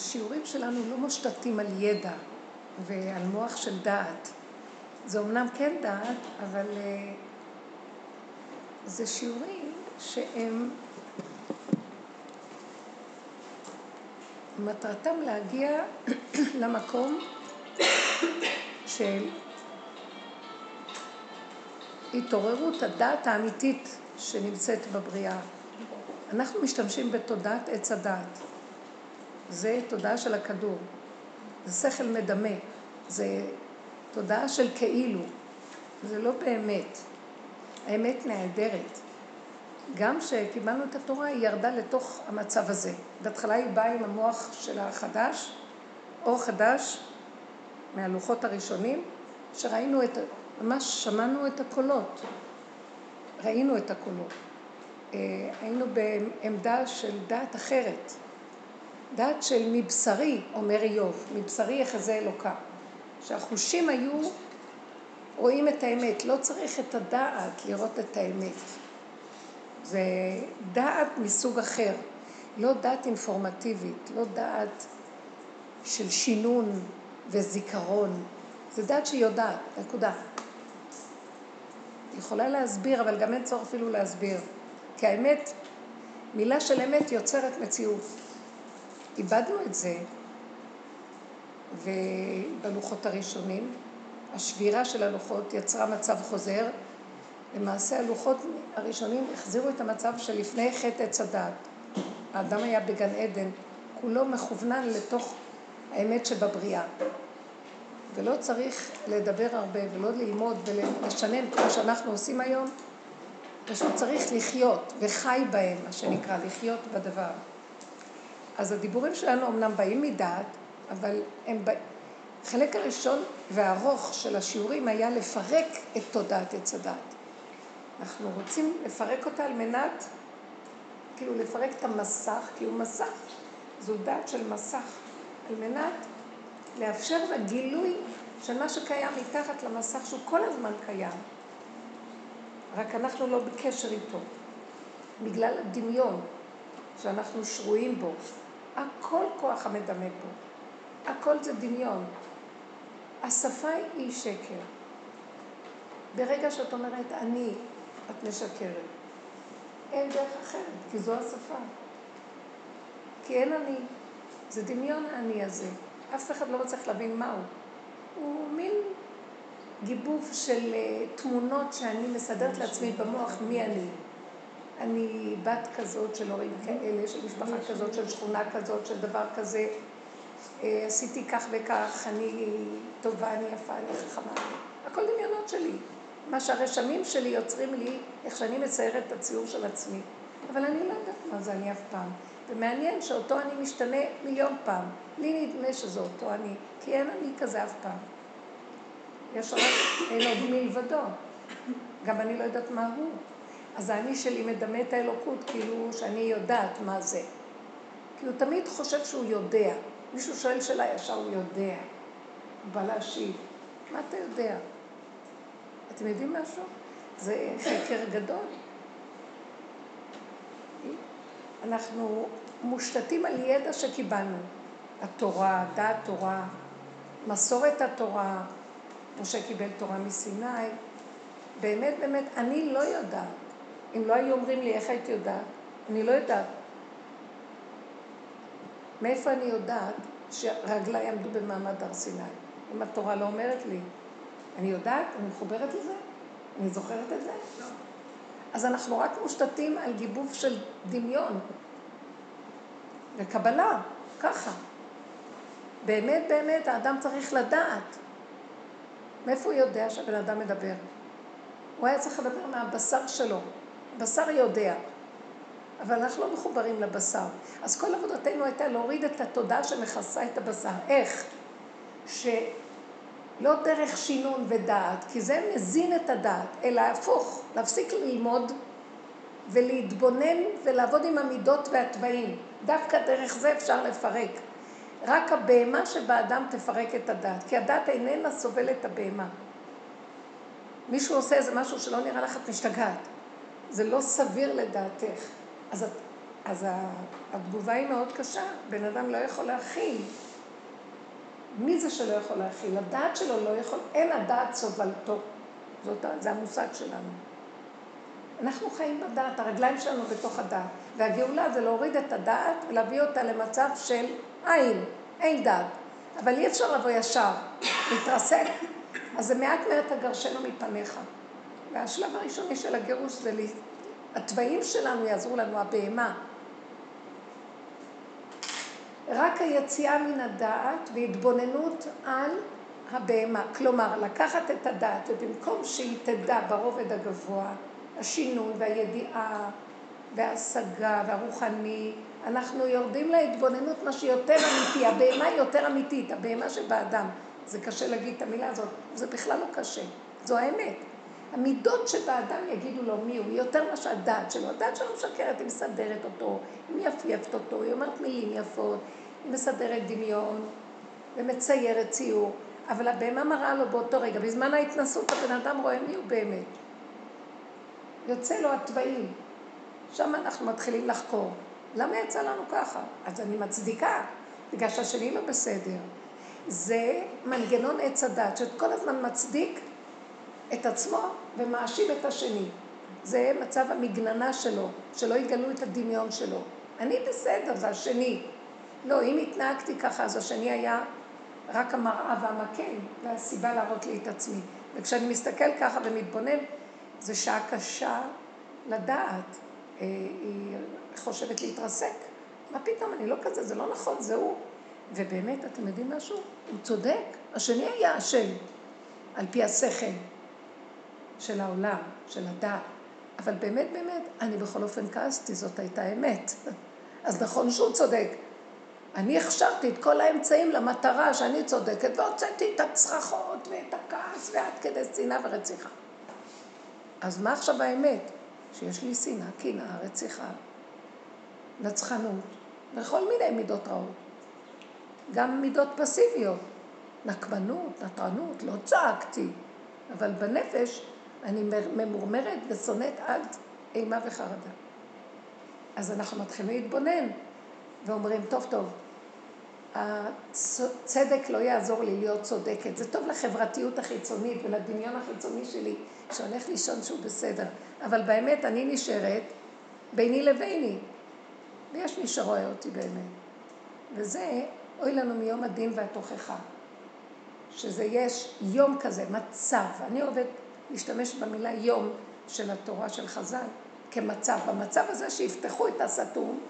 השיעורים שלנו לא מושתתים על ידע ועל מוח של דעת. זה אמנם כן דעת, אבל אה, זה שיעורים שהם מטרתם להגיע למקום של התעוררות הדעת האמיתית שנמצאת בבריאה. אנחנו משתמשים בתודעת עץ הדעת. זה תודעה של הכדור. זה שכל מדמה. זה תודעה של כאילו. זה לא באמת. האמת נהדרת. גם כשקיבלנו את התורה, היא ירדה לתוך המצב הזה. בהתחלה היא באה עם המוח של החדש, אור חדש, מהלוחות הראשונים, שראינו את, ממש שמענו את הקולות. ראינו את הקולות. אה, היינו בעמדה של דעת אחרת. דעת של מבשרי, אומר איוב, מבשרי יחזה אלוקה. שהחושים היו רואים את האמת, לא צריך את הדעת לראות את האמת. זה דעת מסוג אחר, לא דעת אינפורמטיבית, לא דעת של שינון וזיכרון, זה דעת שיודעת, נקודה. יכולה להסביר, אבל גם אין צורך אפילו להסביר. כי האמת, מילה של אמת יוצרת מציאות. איבדנו את זה, ובלוחות הראשונים, השבירה של הלוחות יצרה מצב חוזר. למעשה הלוחות הראשונים החזירו את המצב שלפני חטא עץ הדת. האדם היה בגן עדן, כולו מכוונן לתוך האמת שבבריאה. ולא צריך לדבר הרבה ולא ללמוד ולשנן כמו שאנחנו עושים היום, פשוט צריך לחיות וחי בהם, מה שנקרא, לחיות בדבר. אז הדיבורים שלנו אמנם באים מדעת, אבל הם באים... החלק הראשון והארוך של השיעורים היה לפרק את תודעת עץ הדת. אנחנו רוצים לפרק אותה על מנת, כאילו לפרק את המסך, כי הוא מסך, זו דעת של מסך, על מנת לאפשר לגילוי של מה שקיים מתחת למסך, שהוא כל הזמן קיים. רק אנחנו לא בקשר איתו. בגלל הדמיון שאנחנו שרויים בו. הכל כוח המדמה בו. הכל זה דמיון. השפה היא שקר. ברגע שאת אומרת אני, את משקרת. אין דרך אחרת, כי זו השפה. כי אין אני. זה דמיון האני הזה. אף אחד לא צריך להבין מהו. הוא מין גיבוב של אה, תמונות שאני מסדרת לעצמי במוח מי אני. אני בת כזאת של הורים כאלה, של משפחה כזאת, של שכונה כזאת, של דבר כזה. אה, עשיתי כך וכך, אני טובה, אני יפה, אני חכמה. הכל דמיונות שלי. מה שהרשמים שלי יוצרים לי, איך שאני מציירת את הציור של עצמי. אבל אני לא יודעת מה זה אני אף פעם. ומעניין שאותו אני משתנה מיליון פעם. לי נדמה שזה אותו אני, כי אין אני כזה אף פעם. יש רק, אין עוד מלבדו. גם אני לא יודעת מה הוא. אז האני שלי מדמה את האלוקות כאילו שאני יודעת מה זה. כי הוא תמיד חושב שהוא יודע. מישהו שואל שאלה ישר, הוא יודע. הוא בא להשיב. מה אתה יודע? אתם יודעים משהו? זה חקר גדול. אנחנו מושתתים על ידע שקיבלנו. התורה, דעת תורה, מסורת התורה, משה קיבל תורה מסיני. באמת, באמת, אני לא יודעת. אם לא היו אומרים לי איך היית יודעת, אני לא יודעת. מאיפה אני יודעת שרגליי עמדו במעמד הר סיני? אם התורה לא אומרת לי. אני יודעת? אני מחוברת לזה? אני זוכרת את זה? לא. אז אנחנו רק מושתתים על גיבוב של דמיון וקבלה, ככה. באמת באמת האדם צריך לדעת. מאיפה הוא יודע שהבן אדם מדבר? הוא היה צריך לדבר מהבשר שלו. הבשר יודע, אבל אנחנו לא מחוברים לבשר. אז כל עבודתנו הייתה להוריד את התודעה שמכסה את הבשר. איך? שלא דרך שינון ודעת, כי זה מזין את הדעת, אלא הפוך, להפסיק ללמוד ולהתבונן ולעבוד עם המידות והתוואים. דווקא דרך זה אפשר לפרק. רק הבהמה שבאדם תפרק את הדת, כי הדת איננה סובלת את הבהמה. מישהו עושה איזה משהו שלא נראה לך, את משתגעת. זה לא סביר לדעתך. אז את אז התגובה היא מאוד קשה, בן אדם לא יכול להכיל. מי זה שלא יכול להכיל? הדעת שלו לא יכול, אין הדעת סובלתו. זאת, זה המושג שלנו. אנחנו חיים בדעת, הרגליים שלנו בתוך הדעת. והגאולה זה להוריד את הדעת ולהביא אותה למצב של עין, אין דעת. אבל אי אפשר לבוא ישר, להתרסק. אז זה מעט מעט הגרשנו מפניך. והשלב הראשוני של הגירוש זה לי... התוואים שלנו יעזרו לנו, הבהמה. רק היציאה מן הדעת והתבוננות על הבהמה. כלומר, לקחת את הדעת ובמקום שהיא תדע ברובד הגבוה, השינוי והידיעה וההשגה והרוחני, אנחנו יורדים להתבוננות מה שיותר אמיתי, הבהמה היא יותר אמיתית, הבהמה שבאדם. זה קשה להגיד את המילה הזאת, זה בכלל לא קשה, זו האמת. המידות שבאדם יגידו לו מי הוא, יותר מה שהדעת שלו. הדעת שלו משקרת, היא מסדרת אותו, היא מייפייפת אותו, היא אומרת מילים יפות, היא מסדרת דמיון ומציירת ציור, אבל הבהמה מראה לו באותו רגע. בזמן ההתנסות הבן אדם רואה מי הוא באמת. יוצא לו התוואים. שם אנחנו מתחילים לחקור. למה יצא לנו ככה? אז אני מצדיקה, בגלל שהשני לא בסדר. זה מנגנון עץ הדת, שכל הזמן מצדיק את עצמו ומאשים את השני. זה מצב המגננה שלו, שלא יגלו את הדמיון שלו. אני בסדר, זה השני. לא, אם התנהגתי ככה, אז השני היה רק המראה והמקל, והסיבה להראות לי את עצמי. וכשאני מסתכל ככה ומתבונן, זו שעה קשה לדעת. אה, היא חושבת להתרסק. מה פתאום, אני לא כזה, זה לא נכון, זה הוא. ובאמת, אתם יודעים משהו? הוא צודק. השני היה אשם, על פי השכל של העולם, של הדת. אבל באמת, באמת, אני בכל אופן כעסתי, זאת הייתה אמת. אז נכון שהוא צודק. אני הכשרתי את כל האמצעים למטרה שאני צודקת, והוצאתי את הצרחות ואת הכעס ועד כדי שנאה ורציחה. אז מה עכשיו האמת? שיש לי שנאה, קנאה, רציחה, נצחנות, וכל מיני מידות רעות. גם מידות פסיביות, נקמנות, נטרנות, לא צעקתי, אבל בנפש אני ממורמרת ושונאת עד אימה וחרדה. אז אנחנו מתחילים להתבונן ואומרים, טוב, טוב, הצדק לא יעזור לי להיות צודקת. זה טוב לחברתיות החיצונית ולדמיון החיצוני שלי, שהולך לישון שהוא בסדר. אבל באמת אני נשארת ביני לביני. ויש מי שרואה אותי באמת. וזה, אוי לנו מיום הדין והתוכחה. שזה יש יום כזה, מצב. אני אוהבת להשתמש במילה יום של התורה של חז"ל כמצב. במצב הזה שיפתחו את הסתום,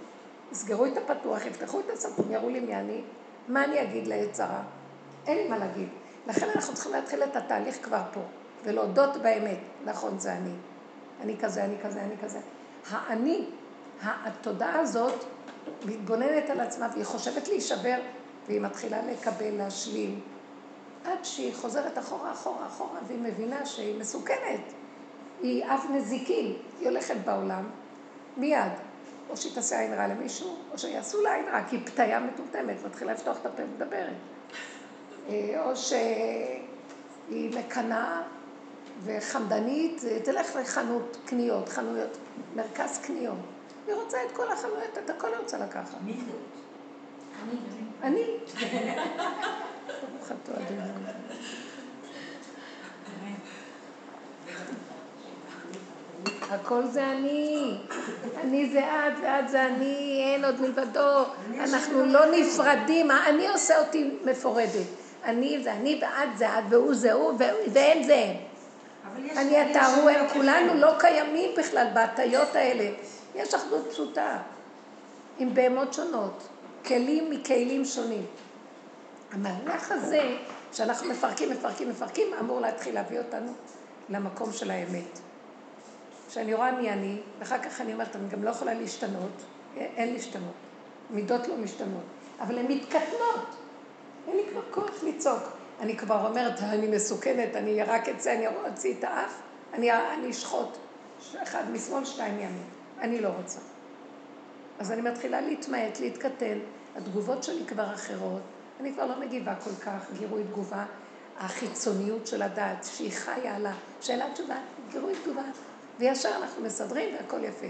יסגרו את הפתוח, יפתחו את הסתום, יראו לי מי אני, מה אני אגיד ליצרה? אין לי מה להגיד. לכן אנחנו צריכים להתחיל את התהליך כבר פה, ולהודות באמת, נכון, זה אני. אני כזה, אני כזה, אני כזה. האני, התודעה הזאת מתבוננת על עצמה והיא חושבת להישבר והיא מתחילה לקבל, להשלים, עד שהיא חוזרת אחורה, אחורה, אחורה, והיא מבינה שהיא מסוכנת. היא אף נזיקין, היא הולכת בעולם, מיד. או שהיא תעשה עין רע למישהו, או שיעשו לה עין רע, כי היא פתיה מטומטמת, מתחילה לפתוח את הפה ומדברת. אה, או שהיא מקנאה וחמדנית, תלך לחנות קניות, חנויות, מרכז קניות. היא רוצה את כל החנויות, את הכל היא רוצה לקחת. מי זאת? אני. ברוך אתה אדוני. הכל זה אני, אני זה את ואת זה אני, אין עוד מלבדו, אנחנו לא נפרדים, אני עושה אותי מפורדת. אני זה אני ואת זה את והוא זה הוא ואין זה אין. אני אתה הוא הם, כולנו לא קיימים בכלל בהטיות האלה. יש אחדות פשוטה, עם בהמות שונות, כלים מכלים שונים. המהלך הזה, שאנחנו מפרקים, מפרקים, מפרקים, אמור להתחיל להביא אותנו למקום של האמת. שאני רואה מי אני, ואחר כך אני אומרת, אני גם לא יכולה להשתנות, אין להשתנות, מידות לא משתנות, אבל הן מתקטנות, אין לי כבר כוח לצעוק. אני כבר אומרת, אני מסוכנת, אני רק את זה, אני אוציא את האף, אני, אני אשחוט, אחד משמאל, שתיים מימין, אני לא רוצה. אז אני מתחילה להתמעט, להתקטן, התגובות שלי כבר אחרות, אני כבר לא מגיבה כל כך, גירוי תגובה, החיצוניות של הדעת, שהיא חיה על השאלה תשובה, גירוי תגובה, וישר אנחנו מסדרים והכל יפה.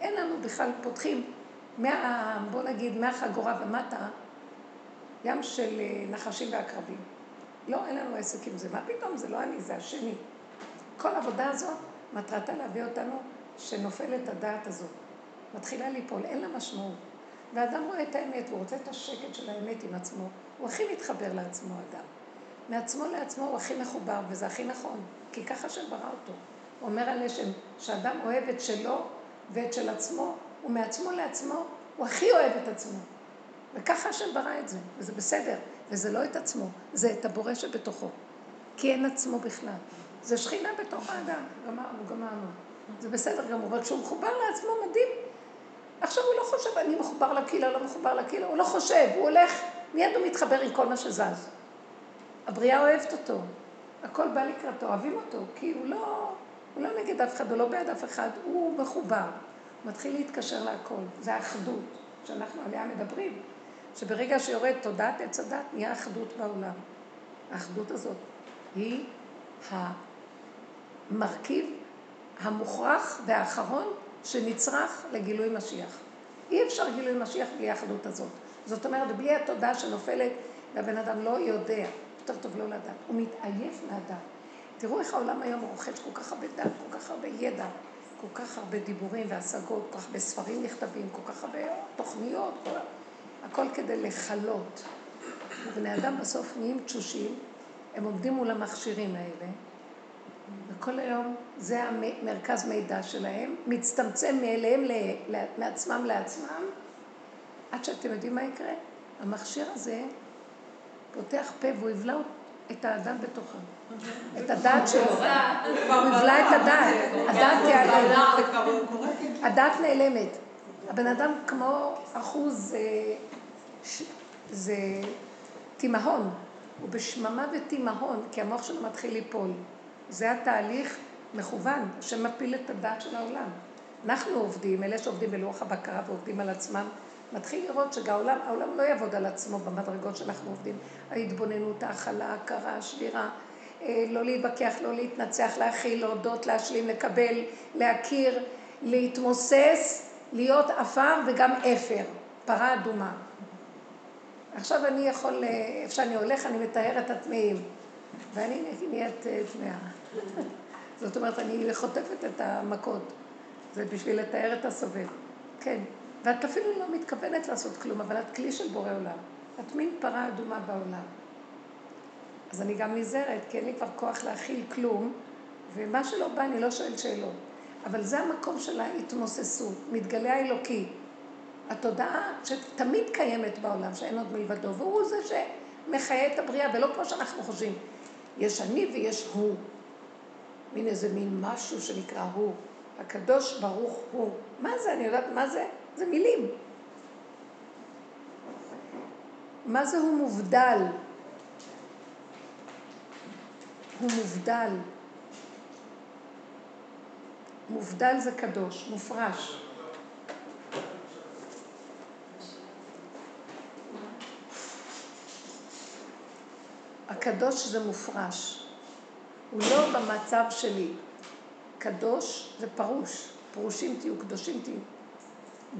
אין לנו בכלל, פותחים מה, בוא נגיד, מהחגורה ומטה, ים של אה, נחשים ועקרבים. לא, אין לנו עסק עם זה. מה פתאום? זה לא אני, זה השני. כל העבודה הזאת, מטרתה להביא אותנו שנופלת הדעת הזאת. מתחילה ליפול, אין לה משמעות. ואדם רואה את האמת, הוא רוצה את השקט של האמת עם עצמו. הוא הכי מתחבר לעצמו, אדם. מעצמו לעצמו הוא הכי מחובר, וזה הכי נכון, כי ככה השם ברא אותו. אומר על השם, שאדם אוהב את שלו ואת של עצמו, ומעצמו לעצמו, הוא הכי אוהב את עצמו. וככה השם ברא את זה, וזה בסדר, וזה לא את עצמו, זה את הבורא שבתוכו. כי אין עצמו בכלל. זה שכינה בתוך האדם, גמרנו, גמרנו. זה בסדר גמור, אבל כשהוא מחובר לעצמו מדהים. עכשיו הוא לא חושב, אני מחובר לקהילה, לא מחובר לקהילה, הוא לא חושב, הוא הולך, מיד הוא מתחבר עם כל מה שזז. הבריאה אוהבת אותו, הכל בא לקראתו, אוהבים אותו, כי הוא לא, הוא לא נגד אף אחד, הוא לא בעד אף אחד, הוא מחובר. הוא מתחיל להתקשר להכל, זה האחדות שאנחנו עליה מדברים, שברגע שיורד תודעת עץ הדת, נהיה אחדות בעולם. האחדות הזאת היא המרכיב המוכרח והאחרון שנצרך לגילוי משיח. אי אפשר גילוי משיח בלי האחדות הזאת. זאת אומרת, בלי התודעה שנופלת והבן אדם לא יודע, יותר טוב לא לדעת, הוא מתעייף מהדעת. תראו איך העולם היום רוכש כל כך הרבה דעת, כל כך הרבה ידע, כל כך הרבה דיבורים והשגות, כל כך הרבה ספרים נכתבים, כל כך הרבה תוכניות, כל... הכל כדי לכלות. ובני אדם בסוף נהיים תשושים, הם עומדים מול המכשירים האלה, וכל היום זה המרכז מידע שלהם, מצטמצם מאליהם, מעצמם לעצמם, עד שאתם יודעים מה יקרה? המכשיר הזה פותח פה והוא יבלע את האדם בתוכם. את הדעת שלו. הוא יבלע את הדעת. הדעת תיעלם. הדעת נעלמת. הבן אדם כמו אחוז, אה, זה תימהון. הוא בשממה ותימהון, כי המוח שלו מתחיל ליפול. זה התהליך מכוון שמפיל את הדעת של העולם. אנחנו עובדים, אלה שעובדים בלוח הבקרה ועובדים על עצמם, מתחיל לראות שהעולם העולם לא יעבוד על עצמו במדרגות שאנחנו עובדים. ההתבוננות, ההכלה, ההכרה, השבירה, אה, לא להתווכח, לא להתנצח, להכיל, להודות, להשלים, לקבל, להכיר, להתמוסס, להיות עפר וגם אפר, פרה אדומה. עכשיו אני יכול, איפה שאני הולך, אני מטהר את הטמאים, ואני נהיית אה, טמאה. זאת אומרת, אני חוטפת את המכות. זה בשביל לתאר את הסובב. כן. ואת אפילו לא מתכוונת לעשות כלום, אבל את כלי של בורא עולם. את מין פרה אדומה בעולם. אז אני גם נזהרת, כי אין לי כבר כוח להכיל כלום, ומה שלא בא, אני לא שואל שאלות. אבל זה המקום של ההתמוססות, מתגלה האלוקי. התודעה שתמיד קיימת בעולם, שאין עוד מלבדו, והוא זה שמחיה את הבריאה, ולא כמו שאנחנו חושבים. יש אני ויש הוא. מין איזה מין משהו שנקרא הוא. הקדוש ברוך הוא. מה זה? אני יודעת מה זה? זה מילים. מה זה הוא מובדל? הוא מובדל. מובדל זה קדוש, מופרש. הקדוש זה מופרש. הוא לא במצב שלי. קדוש זה פרוש. פרושים תהיו, קדושים תהיו.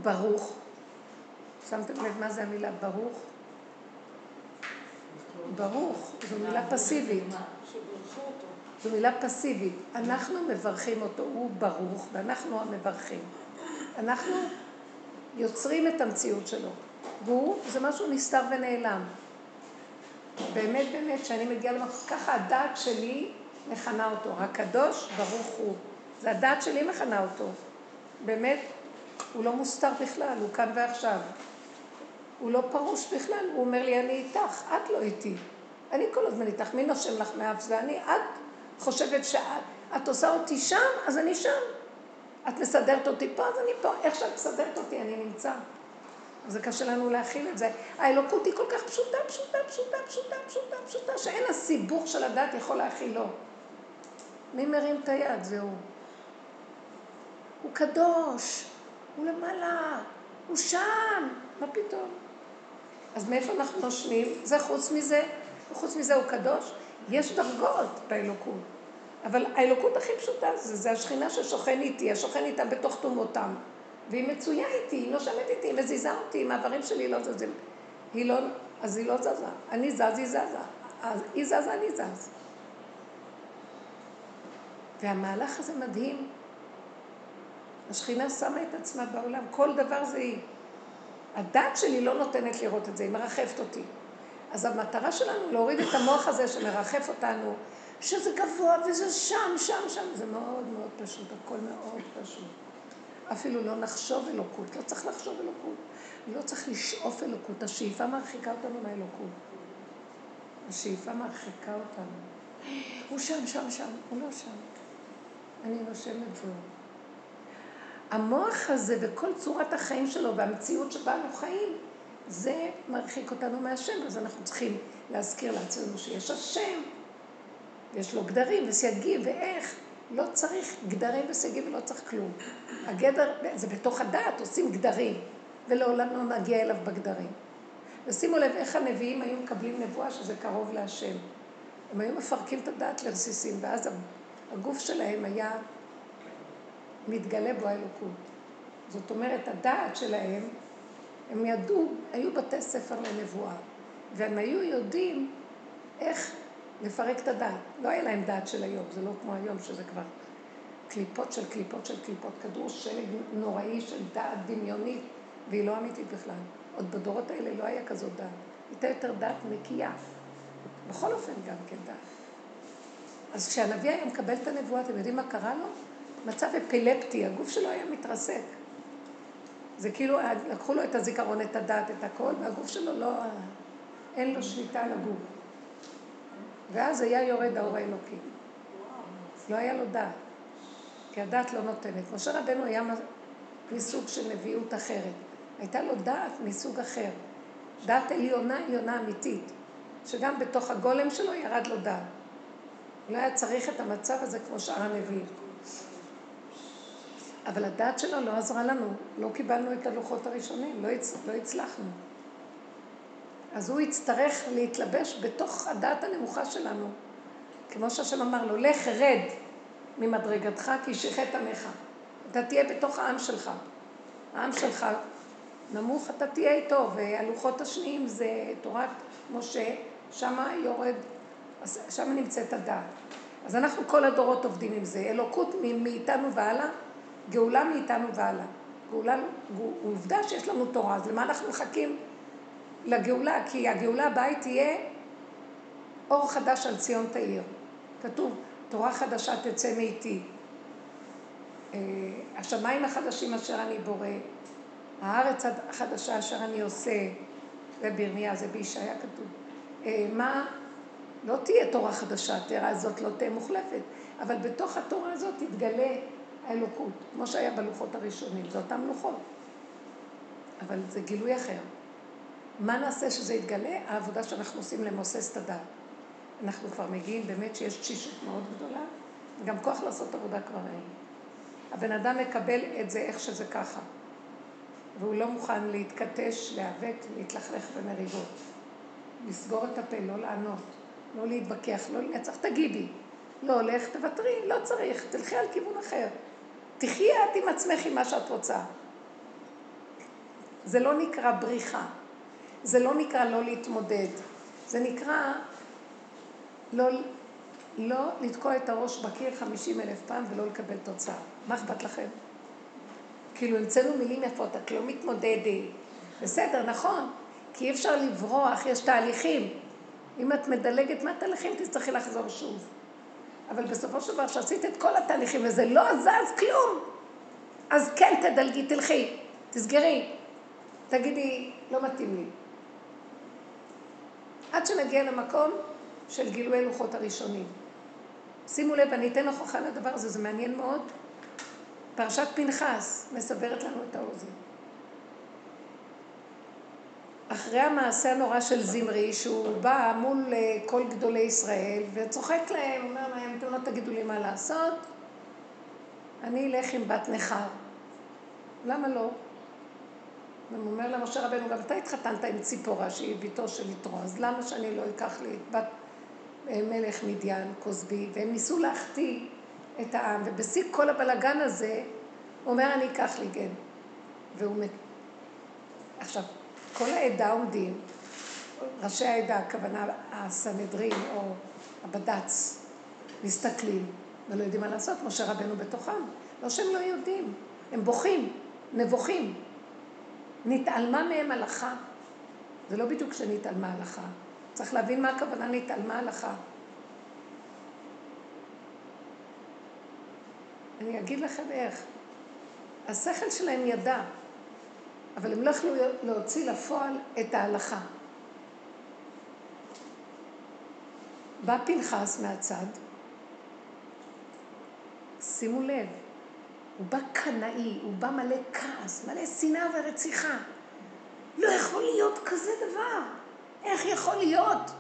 ברוך. שמתם לב מה זה המילה ברוך? ברוך, זו מילה פסיבית. זו מילה פסיבית. אנחנו מברכים אותו, הוא ברוך, ואנחנו המברכים. אנחנו יוצרים את המציאות שלו. והוא, זה משהו נסתר ונעלם. באמת, באמת, כשאני מגיעה למקום, ככה הדעת שלי מכנה אותו. הקדוש ברוך הוא. זה הדעת שלי מכנה אותו. באמת, הוא לא מוסתר בכלל, הוא כאן ועכשיו. הוא לא פרוש בכלל, הוא אומר לי, אני איתך, את לא איתי. אני כל הזמן איתך, מי נושם לך מאף זה? אני, את חושבת שאת את עושה אותי שם, אז אני שם. את מסדרת אותי פה, אז אני פה. איך שאת מסדרת אותי, אני נמצא. זה קשה לנו להכיל את זה. האלוקות היא כל כך פשוטה, פשוטה, פשוטה, פשוטה, פשוטה, פשוטה, שאין הסיבוך של הדת יכול להכילו. מי מרים את היד? זהו. הוא קדוש. הוא למעלה, הוא שם, מה פתאום? אז מאיפה אנחנו נושמים? זה חוץ מזה, וחוץ מזה הוא קדוש. יש דרגות באלוקות, אבל האלוקות הכי פשוטה זה, זה השכינה ששוכן איתי, השוכן איתה בתוך תומותם. והיא מצויה איתי, היא נושמת איתי, היא מזיזה אותי, עם האיברים שלי לא זזים. היא לא, אז היא לא זזה. אני זז, היא זזה. אז היא זזה, אני זז. והמהלך הזה מדהים. השכינה שמה את עצמה בעולם, כל דבר זה היא. הדת שלי לא נותנת לראות את זה, היא מרחפת אותי. אז המטרה שלנו להוריד את המוח הזה שמרחף אותנו, שזה גבוה וזה שם, שם, שם. זה מאוד מאוד פשוט, הכל מאוד פשוט. אפילו לא לחשוב אלוקות, לא צריך לחשוב אלוקות. לא צריך לשאוף אלוקות, השאיפה מרחיקה אותנו מהאלוקות. השאיפה מרחיקה אותנו. הוא שם, שם, שם, הוא לא שם. אני נושמת זהו. המוח הזה וכל צורת החיים שלו והמציאות שבה אנו חיים, זה מרחיק אותנו מהשם, אז אנחנו צריכים להזכיר לעצמנו שיש השם, יש לו גדרים וסייגים ואיך. לא צריך גדרים וסייגים ולא צריך כלום. הגדר, זה בתוך הדעת, עושים גדרים, ולעולם לא נגיע אליו בגדרים. ושימו לב איך הנביאים היו מקבלים נבואה שזה קרוב להשם. הם היו מפרקים את הדעת לרסיסים, ואז הגוף שלהם היה מתגלה בו האלוקות. זאת אומרת, הדעת שלהם, הם ידעו, היו בתי ספר לנבואה, והם היו יודעים איך לפרק את הדעת. לא היה להם דעת של היום, זה לא כמו היום שזה כבר קליפות של קליפות של קליפות, כדור שלג נוראי של דעת דמיונית, והיא לא אמיתית בכלל. עוד בדורות האלה לא היה כזאת דעת. הייתה יותר דעת נקייה. בכל אופן גם כן דעת. אז כשהנביא היה מקבל את הנבואה, אתם יודעים מה קרה לו? מצב אפילפטי, הגוף שלו היה מתרסק. זה כאילו, לקחו לו את הזיכרון, את הדעת, את הכל, והגוף שלו לא, אין לו שליטה על הגוף. ואז היה יורד האור האלוקי. לא היה לו דעת, כי הדעת לא נותנת. משה רבנו היה מסוג של נביאות אחרת. הייתה לו דעת מסוג אחר. דעת עליונה, עליונה אמיתית, שגם בתוך הגולם שלו ירד לו דעת. לא היה צריך את המצב הזה כמו שאר הנביאים. אבל הדעת שלו לא עזרה לנו, לא קיבלנו את הלוחות הראשונים, לא, הצ... לא הצלחנו. אז הוא יצטרך להתלבש בתוך הדעת הנמוכה שלנו. כמו שהשם אמר לו, לך רד ממדרגתך כי שיחת עמך. אתה תהיה בתוך העם שלך. העם שלך נמוך, אתה תהיה איתו, והלוחות השניים זה תורת משה, שמה יורד, שמה נמצאת הדעת. אז אנחנו כל הדורות עובדים עם זה. אלוקות מאיתנו והלאה, גאולה מאיתנו והלאה. גאולה, עובדה שיש לנו תורה, אז למה אנחנו מחכים? לגאולה, כי הגאולה הבאה תהיה אור חדש על ציון תאיר. כתוב, תורה חדשה תצא מאיתי. אה, השמיים החדשים אשר אני בורא, הארץ החדשה אשר אני עושה, זה בירמיה, זה בישעיה כתוב. אה, מה, לא תהיה תורה חדשה, התורה הזאת לא תהיה מוחלפת, אבל בתוך התורה הזאת תתגלה האלוקות, כמו שהיה בלוחות הראשונים, זה אותם לוחות. אבל זה גילוי אחר. מה נעשה שזה יתגלה? העבודה שאנחנו עושים למוסס את הדעת. אנחנו כבר מגיעים באמת שיש תשישות מאוד גדולה, וגם כוח לעשות עבודה כבר אין. הבן אדם מקבל את זה איך שזה ככה, והוא לא מוכן להתכתש, להיאבק, להתלכלך במריבות. לסגור את הפה, לא לענות, לא להתווכח, לא לנצח, תגידי. לא הולך, תוותרי, לא צריך, תלכי על כיוון אחר. תחי את עם עצמך עם מה שאת רוצה. זה לא נקרא בריחה. זה לא נקרא לא להתמודד, זה נקרא לא, לא לתקוע את הראש בקיר חמישים אלף פעם ולא לקבל תוצאה. מה אכפת לכם? כאילו המצאנו מילים יפות, את לא מתמודדת. בסדר, נכון, כי אי אפשר לברוח, יש תהליכים. אם את מדלגת מהתהליכים, תצטרכי לחזור שוב. אבל בסופו של דבר, כשעשית את כל התהליכים וזה לא זז כלום, אז כן, תדלגי, תלכי, תסגרי. תגידי, לא מתאים לי. עד שנגיע למקום של גילוי לוחות הראשונים. שימו לב, אני אתן הוכחה לדבר הזה, זה מעניין מאוד. פרשת פנחס מסברת לנו את האוזן. אחרי המעשה הנורא של זמרי, שהוא בא מול אה, כל גדולי ישראל וצוחק להם, אומר להם, אתם לא תגידו לי מה לעשות, אני אלך עם בת נכר. למה לא? אומר למשה רבנו, גם אתה התחתנת עם ציפורה שהיא ביתו של יתרו, אז למה שאני לא אקח לי את בת אה, מלך מדיין, כוסבי, והם ניסו להחטיא את העם, ובשיא כל הבלגן הזה, הוא אומר, אני אקח לי גן. והוא... עכשיו, כל העדה עומדים, ראשי העדה, הכוונה הסנהדרין או הבד"ץ, מסתכלים ולא יודעים מה לעשות, משה רבנו בתוכם. לא שהם לא יודעים, הם בוכים, נבוכים. נתעלמה מהם הלכה. זה לא בדיוק שנתעלמה הלכה. צריך להבין מה הכוונה נתעלמה הלכה. אני אגיד לכם איך. השכל שלהם ידע, אבל הם לא יכלו להוציא לפועל את ההלכה. בא פנחס מהצד, שימו לב, הוא בא קנאי, הוא בא מלא כעס, מלא שנאה ורציחה. לא יכול להיות כזה דבר. איך יכול להיות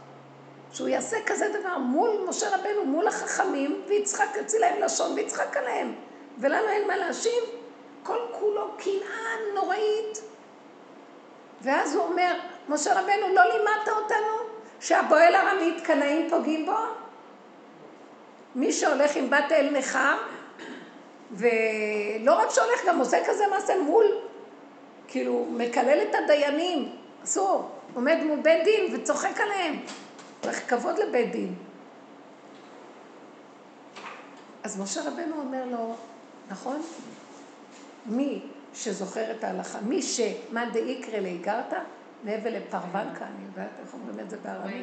שהוא יעשה כזה דבר מול משה רבנו, מול החכמים, ויצחק יוציא להם לשון ויצחק עליהם. ולמה אין מה להשיב? כל כולו קנאה נוראית. ואז הוא אומר, משה רבנו, לא לימדת אותנו שהבועל הרמית קנאים פוגעים בו? מי שהולך עם בת אל נכר, ולא רק שהולך, גם עושה כזה מעשה מול, כאילו, מקלל את הדיינים, אסור, עומד מול בית דין וצוחק עליהם. צריך כבוד לבית דין. אז משה רבנו אומר לו, נכון? מי שזוכר את ההלכה, מי שמאן דאיקרא לאיגרתא, נבל לפרוונקה, אני יודעת איך אומרים את זה בערבית.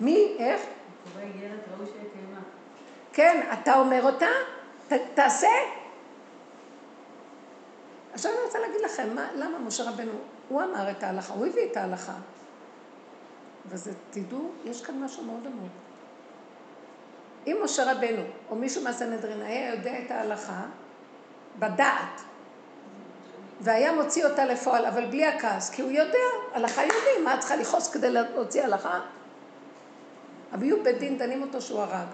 מי? איך? כן, אתה אומר אותה, ת, תעשה. עכשיו אני רוצה להגיד לכם, מה, למה משה רבנו, הוא אמר את ההלכה, הוא הביא את ההלכה. וזה, תדעו, יש כאן משהו מאוד עמוק. אם משה רבנו, או מישהו מהסנהדרין היה יודע את ההלכה, בדעת, והיה מוציא אותה לפועל, אבל בלי הכעס, כי הוא יודע, הלכה יודעים, מה את צריכה לכעוס כדי להוציא הלכה? אבל יהיו בית דין דנים אותו שהוא הרג.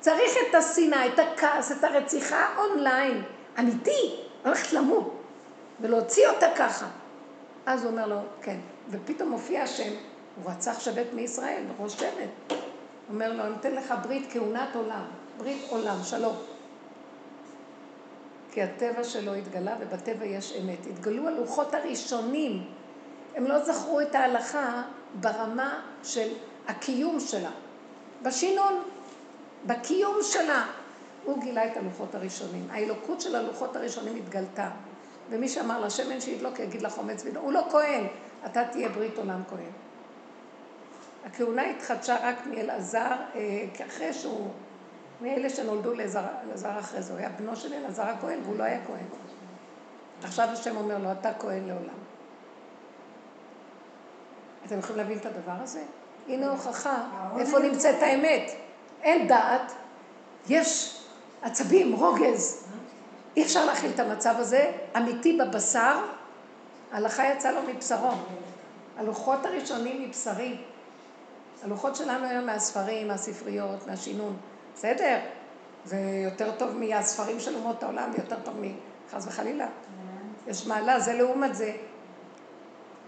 צריך את השנאה, את הכעס, את הרציחה אונליין, אמיתי, הולכת למות, ולהוציא אותה ככה. אז הוא אומר לו, כן. ופתאום מופיע השם, הוא רצח שבת מישראל, ראש שבט. אומר לו, אני אתן לך ברית כהונת עולם, ברית עולם, שלום. כי הטבע שלו התגלה ובטבע יש אמת. התגלו הלוחות הראשונים. הם לא זכרו את ההלכה ברמה של הקיום שלה, בשינון, בקיום שלה. הוא גילה את הלוחות הראשונים. האלוקות של הלוחות הראשונים התגלתה. ומי שאמר לה שמן שידלוק יגיד לה חומץ וינו, הוא לא כהן, אתה תהיה ברית עולם כהן. הכהונה התחדשה רק מאלעזר, אה, אחרי שהוא מאלה שנולדו לאלעזר אחרי זה, הוא היה בנו של אלעזר הכהן והוא לא היה כהן. עכשיו השם אומר לו, אתה כהן לעולם. אתם יכולים להבין את הדבר הזה? הנה הוכחה, איפה נמצאת האמת. אין דעת, יש עצבים, רוגז. אי אפשר להכיל את המצב הזה, אמיתי בבשר, ההלכה יצאה לו מבשרו. הלוחות הראשונים מבשרי. הלוחות שלנו היום מהספרים, מהספריות, מהשינון. בסדר, זה יותר טוב מהספרים של אומות העולם, יותר טוב מחס וחלילה. יש מעלה, זה לעומת זה.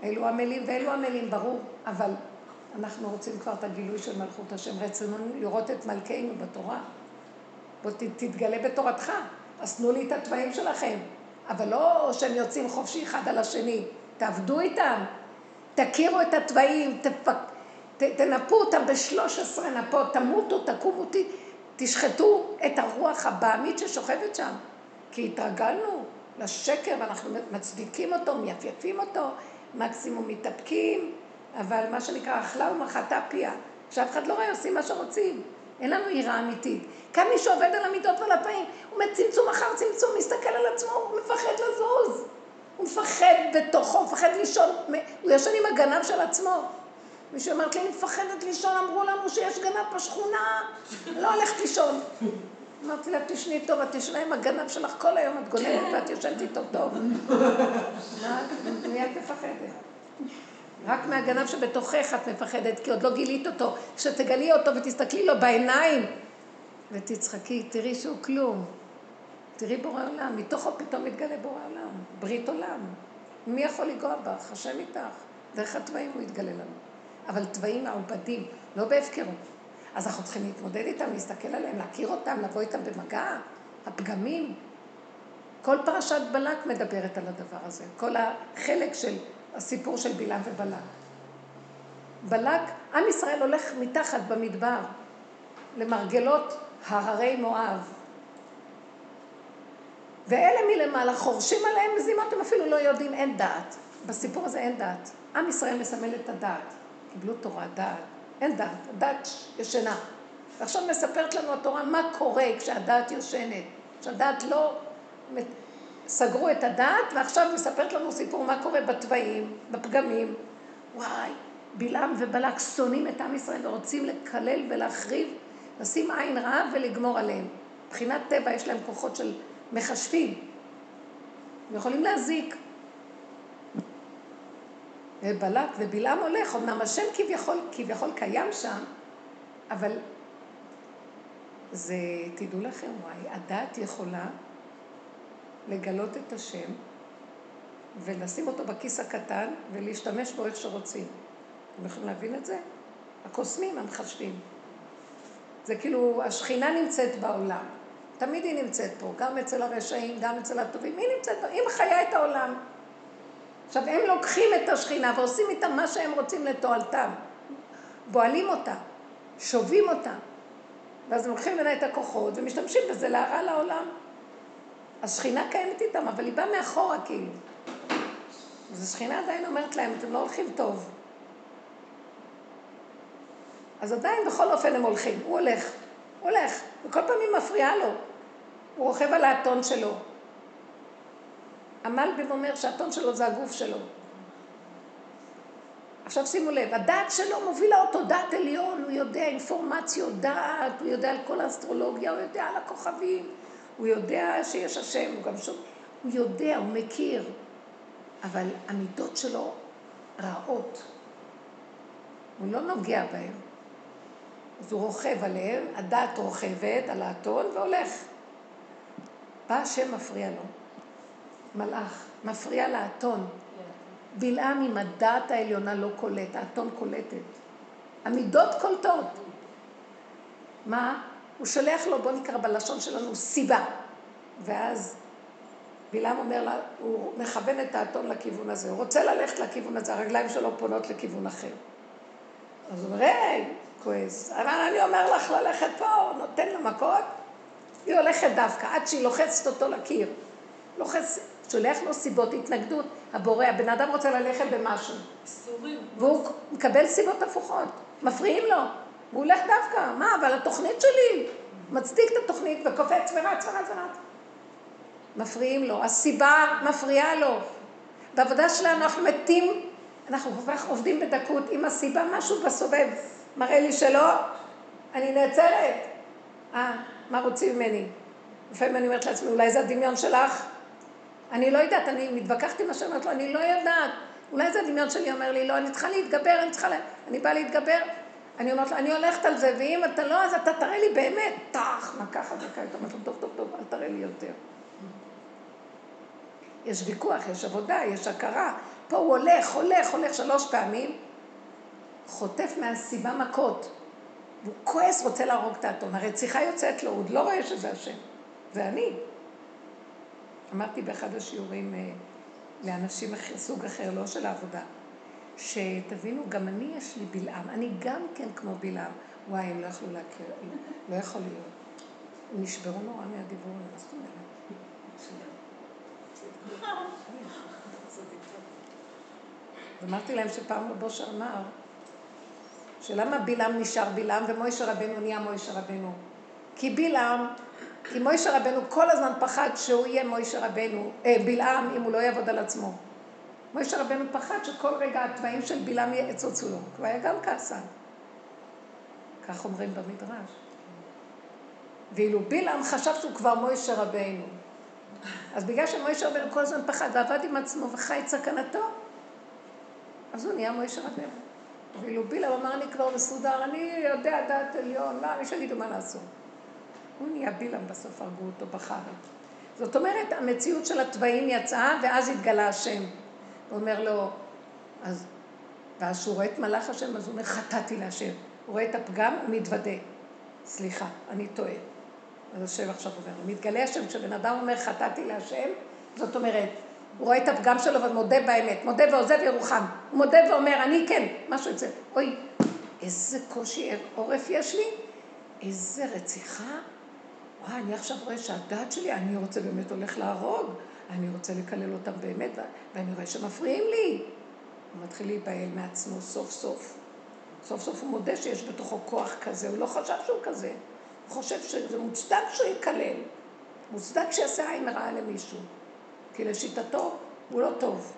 אלו עמלים ואלו עמלים, ברור, אבל אנחנו רוצים כבר את הגילוי של מלכות השם, רצינו לראות את מלכנו בתורה. בוא תתגלה בתורתך, אז תנו לי את התוואים שלכם. אבל לא שהם יוצאים חופשי אחד על השני, תעבדו איתם, תכירו את התוואים, תפק... ת, תנפו אותם בשלוש עשרה נפות, תמותו, תקומו, ת, תשחטו את הרוח הבעמית ששוכבת שם. כי התרגלנו לשקר ואנחנו מצדיקים אותו, מייפייפים אותו, מקסימום מתאפקים, אבל מה שנקרא אכלה ומחתה פיה, שאף אחד לא רואה, עושים מה שרוצים. אין לנו יראה אמיתית. כאן מי שעובד על המידות ועל הפעים, הוא מצמצום אחר צמצום, מסתכל על עצמו, הוא מפחד לזוז. הוא מפחד בתוכו, הוא מפחד לישון, הוא ישן עם הגנב של עצמו. מישהו אמרת לי, אני מפחדת לישון, אמרו לנו שיש גנב בשכונה, לא הולכת לישון. אמרתי לה, תשני טוב, את תשנה עם הגנב שלך כל היום, את גונבת ואת ישנת איתו טוב. מה, מי את מפחדת? רק מהגנב שבתוכך את מפחדת, כי עוד לא גילית אותו. כשתגלי אותו ותסתכלי לו בעיניים ותצחקי, תראי שהוא כלום. תראי בורא עולם, מתוכו פתאום מתגלה בורא עולם, ברית עולם. מי יכול לנגוע בך? השם איתך. דרך התוואים הוא יתגלה לנו. אבל תוואים מעובדים, לא בהפקרות. אז אנחנו צריכים להתמודד איתם, להסתכל עליהם, להכיר אותם, לבוא איתם במגע, הפגמים. כל פרשת בלק מדברת על הדבר הזה, כל החלק של הסיפור של בלעם ובלק. בלק, עם ישראל הולך מתחת במדבר למרגלות הררי מואב. ואלה מלמעלה חורשים עליהם מזימות, הם אפילו לא יודעים, אין דעת. בסיפור הזה אין דעת. עם ישראל מסמל את הדעת. קיבלו תורה, דעת. אין דעת, הדעת ישנה. ועכשיו מספרת לנו התורה מה קורה כשהדעת יושנת. כשהדעת לא... סגרו את הדעת, ועכשיו מספרת לנו סיפור מה קורה בתוואים, בפגמים. וואי, בלעם ובלק שונאים את עם ישראל ורוצים לקלל ולהחריב, לשים עין רעה ולגמור עליהם. מבחינת טבע יש להם כוחות של מחשבים. הם יכולים להזיק. ובלק ובלעם הולך, אמנם השם כביכול, כביכול קיים שם, אבל זה, תדעו לכם, וואי, הדת יכולה לגלות את השם ולשים אותו בכיס הקטן ולהשתמש בו איך שרוצים. אתם יכולים להבין את זה? הקוסמים, המחשבים. זה כאילו, השכינה נמצאת בעולם. תמיד היא נמצאת פה, גם אצל הרשעים, גם אצל הטובים. היא נמצאת פה, היא מחיה את העולם. עכשיו, הם לוקחים את השכינה ועושים איתה מה שהם רוצים לתועלתם. בועלים אותה, שובים אותה. ואז הם לוקחים ממנה את הכוחות ומשתמשים בזה להרע לעולם. השכינה קיימת איתם, אבל היא באה מאחורה כאילו. אז השכינה עדיין אומרת להם, אתם לא הולכים טוב. אז עדיין בכל אופן הם הולכים, הוא הולך, הוא הולך, וכל פעם היא מפריעה לו. הוא רוכב על האתון שלו. המלבים אומר שהאתון שלו זה הגוף שלו. עכשיו שימו לב, הדעת שלו מובילה אותו, דעת עליון, הוא יודע אינפורמציות, דעת, הוא יודע על כל האסטרולוגיה, הוא יודע על הכוכבים, הוא יודע שיש השם, הוא גם שומע, הוא יודע, הוא מכיר, אבל המידות שלו רעות. הוא לא נוגע בהן. אז הוא רוכב עליהם, הדעת רוכבת על האתון והולך. בא השם מפריע לו, מלאך, מפריע לאתון. בלעם עם הדעת העליונה לא קולט, האתון קולטת. המידות קולטות. מה? הוא שולח לו, בוא נקרא בלשון שלנו, סיבה. ואז בלעם אומר לה, הוא מכוון את האתון לכיוון הזה, הוא רוצה ללכת לכיוון הזה, הרגליים שלו פונות לכיוון אחר. אז הוא אומר, היי, כועס, אבל אני אומר לך ללכת פה, נותן לה מכות, היא הולכת דווקא, עד שהיא לוחצת אותו לקיר. לוחץ, שולח לו סיבות, התנגדות, הבורא, הבן אדם רוצה ללכת במשהו. והוא מקבל סיבות הפוכות, מפריעים לו. והוא הולך דווקא, מה, אבל התוכנית שלי, מצדיק את התוכנית וקופץ ורץ ורץ ורץ. מפריעים לו, הסיבה מפריעה לו. בעבודה שלנו אנחנו מתים, אנחנו כל כך עובדים בדקות, אם הסיבה משהו בסובב מראה לי שלא, אני נעצרת. אה, מה רוצים ממני? לפעמים אני אומרת לעצמי, אולי זה הדמיון שלך? אני לא יודעת, אני מתווכחת עם מה שאומרת לו, אני לא יודעת. אולי זה הדמיון שלי אומר לי, לא, אני צריכה להתגבר, אני צריכה, לה... אני באה להתגבר, אני אומרת לו, אני הולכת על זה, ואם אתה לא, אז אתה תראה לי באמת, טח, מה ככה וככה, אתה אומרת לו, טוב, טוב, טוב, אל תראה לי יותר. יש ויכוח, יש עבודה, יש הכרה. פה הוא הולך, הולך, הולך שלוש פעמים, חוטף מהסיבה מכות. והוא כועס, רוצה להרוג את האתון. הרציחה יוצאת לו, הוא עוד לא רואה שזה השם. זה אני. אמרתי באחד השיעורים אה, לאנשים סוג אחר, לא של העבודה, שתבינו, גם אני יש לי בלעם, אני גם כן כמו בלעם. וואי, הם לא יכלו להכיר, לא יכול להיות. נשברו נורא מהדיבור, מה זאת אומרת? אמרתי להם שפעם רבושר אמר, שלמה בלעם נשאר בלעם ומוישה רבנו נהיה מוישה רבנו? כי בלעם, כי מוישה רבנו כל הזמן פחד שהוא יהיה מוישה רבנו, אה, בלעם אם הוא לא יעבוד על עצמו. מוישה רבנו פחד שכל רגע התוואים של בלעם יצוצו לו, הוא היה גם כעסן. כך אומרים במדרש. ואילו בלעם חשב שהוא כבר מוישה רבנו. אז בגלל שמוישה רבנו כל הזמן פחד ועבד עם עצמו וחי את סכנתו, אז הוא נהיה מוישה רבנו. ואילו בלעם אמר, אני כבר מסודר, אני יודע דעת עליון, מה, יש שיגידו מה לעשות. הוא נהיה בלעם בסוף, הרגו אותו בחר. זאת אומרת, המציאות של התוואים יצאה, ואז התגלה השם. הוא אומר לו, אז, ואז שהוא רואה את מלאך השם, אז הוא אומר, חטאתי להשם. הוא רואה את הפגם, הוא מתוודה. סליחה, אני טועה. אז השם עכשיו אומר, מתגלה השם, כשבן אדם אומר חטאתי להשם, זאת אומרת, הוא רואה את הפגם שלו ומודה באמת, מודה ועוזב ירוחם. הוא מודה ואומר, אני כן, משהו יוצא. אוי, איזה קושי עורף יש לי, איזה רציחה. וואי, אני עכשיו רואה שהדעת שלי, אני רוצה באמת הולך להרוג, אני רוצה לקלל אותם באמת, ואני רואה שמפריעים לי. הוא מתחיל להיבהל מעצמו סוף סוף. סוף סוף הוא מודה שיש בתוכו כוח כזה, הוא לא חשב שהוא כזה. הוא חושב שזה מוצדק שהוא יקלל. מוצדק שיעשה עין רעה למישהו. כי לשיטתו הוא לא טוב.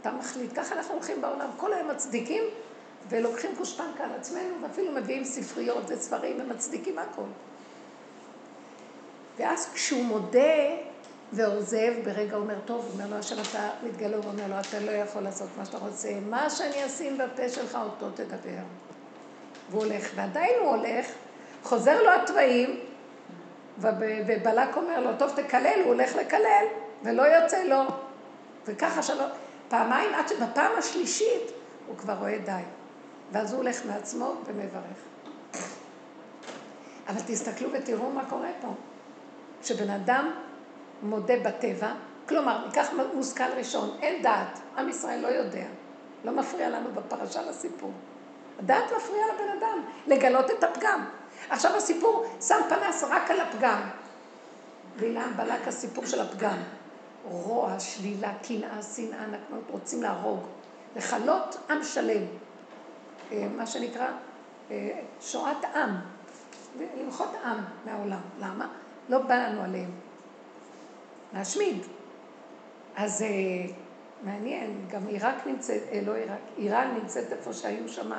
אתה מחליט, ככה אנחנו הולכים בעולם, כל היום מצדיקים ולוקחים גושפנקה על עצמנו ואפילו מביאים ספריות וספרים ומצדיקים הכל. ואז כשהוא מודה ועוזב, ברגע אומר, טוב, אומר לו, השם אתה מתגלה, הוא אומר לו, אתה לא יכול לעשות מה שאתה רוצה, מה שאני אשים בפה שלך, אותו תדבר. והוא הולך, ועדיין הוא הולך, חוזר לו התוואים, ובלק אומר לו, טוב, תקלל, הוא הולך לקלל, ולא יוצא לו. וככה שלא, פעמיים, עד שבפעם השלישית הוא כבר רואה די. ואז הוא הולך מעצמו ומברך. אבל תסתכלו ותראו מה קורה פה. כשבן אדם מודה בטבע, כלומר, ניקח מושכל ראשון, אין דעת, עם ישראל לא יודע, לא מפריע לנו בפרשה לסיפור. הדעת מפריע לבן אדם, לגלות את הפגם. עכשיו הסיפור שם פנס רק על הפגם. בלעם בלק הסיפור של הפגם. רוע, שלילה, קנאה, שנאה, נקמות, רוצים להרוג. לכלות עם שלם. אה, מה שנקרא אה, שואת עם. למחות עם מהעולם. למה? לא בא לנו עליהם. להשמיד. אז אה, מעניין, גם עיראק נמצאת, אה, לא עיראק, איראן נמצאת איפה שהיו שם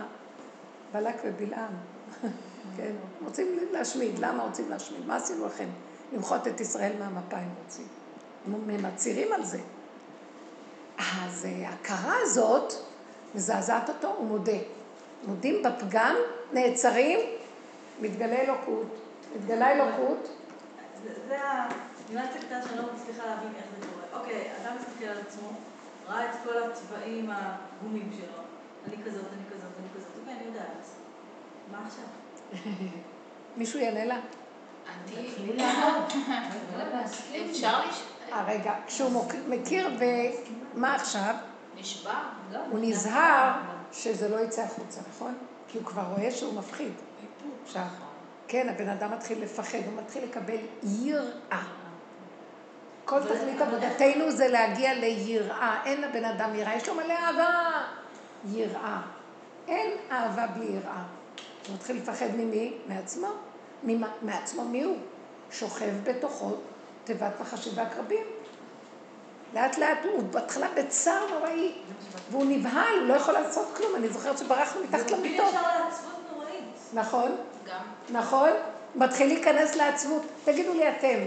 בלק ובלעם. כן, רוצים להשמיד, למה רוצים להשמיד? מה עשינו לכם? למחות את ישראל מהמפה הם רוצים. הם מצהירים על זה. אז אה, ההכרה הזאת מזעזעת אותו, הוא מודה. מודים בפגם, נעצרים, מתגלה אלוקות. מתגלה אלוקות. זה ה... ניואנס הקטן שאני לא מצליחה להבין איך זה קורה. אוקיי, אדם מסתכל על עצמו, ראה את כל הצבעים הגומים שלו. אני כזאת, אני כזאת, אני כזאת. אוקיי, אני יודעת. מה עכשיו? מישהו יענה לה? אפשר אה, רגע, כשהוא מכיר ומה עכשיו? נשבע. הוא נזהר שזה לא יצא החוצה, נכון? כי הוא כבר רואה שהוא מפחיד. עכשיו, כן, הבן אדם מתחיל לפחד, הוא מתחיל לקבל יראה. כל תכלית עבודתנו זה להגיע ליראה. אין לבן אדם יראה, יש לו מלא אהבה. יראה. אין אהבה בלי יראה. הוא מתחיל לפחד ממי? מעצמו. ממה? מעצמו מי הוא? שוכב בתוכו תיבת מחשי ועקרבים. לאט לאט הוא בהתחלה בצער נוראי, והוא נבהל, הוא לא יכול לעשות כלום. אני זוכרת שברחנו מתחת למיטות. זה ישר לעצבות נוראית. נכון, גם. נכון. מתחיל להיכנס לעצבות. תגידו לי אתם,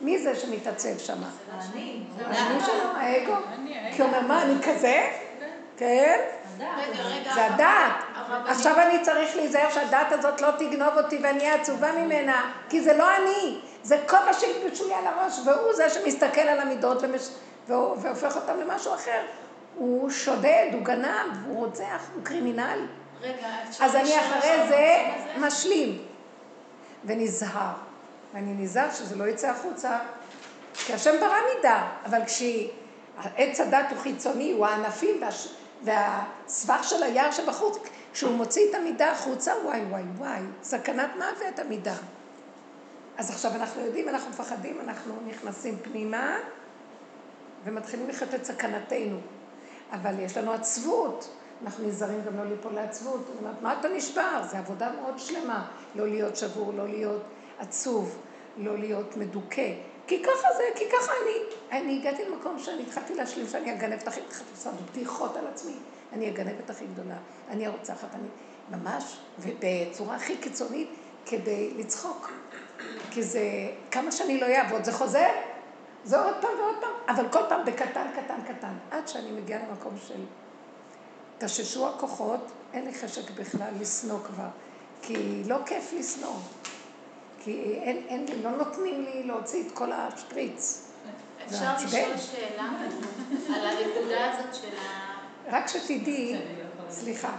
מי זה שמתעצב שם? אני. אני שלו, האגו? כי הוא אומר, מה, אני כזה? כן? זה הדעת. עכשיו אני צריך להיזהר שהדעת הזאת לא תגנוב אותי ואני אהיה עצובה ממנה, כי זה לא אני, זה כל מה שהלבשו לי על הראש, והוא זה שמסתכל על המידות ומש... והופך אותם למשהו אחר. הוא שודד, הוא גנב, הוא רוצח, הוא קרימינל. רגע, אז אני אחרי זה? משלים ונזהר. ואני נזהר שזה לא יצא החוצה, כי השם ברא מידה, אבל כשעץ הדת הוא חיצוני, הוא הענפים והש... והסבך של היער שבחוץ, כשהוא מוציא את המידה החוצה, וואי וואי וואי, סכנת מוות המידה. אז עכשיו אנחנו יודעים, אנחנו מפחדים, אנחנו נכנסים פנימה ומתחילים לחיות את סכנתנו. אבל יש לנו עצבות, אנחנו נזהרים גם לא ליפול לעצבות. זאת אומרת, מה אתה נשבר? זו עבודה מאוד שלמה. לא להיות שבור, לא להיות עצוב, לא להיות מדוכא. כי ככה זה, כי ככה אני. אני הגעתי למקום שאני התחלתי להשלים שאני הגנבת הכי, לעשות בדיחות על עצמי. אני הגנבת הכי גדולה, אני הרוצחת, אני ממש, ובצורה הכי קיצונית, כדי לצחוק. כי זה, כמה שאני לא אעבוד, זה חוזר, זה עוד פעם ועוד פעם, אבל כל פעם בקטן, קטן, קטן, עד שאני מגיעה למקום של תששו הכוחות, אין לי חשק בכלל לשנוא כבר, כי לא כיף לשנוא, כי אין, אין לא נותנים לי להוציא את כל השפריץ. אפשר. לשאול שאלה על הנקודה הזאת של ה... רק שתדעי, סליחה,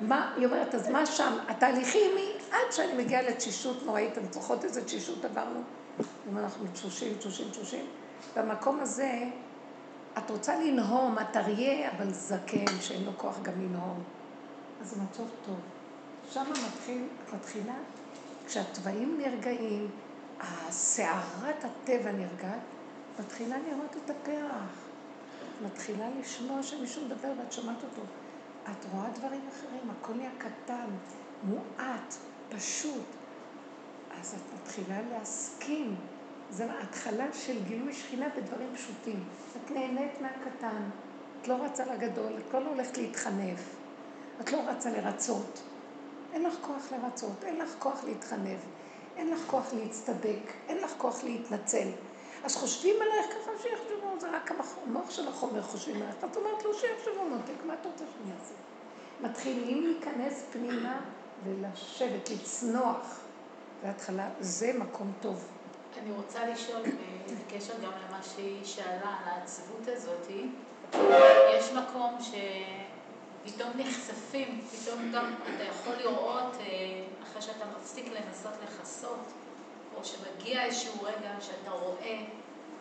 מה, היא אומרת, אז מה שם, התהליכים היא עד שאני מגיעה לתשישות נוראית, אתם זוכרות איזה תשישות עברנו? אם אנחנו תשושים, תשושים, תשושים. במקום הזה, את רוצה לנהום, את אריה, אבל זקן, שאין לו כוח גם לנהום. אז מצב טוב. שם מתחיל, את מתחילה, כשהתוואים נרגעים, הסערת הטבע נרגעת, מתחילה לראות את הפרח. מתחילה לשמוע שמישהו מדבר ואת שומעת אותו. את רואה דברים אחרים, הכל נהיה קטן, מועט, פשוט. אז את מתחילה להסכים. זו התחלה של גילוי שכינה בדברים פשוטים. את נהנית מהקטן, את לא רצה לגדול, את לא הולכת להתחנף, את לא רצה לרצות. אין לך כוח לרצות, אין לך כוח להתחנף, אין לך כוח להצטדק, אין לך כוח להתנצל. אז חושבים עלייך ככה שיחשבו, זה רק המוח של החומר חושבים עלייך. את אומרת לו שיחשבו מותק, מה אתה רוצה שאני אעשה? מתחילים להיכנס פנימה ולשבת, לצנוח. בהתחלה, זה מקום טוב. אני רוצה לשאול, בקשר גם למה שהיא שאלה, על העצבות הזאת, יש מקום שפתאום נחשפים, פתאום גם אתה יכול לראות, אה, אחרי שאתה מפסיק לנסות לכסות, או שמגיע איזשהו רגע שאתה רואה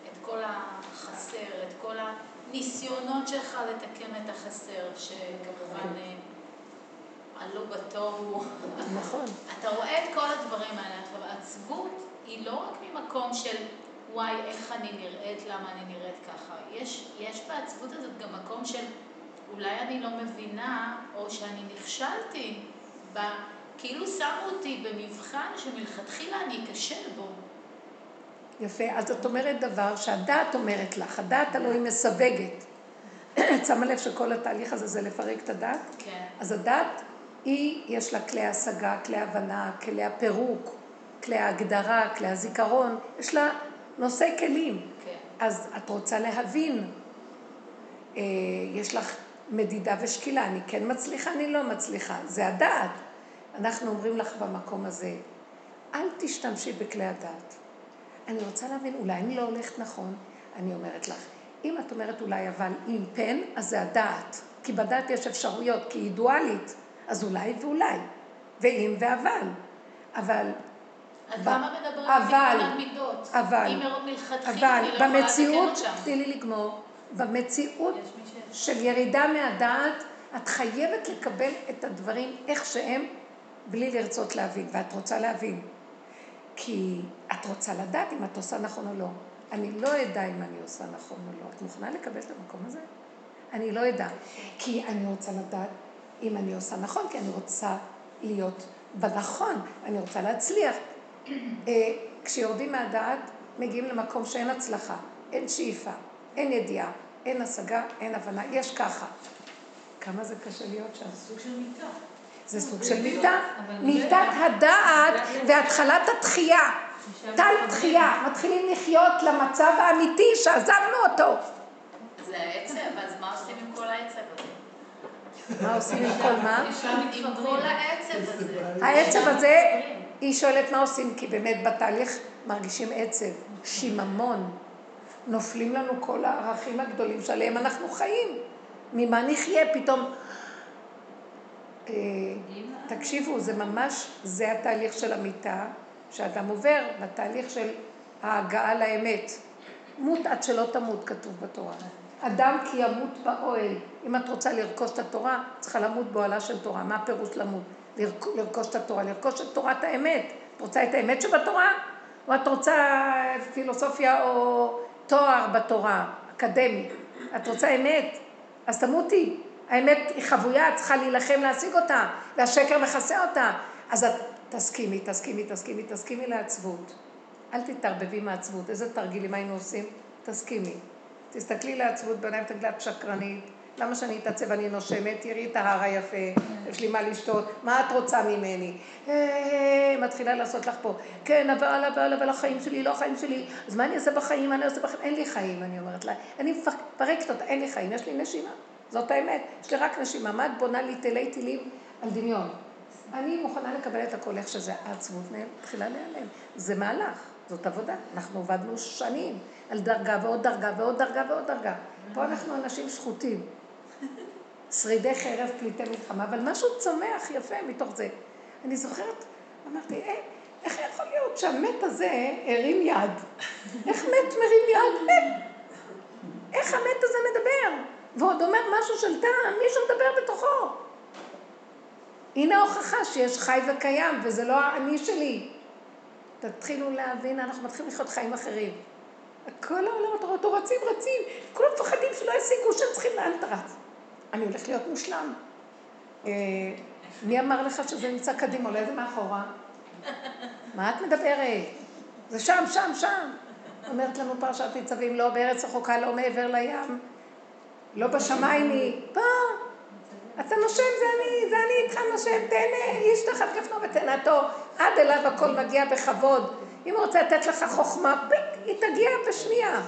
את כל החסר, את כל הניסיונות שלך לתקן את החסר, שכמובן אה, עלו בתוהו. נכון. אתה רואה את כל הדברים האלה. עכשיו, העצבות היא לא רק ממקום של וואי, איך אני נראית, למה אני נראית ככה. יש, יש בעצבות הזאת גם מקום של אולי אני לא מבינה, או שאני נכשלתי, ב, כאילו שמו אותי במבחן שמלכתחילה אני אכשל בו. יפה, אז את אומרת דבר שהדעת אומרת לך, הדעת הלוא היא מסווגת. את שמה לב שכל התהליך הזה זה לפרק את הדעת? כן. אז הדעת, היא, יש לה כלי השגה, כלי הבנה, כלי הפירוק, כלי ההגדרה, כלי הזיכרון, יש לה נושא כלים. כן. אז את רוצה להבין, אה, יש לך מדידה ושקילה, אני כן מצליחה, אני לא מצליחה, זה הדעת. אנחנו אומרים לך במקום הזה, אל תשתמשי בכלי הדעת. אני רוצה להבין, אולי אני לא הולכת נכון, אני אומרת לך, אם את אומרת אולי אבל עם פן, אז זה הדעת. כי בדעת יש אפשרויות, כי היא דואלית, אז אולי ואולי, ואם ואבל. אבל... אז למה מדברים אבל, על מידות? אבל, אם אבל, אני לא במציאות. תני לי לגמור, במציאות של ירידה מהדעת, את חייבת לקבל את הדברים איך שהם, בלי לרצות להבין, ואת רוצה להבין. כי את רוצה לדעת אם את עושה נכון או לא. אני לא אדע אם אני עושה נכון או לא. את מוכנה לקבל את המקום הזה? אני לא אדע. כי אני רוצה לדעת אם אני עושה נכון, כי אני רוצה להיות בנכון, אני רוצה להצליח. אה, כשיורדים מהדעת, מגיעים למקום שאין הצלחה, אין שאיפה, אין ידיעה, אין השגה, אין הבנה, יש ככה. כמה זה קשה להיות שם. סוג של מיטה. זה סוג של מיטה. מיטת הדעת והתחלת התחייה. טל תחייה. מתחילים לחיות למצב האמיתי שעזבנו אותו. זה העצב, אז מה עושים עם כל העצב הזה? מה עושים עם כל מה? עם כל העצב הזה. העצב הזה, היא שואלת מה עושים, כי באמת בתהליך מרגישים עצב, שיממון. נופלים לנו כל הערכים הגדולים שעליהם אנחנו חיים. ממה נחיה פתאום? אה, תקשיבו, זה ממש, זה התהליך של המיטה שאדם עובר, בתהליך של ההגעה לאמת. מות עד שלא תמות, כתוב בתורה. אדם כי ימות באוהל. אם את רוצה לרכוש את התורה, צריכה למות באוהלה של תורה. מה הפירוש למות? לרכ... לרכוש את התורה, לרכוש את תורת האמת. את רוצה את האמת שבתורה? או את רוצה פילוסופיה או תואר בתורה, אקדמי? את רוצה אמת? אז תמותי. האמת היא חבויה, את צריכה להילחם להשיג אותה, והשקר מכסה אותה. אז את תסכימי, תסכימי, תסכימי, תסכימי לעצבות. אל תתערבבי מהעצבות. איזה תרגילים היינו עושים? תסכימי. תסתכלי לעצבות בעיניים, תגידי את שקרנית. למה שאני אתעצב, אני נושמת, תראי את ההר היפה, יש לי מה לשתות, מה את רוצה ממני? אה, מתחילה לעשות לך פה, כן, אבל, אבל, אבל החיים שלי, לא החיים שלי, אז מה אני אעשה בחיים, מה אני אעשה בחיים? אין לי חיים, אני אומרת לה, אני מפרקת אותה, אין לי חיים, יש לי נשימה, זאת האמת, יש לי רק נשימה, מה את בונה לי תלי טילים על דמיון? אני מוכנה לקבל את הכל איך שזה, העצבות מתחילה להיעלם, זה מהלך, זאת עבודה, אנחנו עבדנו שנים על דרגה ועוד דרגה ועוד דרגה ועוד דרגה, פה אנחנו אנשים שחוטים. שרידי חרב, פליטי מלחמה, אבל משהו צומח יפה מתוך זה. אני זוכרת, אמרתי, אה, איך יכול להיות שהמת הזה הרים יד? איך מת מרים יד? איך המת הזה מדבר? ועוד אומר משהו של טעם, מישהו מדבר בתוכו. הנה ההוכחה שיש חי וקיים, וזה לא האני שלי. תתחילו להבין, אנחנו מתחילים לחיות חיים אחרים. כל העולם, אתה רואה אותו רצים, רצים, כולם מפחדים שלא ישיגו שהם צריכים רץ. אני הולך להיות מושלם. אה, מי אמר לך שזה נמצא קדימה? אולי זה מאחורה? מה את מדברת? זה שם, שם, שם. אומרת לנו פרשת ניצבים, לא בארץ רחוקה, לא מעבר לים, לא בשמיים היא. פה, אתה נושם, זה אני, זה אני איתך נושם, תהנה, איש תחת כפנו ותנתו, עד אליו הכל מגיע בכבוד. אם הוא רוצה לתת לך חוכמה, היא תגיע בשנייה.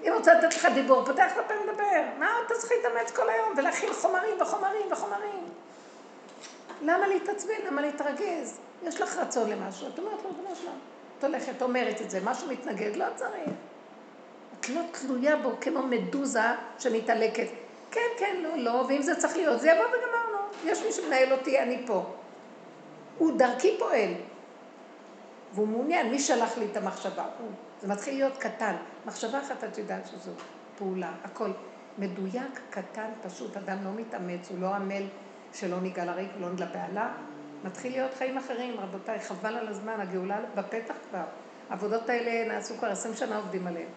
הוא רוצה לתת לך דיבור, פותח את הפה ומדבר. מה עוד אתה צריך להתאמץ כל היום ולהכיל חומרים וחומרים וחומרים? למה להתעצבן? למה להתרגז? יש לך רצון למשהו, את אומרת לו, ריבונו שלם. את הולכת, אומרת את זה, משהו מתנגד, לא צריך. את לא תלויה בו כמו מדוזה שמתעלקת. כן, כן, לא, לא, ואם זה צריך להיות, זה יבוא וגמרנו. יש מי שמנהל אותי, אני פה. הוא דרכי פועל. והוא מעוניין, מי שלח לי את המחשבה? הוא. זה מתחיל להיות קטן. מחשבה אחת את יודעת שזו פעולה, הכל. מדויק, קטן, פשוט, אדם לא מתאמץ, הוא לא עמל שלא ניגע לריק ולא לבהלה. מתחיל להיות חיים אחרים, רבותיי, חבל על הזמן, הגאולה בפתח כבר. העבודות האלה נעשו כבר עשרים שנה עובדים עליהן.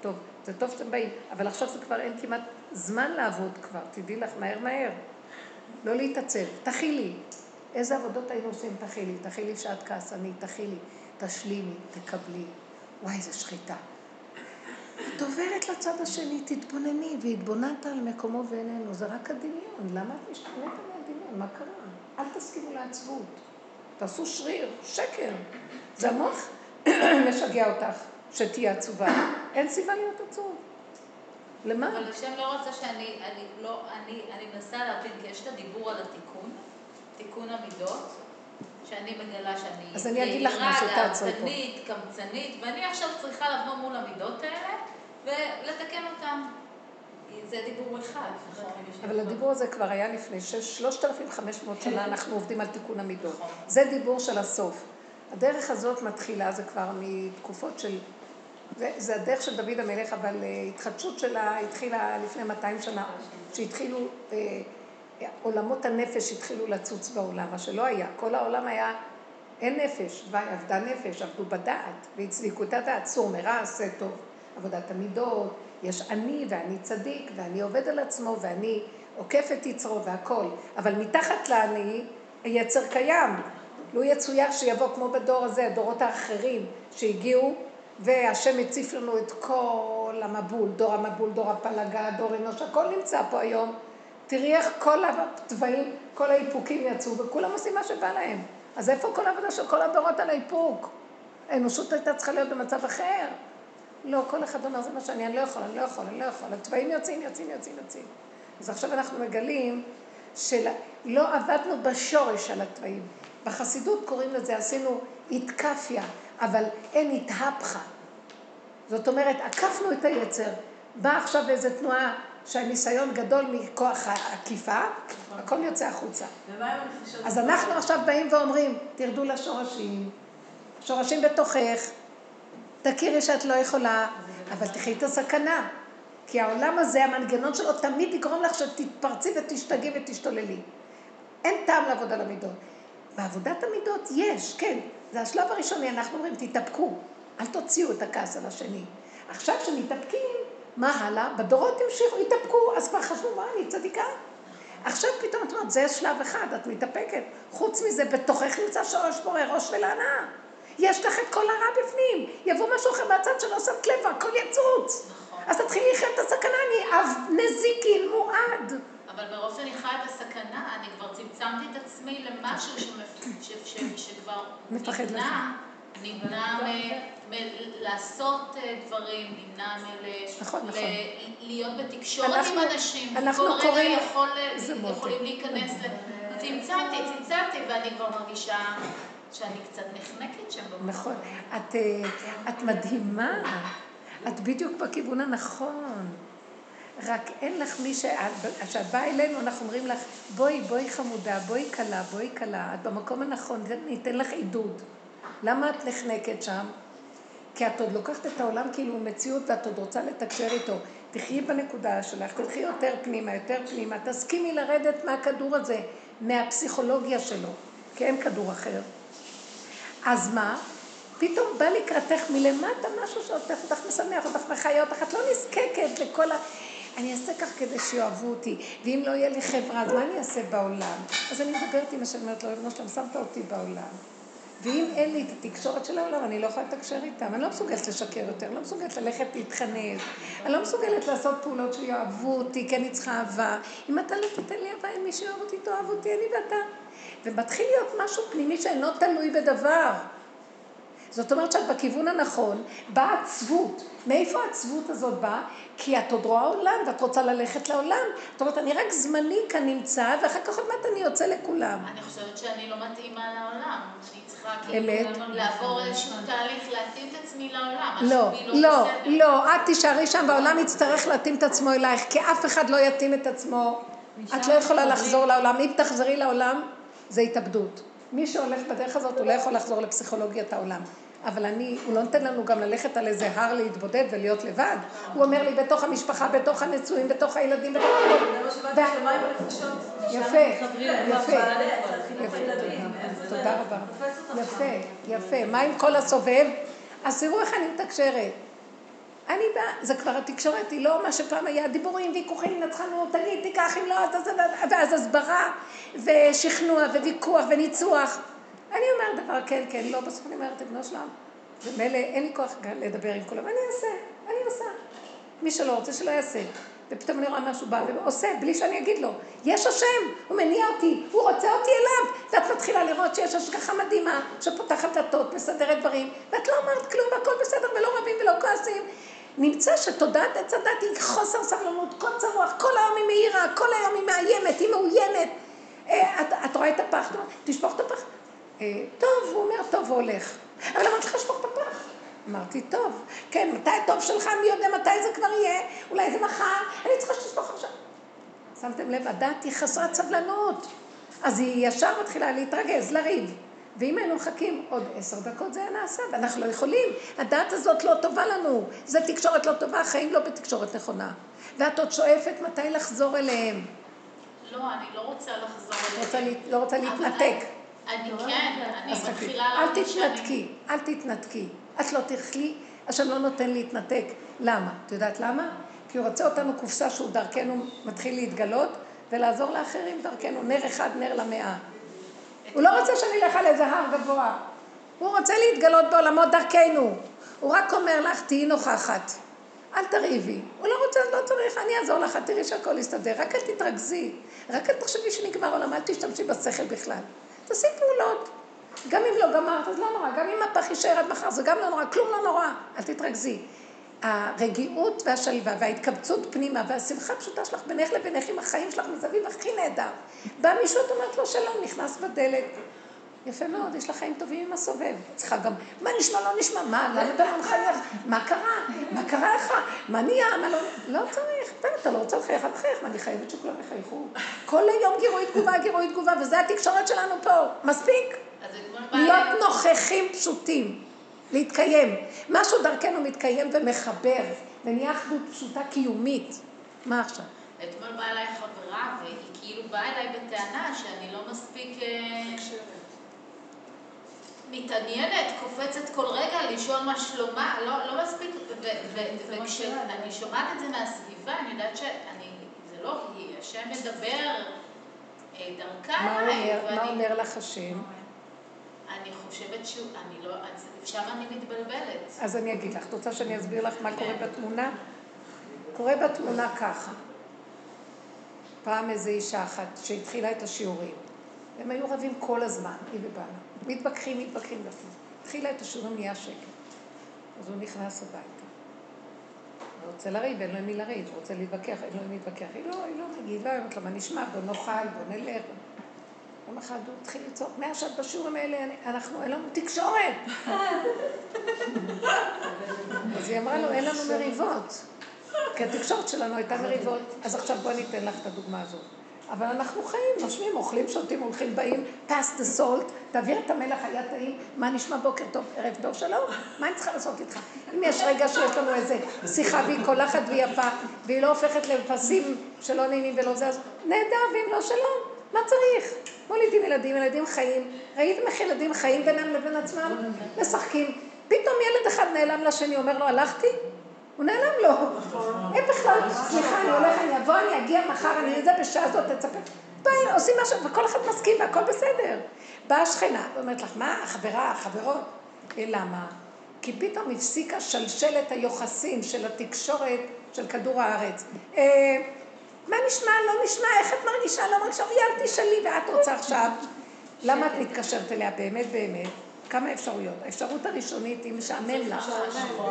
טוב, זה טוב שאתם באים, אבל עכשיו זה כבר אין כמעט זמן לעבוד כבר, תדעי לך, מהר מהר. לא להתעצב, תכילי. איזה עבודות היינו עושים? תכילי, תכילי שאת כעסנית, תכילי, תשלימי, תקבלי. וואי, איזה שחיטה. את עוברת לצד השני, תתבונני, והתבוננת על מקומו ואיננו. זה רק הדמיון. למה את משתנית מהדמיון? מה קרה? אל תסכימו לעצבות. תעשו שריר, שקר. זה המוח משגע אותך שתהיה עצובה. אין סיבה להיות עצוב. למה? אבל השם לא רוצה שאני, אני לא, אני, אני מנסה להבין, כי יש את הדיבור על התיקון, תיקון המידות, שאני מגלה שאני אז אני אגיד לך משהו, תעצרי פה. גאוותנית, קמצנית, ואני עכשיו צריכה לבוא מול המידות האלה ולתקן אותן. זה דיבור אחד, נכון? אבל הדיבור הזה כבר היה לפני 3,500 שנה, אנחנו עובדים על תיקון המידות. נכון. זה דיבור של הסוף. הדרך הזאת מתחילה, זה כבר מתקופות של... זה, זה הדרך של דוד המלך, אבל uh, התחדשות שלה התחילה לפני 200 שנה, שהתחילו, uh, עולמות הנפש התחילו לצוץ בעולם, מה שלא היה. כל העולם היה, אין נפש, עבדה נפש, עבדו בדעת, והצדיקו את הדעת, סור מרע, עשה טוב. עבודת המידות, יש אני ואני צדיק, ואני עובד על עצמו, ואני עוקף את יצרו והכל. אבל מתחת לאני, היצר קיים. לו יצויר שיבוא כמו בדור הזה, הדורות האחרים שהגיעו, והשם הציף לנו את כל המבול, דור המבול, דור הפלגה, דור אנוש, הכל נמצא פה היום. תראי איך כל התוואים, כל האיפוקים יצאו, וכולם עושים מה שבא להם. אז איפה כל העבודה של כל הדורות על האיפוק? האנושות הייתה צריכה להיות במצב אחר. לא, כל אחד אומר, זה מה שאני, אני לא יכול, אני לא יכול, אני לא יכול. התוואים יוצאים, יוצאים, יוצאים, יוצאים. אז עכשיו אנחנו מגלים שלא עבדנו בשורש על התוואים. בחסידות קוראים לזה, עשינו התקפיה, אבל אין התהפכה. זאת אומרת, עקפנו את היצר. באה עכשיו איזו תנועה שהניסיון גדול מכוח העקיפה, הכל יוצא החוצה. אז אנחנו עכשיו באים ואומרים, תרדו לשורשים, שורשים בתוכך, תכירי שאת לא יכולה, אבל תחי את הסכנה. כי העולם הזה, המנגנון שלו תמיד יגרום לך שתתפרצי ותשתגעי ותשתוללי. אין טעם לעבוד על המידות. בעבודת המידות יש, כן, זה השלב הראשוני, אנחנו אומרים, תתאפקו, אל תוציאו את הכעס על השני. עכשיו כשמתאפקים, מה הלאה? בדורות ימשיכו, יתאפקו, אז כבר חשבו, מה, אני צדיקה? עכשיו פתאום את אומרת, זה שלב אחד, את מתאפקת. חוץ מזה, בתוכך נמצא שורש בורא ראש ולהנאה. יש לך את כל הרע בפנים. יבוא משהו אחר מהצד שלא שמת לב, הכל יצוץ. נכון. אז תתחילי לחיות את הסכנה, אני אב נזיקין מועד. אבל מרוב שאני חיה את הסכנה, אני כבר צמצמתי את עצמי למשהו שכבר נבנה, נמנע מלעשות אה, דברים, נמנע נכון, נכון. להיות בתקשורת עם אנשים. אנחנו קוראים... כל רגע יכולים להיכנס ל... צמצמתי, צמצמתי, ואני כבר מרגישה... שאני קצת נחנקת שם. נכון. את, אה, את מדהימה. את בדיוק בכיוון הנכון. רק אין לך מי ש... כשאת באה אלינו, אנחנו אומרים לך, בואי, בואי חמודה, בואי כלה, בואי כלה, את במקום הנכון, ניתן לך עידוד. למה את נחנקת שם? כי את עוד לוקחת את העולם כאילו הוא מציאות ואת עוד רוצה לתקשר איתו. תחי בנקודה שלך, תלכי יותר פנימה, יותר פנימה, תסכימי לרדת מהכדור הזה, מהפסיכולוגיה שלו, כי אין כדור אחר. אז מה? פתאום בא לקראתך מלמטה משהו שעוטף אותך, משמח אותך, מחיה אותך, את לא נזקקת לכל ה... אני אעשה כך כדי שיאהבו אותי, ואם לא יהיה לי חברה, אז מה אני אעשה בעולם? אז אני מדברת עם השם, אומרת לו, אבנו שלם, שמת אותי בעולם. ואם אין לי את התקשורת של העולם, אני לא יכולה לתקשר איתם. אני לא מסוגלת לשקר יותר, אני לא מסוגלת ללכת להתחנף, אני לא מסוגלת לעשות פעולות שיאהבו אותי, כי אני צריכה אהבה. אם אתה לא תיתן לי אהבה, אם מישהו יאהב אותי, תאהב אותי, אני ואתה. ומתחיל להיות משהו פנימי שאינו תלוי בדבר. זאת אומרת שאת בכיוון הנכון, באה עצבות. מאיפה העצבות הזאת באה? כי את עוד רואה עולם ואת רוצה ללכת לעולם. זאת אומרת, אני רק זמני כאן נמצא, ואחר כך עוד מעט אני יוצא לכולם. אני חושבת שאני לא מתאימה לעולם. שאני צריכה כאילו לעבור איזשהו תהליך, להתאים את עצמי לעולם. לא, לא, לא, את תישארי שם והעולם יצטרך להתאים את עצמו אלייך, כי אף אחד לא יתאים את עצמו. את לא יכולה לחזור לעולם. אם תחזרי לעולם, זה התאבדות. מי שהולך בדרך הזאת, הוא לא יכול לחזור לפסיכולוגיית העולם. אבל אני, הוא לא נותן לנו גם ללכת על איזה הר להתבודד ולהיות לבד. הוא אומר לי, בתוך המשפחה, בתוך הנשואים, בתוך הילדים, בתוך הכל. יפה, יפה. תודה רבה. יפה, יפה. מה עם כל הסובב? אז תראו איך אני מתקשרת. אני באה, זה כבר התקשורת, היא לא מה שפעם היה דיבורים, ויכוחים, נצחנות, תגיד, תיקח, אם לא, ואז הסברה, ושכנוע, וויכוח, וניצוח. אני אומרת דבר כן, כן, לא, בסוף אני אומרת, בנו שלם, ומילא אין לי כוח לדבר עם כולם, אני אעשה, אני עושה. מי שלא רוצה, שלא יעשה. ופתאום אני רואה משהו בא ועושה, בלי שאני אגיד לו. יש השם, הוא מניע אותי, הוא רוצה אותי אליו. ואת מתחילה לראות שיש השגחה מדהימה, שפותחת דלתות, מסדרת דברים, ואת לא אמרת כלום, הכל בסדר, ולא רבים ולא כועסים. נמצא שתודעת עץ הדת היא חוסר סבלנות, קוצר רוח, כל היום היא מאירה, כל היום היא מאיימת, היא מאוימת. אה, את, את רואה את הפח, תשפוך את הפח. אה, טוב, הוא אומר, טוב, הוא הולך. אבל למה צריך לשפוך את הפח? אמרתי, טוב, כן, מתי הטוב שלך, מי יודע מתי זה כבר יהיה, אולי זה מחר, אני צריכה שתשפוך עכשיו. שמתם לב, הדת היא חסרת סבלנות. אז היא ישר מתחילה להתרגז, לריב. ואם היינו מחכים עוד עשר דקות זה היה נעשה, ואנחנו לא יכולים. הדת הזאת לא טובה לנו, זו תקשורת לא טובה, החיים לא בתקשורת נכונה. ואת עוד שואפת מתי לחזור אליהם. לא, אני לא רוצה לחזור אליהם. לא רוצה להתנתק. אני כן, אני מתחילה אל תתנתקי, אל תתנתקי. את לא תאכלי, השם לא נותן להתנתק. למה? את יודעת למה? כי הוא רוצה אותנו קופסה שהוא דרכנו מתחיל להתגלות, ולעזור לאחרים דרכנו. נר אחד, נר למאה. הוא לא רוצה שאני אלך על איזה הר גבוה. הוא רוצה להתגלות בעולמות דרכנו. הוא רק אומר לך, תהיי נוכחת. אל תרעיבי. הוא לא רוצה, לא צריך, אני אעזור לך, תראי שהכל יסתדר. רק אל תתרכזי. רק אל תחשבי שנגמר עולם, אל תשתמשי בשכל בכלל. תעשי פעולות. גם אם לא גמרת, אז לא נורא. גם אם הפח יישאר עד מחר, זה גם לא נורא, כלום לא נורא. אל תתרכזי. הרגיעות והשלווה וההתקבצות פנימה והשמחה הפשוטה שלך בינך לבינך עם החיים שלך מסביב הכי נהדר. בא מישהו, את אומרת לו שלום, נכנס בדלת. יפה מאוד, יש לך חיים טובים עם הסובב. צריכה גם, מה נשמע, לא נשמע, מה, למה אתה לא מחייך? מה קרה? מה קרה לך? מה נהיה? מה לא... לא צריך, אתה לא רוצה לחייך, אל תחייך, מה, אני חייבת שכולם יחייכו? כל היום גירוי תגובה, גירוי תגובה, וזה התקשורת שלנו פה. מספיק. להיות נוכחים פשוטים. להתקיים. משהו דרכנו מתקיים ומחבר, ונהיה אחדות פשוטה קיומית. מה עכשיו? אתמול באה אליי חברה, והיא כאילו באה אליי בטענה שאני לא מספיק אה, מתעניינת, קופצת כל רגע לשאול מה שלומה, לא, לא מספיק, וכשאני שומעת את זה מהסביבה, אני יודעת שאני, זה לא היא, השם מדבר אה, דרכה. מה אומר לך השם? אני חושבת שהוא, אני לא, שם אני מתבלבלת. אז אני אגיד לך, את רוצה שאני אסביר לך מה קורה בתמונה? קורה בתמונה ככה. פעם איזו אישה אחת שהתחילה את השיעורים. הם היו רבים כל הזמן, היא ובעלה. מתווכחים, מתווכחים בפנים. התחילה את השיעורים, נהיה שקט. אז הוא נכנס הביתה. הוא רוצה לריב, אין לו עם מי לריב, הוא רוצה להתווכח, אין לו עם מי להתווכח. היא לא, היא לא מגיעה, היא אומרת לו, מה נשמע, בוא נאכל, בוא נלך. יום אחד הוא התחיל לצעוק, מעכשיו בשיעורים האלה אנחנו, אין לנו תקשורת. אז היא אמרה לו, אין לנו מריבות. כי התקשורת שלנו הייתה מריבות. אז עכשיו בואי ניתן לך את הדוגמה הזאת. אבל אנחנו חיים, נושמים, אוכלים, שותים, הולכים, באים, pass the salt, תעביר את המלח, היה טעים, מה נשמע בוקר טוב, ערב טוב, שלום, מה אני צריכה לעשות איתך? אם יש רגע שיש לנו איזה שיחה והיא קולחת והיא יפה, והיא לא הופכת לפסים שלא נעימים ולא זה, אז נהדר, ואם לא, שלום, מה צריך? מולידים ילדים, ילדים חיים, ראיתם איך ילדים חיים בינם לבין עצמם? משחקים. פתאום ילד אחד נעלם לשני, אומר לו, הלכתי? הוא נעלם לו. אין בכלל, סליחה, אני הולך, אני אבוא, אני אגיע מחר, אני אהיה בשעה הזאת, תצפה. באים, עושים משהו, וכל אחד מסכים והכל בסדר. באה השכנה ואומרת לך, מה, החברה, החברות? אה, למה? כי פתאום הפסיקה שלשלת היוחסין של התקשורת של כדור הארץ. מה נשמע, לא נשמע, איך את מרגישה, לא מרגישה, אוי, אל תשאלי, ואת רוצה עכשיו. למה את מתקשרת אליה באמת באמת? כמה אפשרויות. האפשרות הראשונית היא משעמם לך,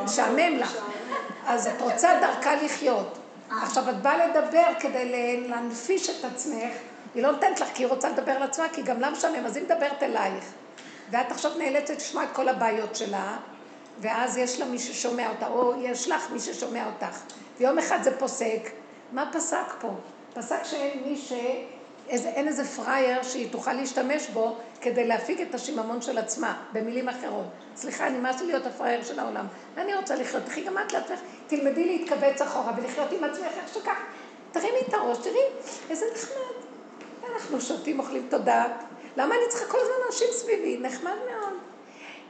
משעמם לך. אז את רוצה דרכה לחיות. עכשיו, את באה לדבר כדי להנפיש את עצמך, היא לא נותנת לך כי היא רוצה לדבר על עצמה, כי גם לה משעמם, אז היא מדברת אלייך. ואת עכשיו נאלצת לשמוע את כל הבעיות שלה, ואז יש לה מי ששומע אותה, או יש לך מי ששומע אותך. ויום אחד זה פוסק. מה פסק פה? פסק שאין מי ש... איזה, אין איזה פראייר שהיא תוכל להשתמש בו כדי להפיק את השיממון של עצמה, במילים אחרות. סליחה, נמאס לי להיות הפראייר של העולם. ואני רוצה לחיות, תחי גם את לעצמך, תלמדי להתכווץ אחורה ולחיות עם עצמך איך שכך. תרימי את הראש, תראי, איזה נחמד. אנחנו שותים, אוכלים תודה. למה אני צריכה כל הזמן אנשים סביבי? נחמד מאוד.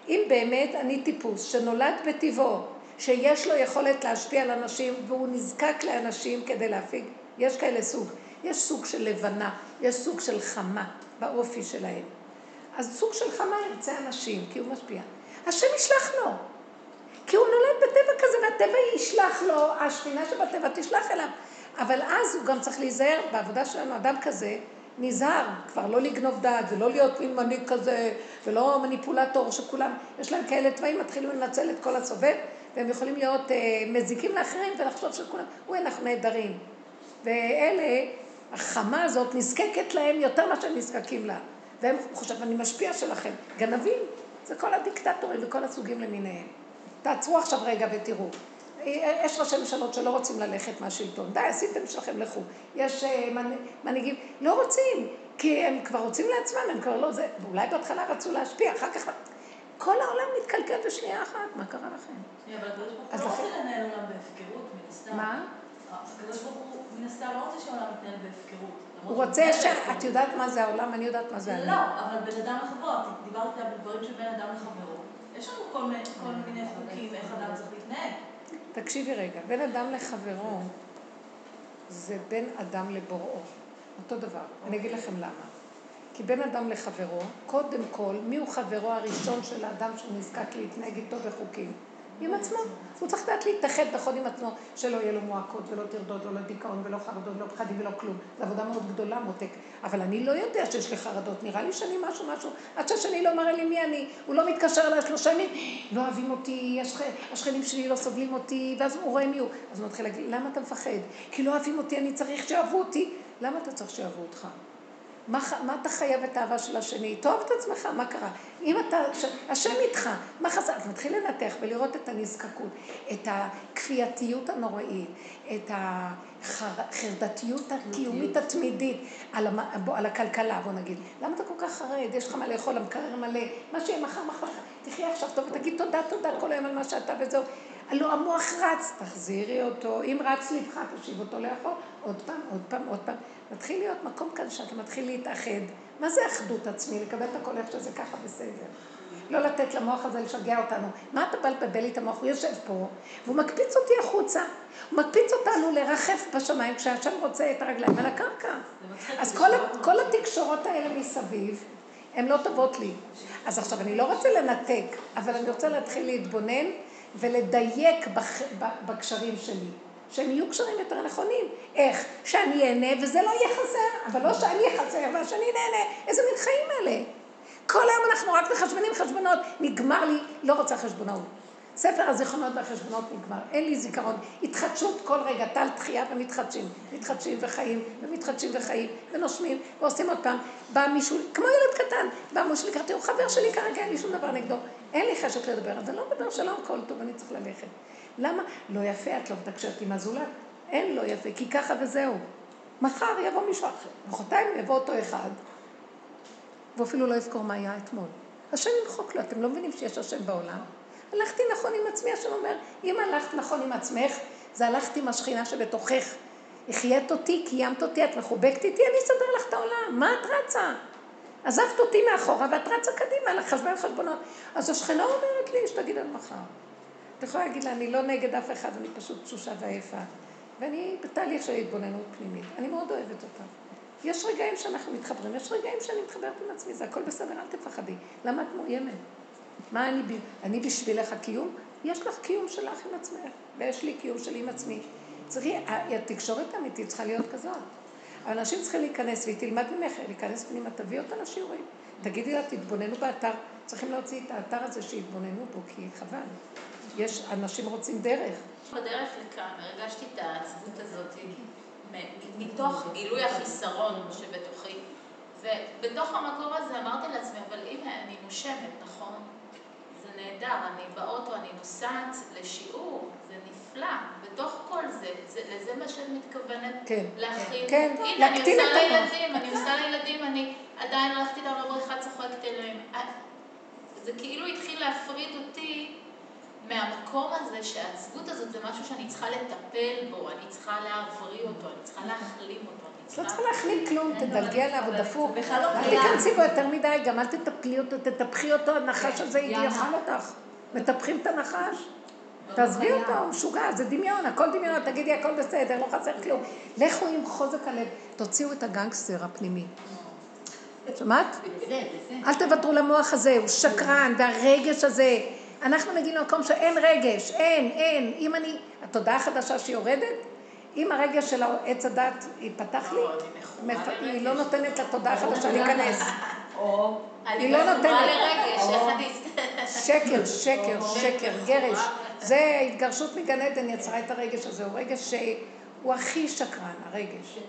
אם באמת אני טיפוס שנולד בטבעו, שיש לו יכולת להשפיע על אנשים והוא נזקק לאנשים כדי להפיק, יש כאלה סוג. יש סוג של לבנה, יש סוג של חמה באופי שלהם. אז סוג של חמה ירצה אנשים, כי הוא משפיע. השם ישלח לו. כי הוא נולד בטבע כזה, והטבע ישלח לו, השכינה שבטבע תשלח אליו. אבל אז הוא גם צריך להיזהר, בעבודה שלנו אדם כזה נזהר, כבר לא לגנוב דעת ולא להיות מין מנהיג כזה, ולא מניפולטור שכולם, יש להם כאלה תוואים, מתחילים לנצל את כל הסובב, והם יכולים להיות אה, מזיקים לאחרים ולחשוב שכולם, אוי, אנחנו נהדרים. ואלה החמה הזאת נזקקת להם יותר ממה שהם נזקקים לה. והם חושבים, אני משפיע שלכם. גנבים, זה כל הדיקטטורים וכל הסוגים למיניהם. תעצרו עכשיו רגע ותראו. יש ראשי ממשלות שלא רוצים ללכת מהשלטון. די, עשיתם שלכם, לכו. יש אה, מנהיגים, לא רוצים, כי הם כבר רוצים לעצמם, הם כבר לא זה. ואולי בהתחלה רצו להשפיע, אחר כך... כל העולם מתקלקל בשנייה אחת, מה קרה לכם? ברוך הוא לא רוצה לנהל עולם בהפקרות, מן הסתם. מה? הקדוש ברוך הוא מן הסתם לא רוצה שהעולם יתנהל בהפקרות. הוא רוצה ש... את יודעת מה זה העולם, אני יודעת מה זה אני. לא, אבל בין אדם לחברו, דיברת על דברים שבין אדם לחברו. יש לנו כל מיני חוקים איך אדם צריך להתנהג. תקשיבי רגע, בין אדם לחברו זה בין אדם לבוראו. אותו דבר. אני אגיד לכם למה. כי בין אדם לחברו, קודם כל, מי הוא חברו הראשון של האדם שנזקק להתנהג איתו בחוקים? עם עצמו. הוא צריך לדעת להתאחד נכון עם עצמו, שלא יהיה לו מועקות ולא טרדות ולא דיכאון ולא חרדות ולא פחדים ולא כלום. זו עבודה מאוד גדולה, מותק. אבל אני לא יודע שיש לי חרדות, נראה לי שאני משהו משהו, עד שהשני לא מראה לי מי אני. הוא לא מתקשר אליי שלושה ימים, לא אוהבים אותי, השכנים שלי לא סובלים אותי, ואז הוא רואה מי הוא. אז הוא מתחיל להגיד, למה אתה מפחד? כי לא אוהבים אותי, אני צריך שאהבו אותי. למה אתה צריך שאהבו אותך? מה, מה אתה חייב את האהבה של השני? תאהב את עצמך, מה קרה? אם אתה, ש... השם איתך, מה חסר? אז מתחיל לנתח ולראות את הנזקקות, את הכפייתיות הנוראית, את החרדתיות הקיומית התמידית על, המ... על הכלכלה, בוא נגיד. למה אתה כל כך חרד? יש לך מה לאכול, המקרר מלא, מה שיהיה מחר, מחר, תחיה עכשיו טוב ותגיד תודה, תודה כל היום על מה שאתה וזהו. הלוא המוח רץ, תחזירי אותו, אם רץ לבך, תושיב אותו לאכול, עוד פעם, עוד פעם, עוד פעם. מתחיל להיות מקום כאן שאתה מתחיל להתאחד. מה זה אחדות עצמי? לקבל את הכל איך שזה ככה בסדר. לא לתת למוח הזה לשגע אותנו. מה אתה בא לבלבל לי את המוח? הוא יושב פה, והוא מקפיץ אותי החוצה. הוא מקפיץ אותנו לרחף בשמיים כשהשם רוצה את הרגליים על הקרקע. אז כל, כל התקשורות האלה מסביב, הן לא טובות לי. אז עכשיו, אני לא רוצה לנתק, אבל אני רוצה להתחיל להתבונן ולדייק בקשרים שלי. שהם יהיו קשרים יותר נכונים. איך? שאני אהנה וזה לא יהיה חסר, אבל לא שאני אהיה חסר והשני נהנה. איזה מין חיים אלה? כל היום אנחנו רק מחשבנים חשבונות, נגמר לי, לא רוצה חשבונאות. ספר הזיכרונות והחשבונות נגמר, אין לי זיכרון. התחדשות כל רגע, טל תחייה ומתחדשים. מתחדשים וחיים, ומתחדשים וחיים, ונושמים, ועושים עוד פעם. בא מישהו, כמו ילד קטן, בא מישהו לקראתי, הוא חבר שלי כרגע, אין לי שום דבר נגדו. אין לי חשק לדבר, אז אני לא מדבר שלום, כל טוב, אני צריך ללכת. למה? לא יפה, את לא מתקשרת עם הזולת, אין לו יפה, כי ככה וזהו. מחר יבוא מישהו אחר, מחרתיים יבוא אותו אחד, ואפילו לא יזכור מה היה אתמול. השם ימחוק לו, אתם לא מבינים שיש השם בעולם? הלכתי נכון עם עצמי, השם אומר, אם הלכת נכון עם עצמך, זה הלכת עם השכינה שבתוכך. החיית אותי, קיימת אותי, את מחובקת איתי, אני אסדר לך את העולם. מה את רצה? עזבת אותי מאחורה ואת רצה קדימה, לחשבון חשבונות. אז השכנה אומרת לי, שתגיד עד מחר. את יכולה להגיד לה, אני לא נגד אף אחד, אני פשוט תשושה ועייפה. ואני בתהליך של התבוננות פנימית. אני מאוד אוהבת אותה. יש רגעים שאנחנו מתחברים, יש רגעים שאני מתחברת עם עצמי, זה הכל בסדר, אל תפחדי. למה את מאוימת? מה אני, אני בשבילך קיום? יש לך קיום שלך עם עצמך, ויש לי קיום שלי עם עצמי. צריכי, התקשורת האמיתית צריכה להיות כזאת. האנשים צריכים להיכנס, והיא תלמד ממך, להיכנס פנימה, תביא אותה לשיעורים. תגידי לה, תתבוננו באתר, צריכים להוציא את האתר הזה שיתבוננו בו, כי חבל. יש, אנשים רוצים דרך. בדרך לכאן הרגשתי את העצבות הזאת, מתוך גילוי החיסרון שבתוכי. ובתוך המקום הזה אמרתי לעצמי, אבל הנה, אני נושמת, נכון? זה נהדר, אני באוטו, אני נוסעת לשיעור, נפלא. בתוך כל זה, זה לזה מה שאת מתכוונת כן, להכין. כן, הנה, אני עושה לילדים, אני עושה לילדים, אני עדיין הלכתי איתם לבריכה, צוחקת אליהם. זה כאילו התחיל להפריד אותי מהמקום הזה שהעצבות הזאת זה משהו שאני צריכה לטפל בו, אני צריכה להבריא אותו, אני צריכה להחלים אותו. לא צריכה להחלים כלום, תדלגי עליו, הוא דפוק. אל תיכנסי בו יותר מדי, גם אל תטפלי אותו, תטפחי אותו, הנחש הזה יאכל אותך. מטפחים את הנחש. תעזבי אותו, הוא משוגע, זה דמיון, הכל דמיון, תגידי הכל בסדר, לא חסר כלום. לכו עם חוזק הלב, תוציאו את הגנגסטר הפנימי. שמעת? אל תוותרו למוח הזה, הוא שקרן, והרגש הזה. אנחנו מגיעים למקום שאין רגש, אין, אין. אם אני, התודעה החדשה שיורדת, אם הרגש של עץ הדת ייפתח לי, היא לא נותנת לתודעה החדשה להיכנס. היא לא נותנת. שקר, שקר, שקר, גרש. זה התגרשות מגן עדן יצרה את הרגש הזה, הוא רגש שהוא הכי שקרן, הרגש.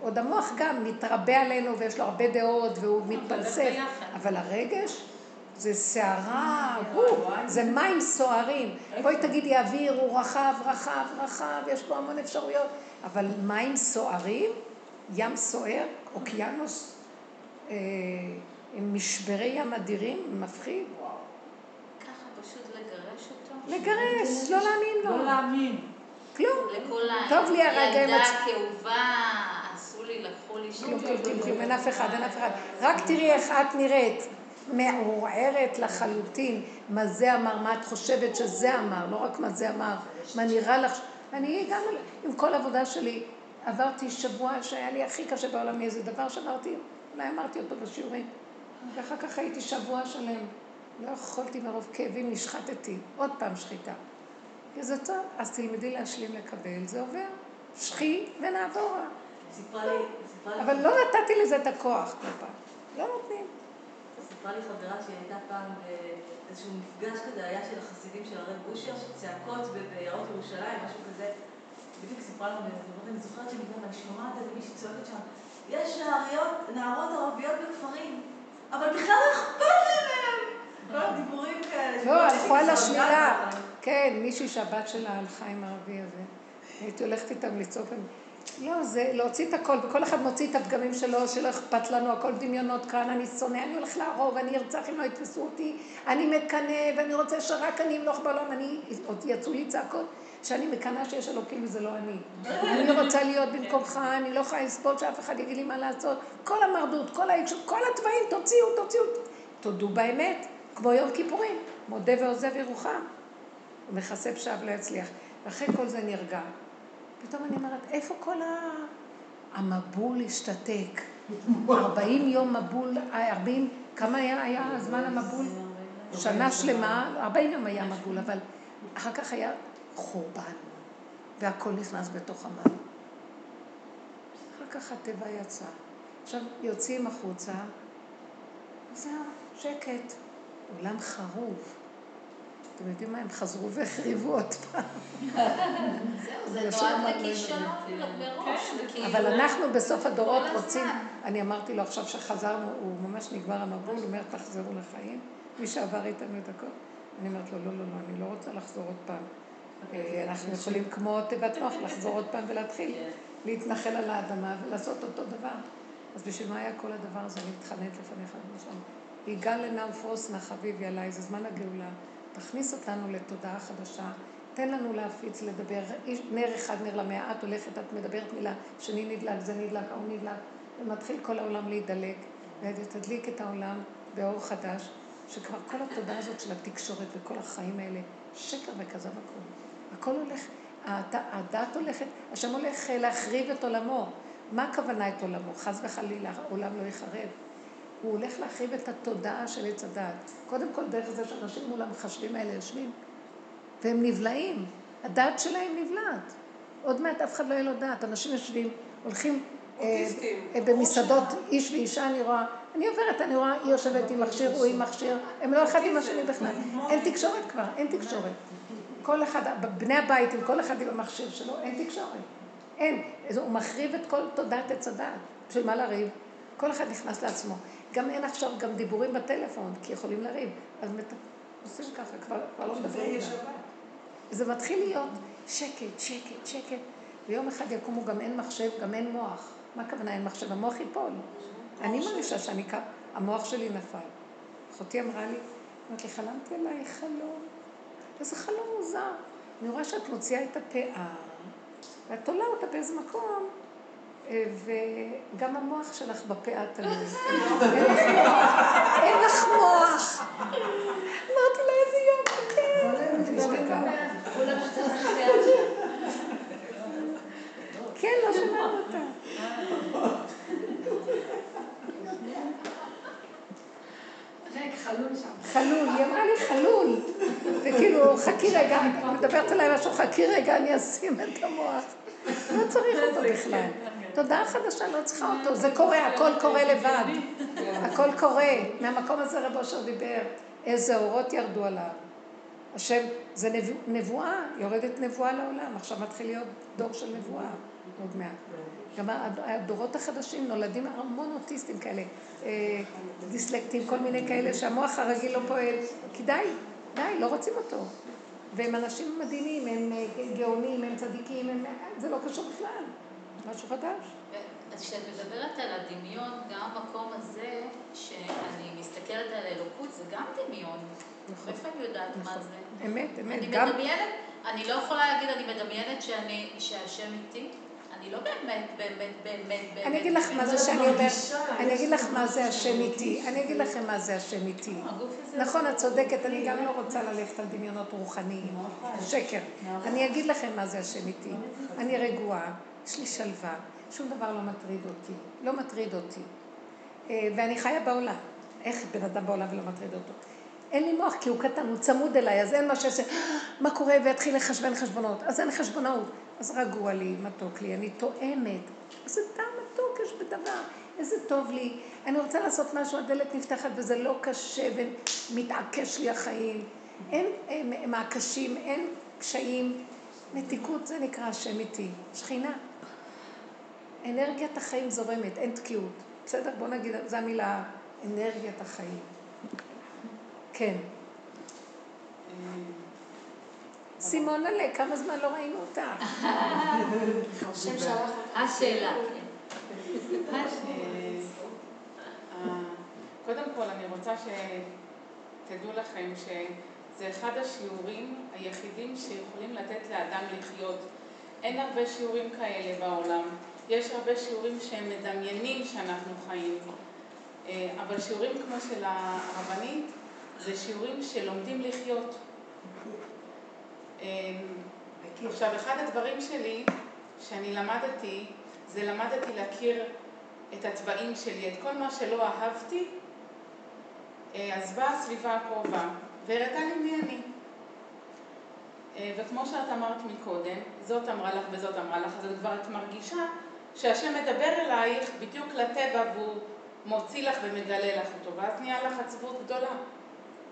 עוד המוח גם מתרבה עלינו ויש לו הרבה דעות והוא מתפלסף, אבל הרגש זה סערה, זה מים סוערים. בואי תגידי, האוויר הוא רחב, רחב, רחב, יש פה המון אפשרויות, אבל מים סוערים, ים סוער, אוקיינוס אה, עם משברי ים אדירים, מפחיד. לגרש לא להאמין לו. לא להאמין. כלום. טוב לי הרגע ילדה כאובה, עשו לי, לקחו לי כלום, כלום, כלום, אין אף אחד, אין אף אחד. רק תראי איך את נראית. מעורערת לחלוטין מה זה אמר, מה את חושבת שזה אמר, לא רק מה זה אמר, מה נראה לך. אני גם עם כל העבודה שלי עברתי שבוע שהיה לי הכי קשה בעולם מאיזה דבר שאמרתי, אולי אמרתי אותו בשיעורים, ואחר כך הייתי שבוע שלם, לא יכולתי מרוב כאבים, נשחטתי, עוד פעם שחיטה. כי זה טוב, אז תלמדי להשלים לקבל, זה עובר, שחי ונעבור. אבל לא נתתי לזה את הכוח כל פעם, לא נותנים. סיפרה לי חברה שהיא הייתה פעם באיזשהו מפגש כזה, היה של החסידים של הרב בושר, של צעקות ביערות ירושלים, משהו כזה. בדיוק סיפרה לנו, אני זוכרת שאני גם, אני שומעת איזה מישהי צועקת שם, יש נעריות, נערות ערביות בכפרים, אבל בכלל לא אכפת להם! כל הדיבורים כאלה. לא, הלכו על השמירה. כן, מישהי שהבת שלה הלכה עם הערבי הזה. הייתי הולכת איתם לצעוק. לא, זה להוציא את הכל, וכל אחד מוציא את הפגמים שלו, שלא אכפת לנו, הכל דמיונות כאן, אני שונא, אני הולך להרוג, אני ארצח אם לא יתפסו אותי, אני מקנא, ואני רוצה שרק אני אמלוך בעולם, אני, עוד יצאו לי צעקות, שאני מקנאה שיש אלוקים וזה לא אני. אני רוצה להיות במקומך, אני לא יכולה לסבול שאף אחד יגיד לי מה לעשות. כל המרדות, כל העיקשות, כל התוואים, תוציאו, תוציאו. תודו באמת, כמו יום כיפורים, מודה ועוזב ירוחם. ומכסה פשעיו לא יצליח. ואחרי כל זה נרגע. פתאום אני אומרת, איפה כל ה... המבול השתתק? 40 יום מבול, 40, כמה היה, היה זמן המבול? שנה שלמה, 40 יום היה מבול, אבל אחר כך היה חורבן, והכל נכנס בתוך המים. אחר כך הטבע יצא. עכשיו יוצאים החוצה, וזהו, שקט, עולם חרוב. אתם יודעים מה, הם חזרו והחריבו עוד פעם. זהו, זה נועד לכישלון מראש. כן, אבל אנחנו בסוף הדורות רוצים, אני אמרתי לו עכשיו שחזרנו, הוא ממש נגמר המבול, הוא אומר תחזרו לחיים, מי שעבר איתנו את הכל. אני אומרת לו, לא, לא, לא, אני לא רוצה לחזור עוד פעם. אה, אנחנו יכולים כמו תיבת נוח לחזור עוד פעם ולהתחיל להתנחל על האדמה ולעשות אותו דבר. אז בשביל מה היה כל הדבר הזה? אני מתחננת לפניך. יגאל לנא ופרוס נא חביבי עליי, זה זמן הגאולה. תכניס אותנו לתודעה חדשה, תן לנו להפיץ, לדבר. נר אחד, נר למאה, את הולכת, את מדברת מילה, שני נדלק, זה נדלק, ההוא נדלק, ומתחיל כל העולם להידלק, ותדליק את העולם באור חדש, שכבר כל התודעה הזאת של התקשורת וכל החיים האלה, שקר וכזב הכול. הכל הולך, הדת הולכת, השם הולך להחריב את עולמו. מה הכוונה את עולמו? חס וחלילה, העולם לא יחרב. הוא הולך להחריב את התודעה של עץ הדעת. קודם כל דרך זה שאנשים מול המחשבים האלה יושבים, והם נבלעים. הדעת שלהם נבלעת. עוד מעט אף אחד לא יהיה לו דעת. אנשים יושבים, הולכים אה, אה, במסעדות, איש ואישה אני רואה, אני עוברת, אני רואה, היא יושבת עם מכשיר, הוא עם מכשיר, הם לא אחד עם השני בכלל. אין תקשורת כבר, אין תקשורת. כל אחד, בני הבית, עם כל אחד עם המכשיר שלו, אין תקשורת. אין. הוא מחריב את כל תודעת עץ הדעת. בשביל מה לריב? כל אחד נכנס לעצמו. גם אין עכשיו גם דיבורים בטלפון, כי יכולים לריב. אז מת... עושים ככה, כבר, כבר לא מדברים. זה מתחיל להיות שקט, שקט, שקט. ויום אחד יקומו, גם אין מחשב, גם אין מוח. מה הכוונה אין מחשב? המוח ייפול. אני מרגישה שאני כאן, המוח שלי נפל. אחותי אמרה לי, אמרת לי, חלמתי עלייך חלום. איזה חלום מוזר. אני רואה שאת מוציאה את הפאה, ואת תולה אותה באיזה מקום, וגם המוח שלך בפאה תלוי. אין לך מוח. אמרתי לה, איזה יופי, כן. כן, לא שמענו אותה. חלול, היא אמרה לי חלול. וכאילו, חכי רגע, מדברת עליי משהו, חכי רגע, אני אשים את המוח. לא צריך אותו בכלל. תודעה חדשה, לא צריכה אותו. זה קורה, הכל קורה לבד. הכל קורה. מהמקום הזה רב אושר דיבר, איזה אורות ירדו עליו. השם, זה נבואה, יורדת נבואה לעולם. עכשיו מתחיל להיות דור של נבואה, עוד מעט. גם הדורות החדשים נולדים המון אוטיסטים כאלה, אה, דיסלקטים, כל מיני כאלה שהמוח הרגיל לא פועל, כי די, די, לא רוצים אותו. והם אנשים מדהימים, הם אה, גאונים, הם צדיקים, הם... זה לא קשור בכלל, משהו חדש. אז כשאת מדברת על הדמיון, גם המקום הזה, שאני מסתכלת על אלוקות, זה גם דמיון. נכון. איפה אני יודעת מה נכון. זה? אמת, אמת. אני מדמיינת, אני לא יכולה להגיד, אני מדמיינת שהשם איתי. אני לא באמת, באמת, באמת, באמת. אני אגיד לך מה זה שאני אומרת, אני אגיד לך מה זה השם איתי, אני אגיד לכם מה זה השם איתי. נכון, את צודקת, אני גם לא רוצה ללכת על דמיונות רוחניים, שקר. אני אגיד לכם מה זה השם איתי. אני רגועה, יש לי שלווה, שום דבר לא מטריד אותי, לא מטריד אותי. אה, ואני חיה בעולם. איך בן אדם בעולם ולא מטריד אותו? אין לי מוח, כי הוא קטן, הוא צמוד אליי, אז אין מה שעושה, מה קורה, ויתחיל לחשבן חשבונות. אז אין חשבונאות. אז רגוע לי, מתוק לי, אני טועמת. איזה טעם מתוק יש בדבר, איזה טוב לי. אני רוצה לעשות משהו, הדלת נפתחת וזה לא קשה ומתעקש לי החיים. אין, אין מעקשים, אין קשיים. מתיקות זה נקרא השם איתי, שכינה. אנרגיית החיים זורמת, אין תקיעות. בסדר? בוא נגיד, זו המילה, אנרגיית החיים. כן. סימון עלה, כמה זמן לא ראינו אותה? השאלה. קודם כל אני רוצה שתדעו לכם שזה אחד השיעורים היחידים שיכולים לתת לאדם לחיות. אין הרבה שיעורים כאלה בעולם. יש הרבה שיעורים שהם מדמיינים שאנחנו חיים. אה, אבל שיעורים כמו של הרבנית זה שיעורים שלומדים לחיות. אמ, עכשיו, אחד הדברים שלי שאני למדתי, זה למדתי להכיר את הצבעים שלי, את כל מה שלא אהבתי, אה, אז באה הסביבה הקרובה והראתה לי מי אני. אה, וכמו שאת אמרת מקודם, זאת אמרה לך וזאת אמרה לך, אז כבר את מרגישה שהשם מדבר אלייך בדיוק לטבע והוא מוציא לך ומגלה לך אותו, ואז נהיה לך עצבות גדולה.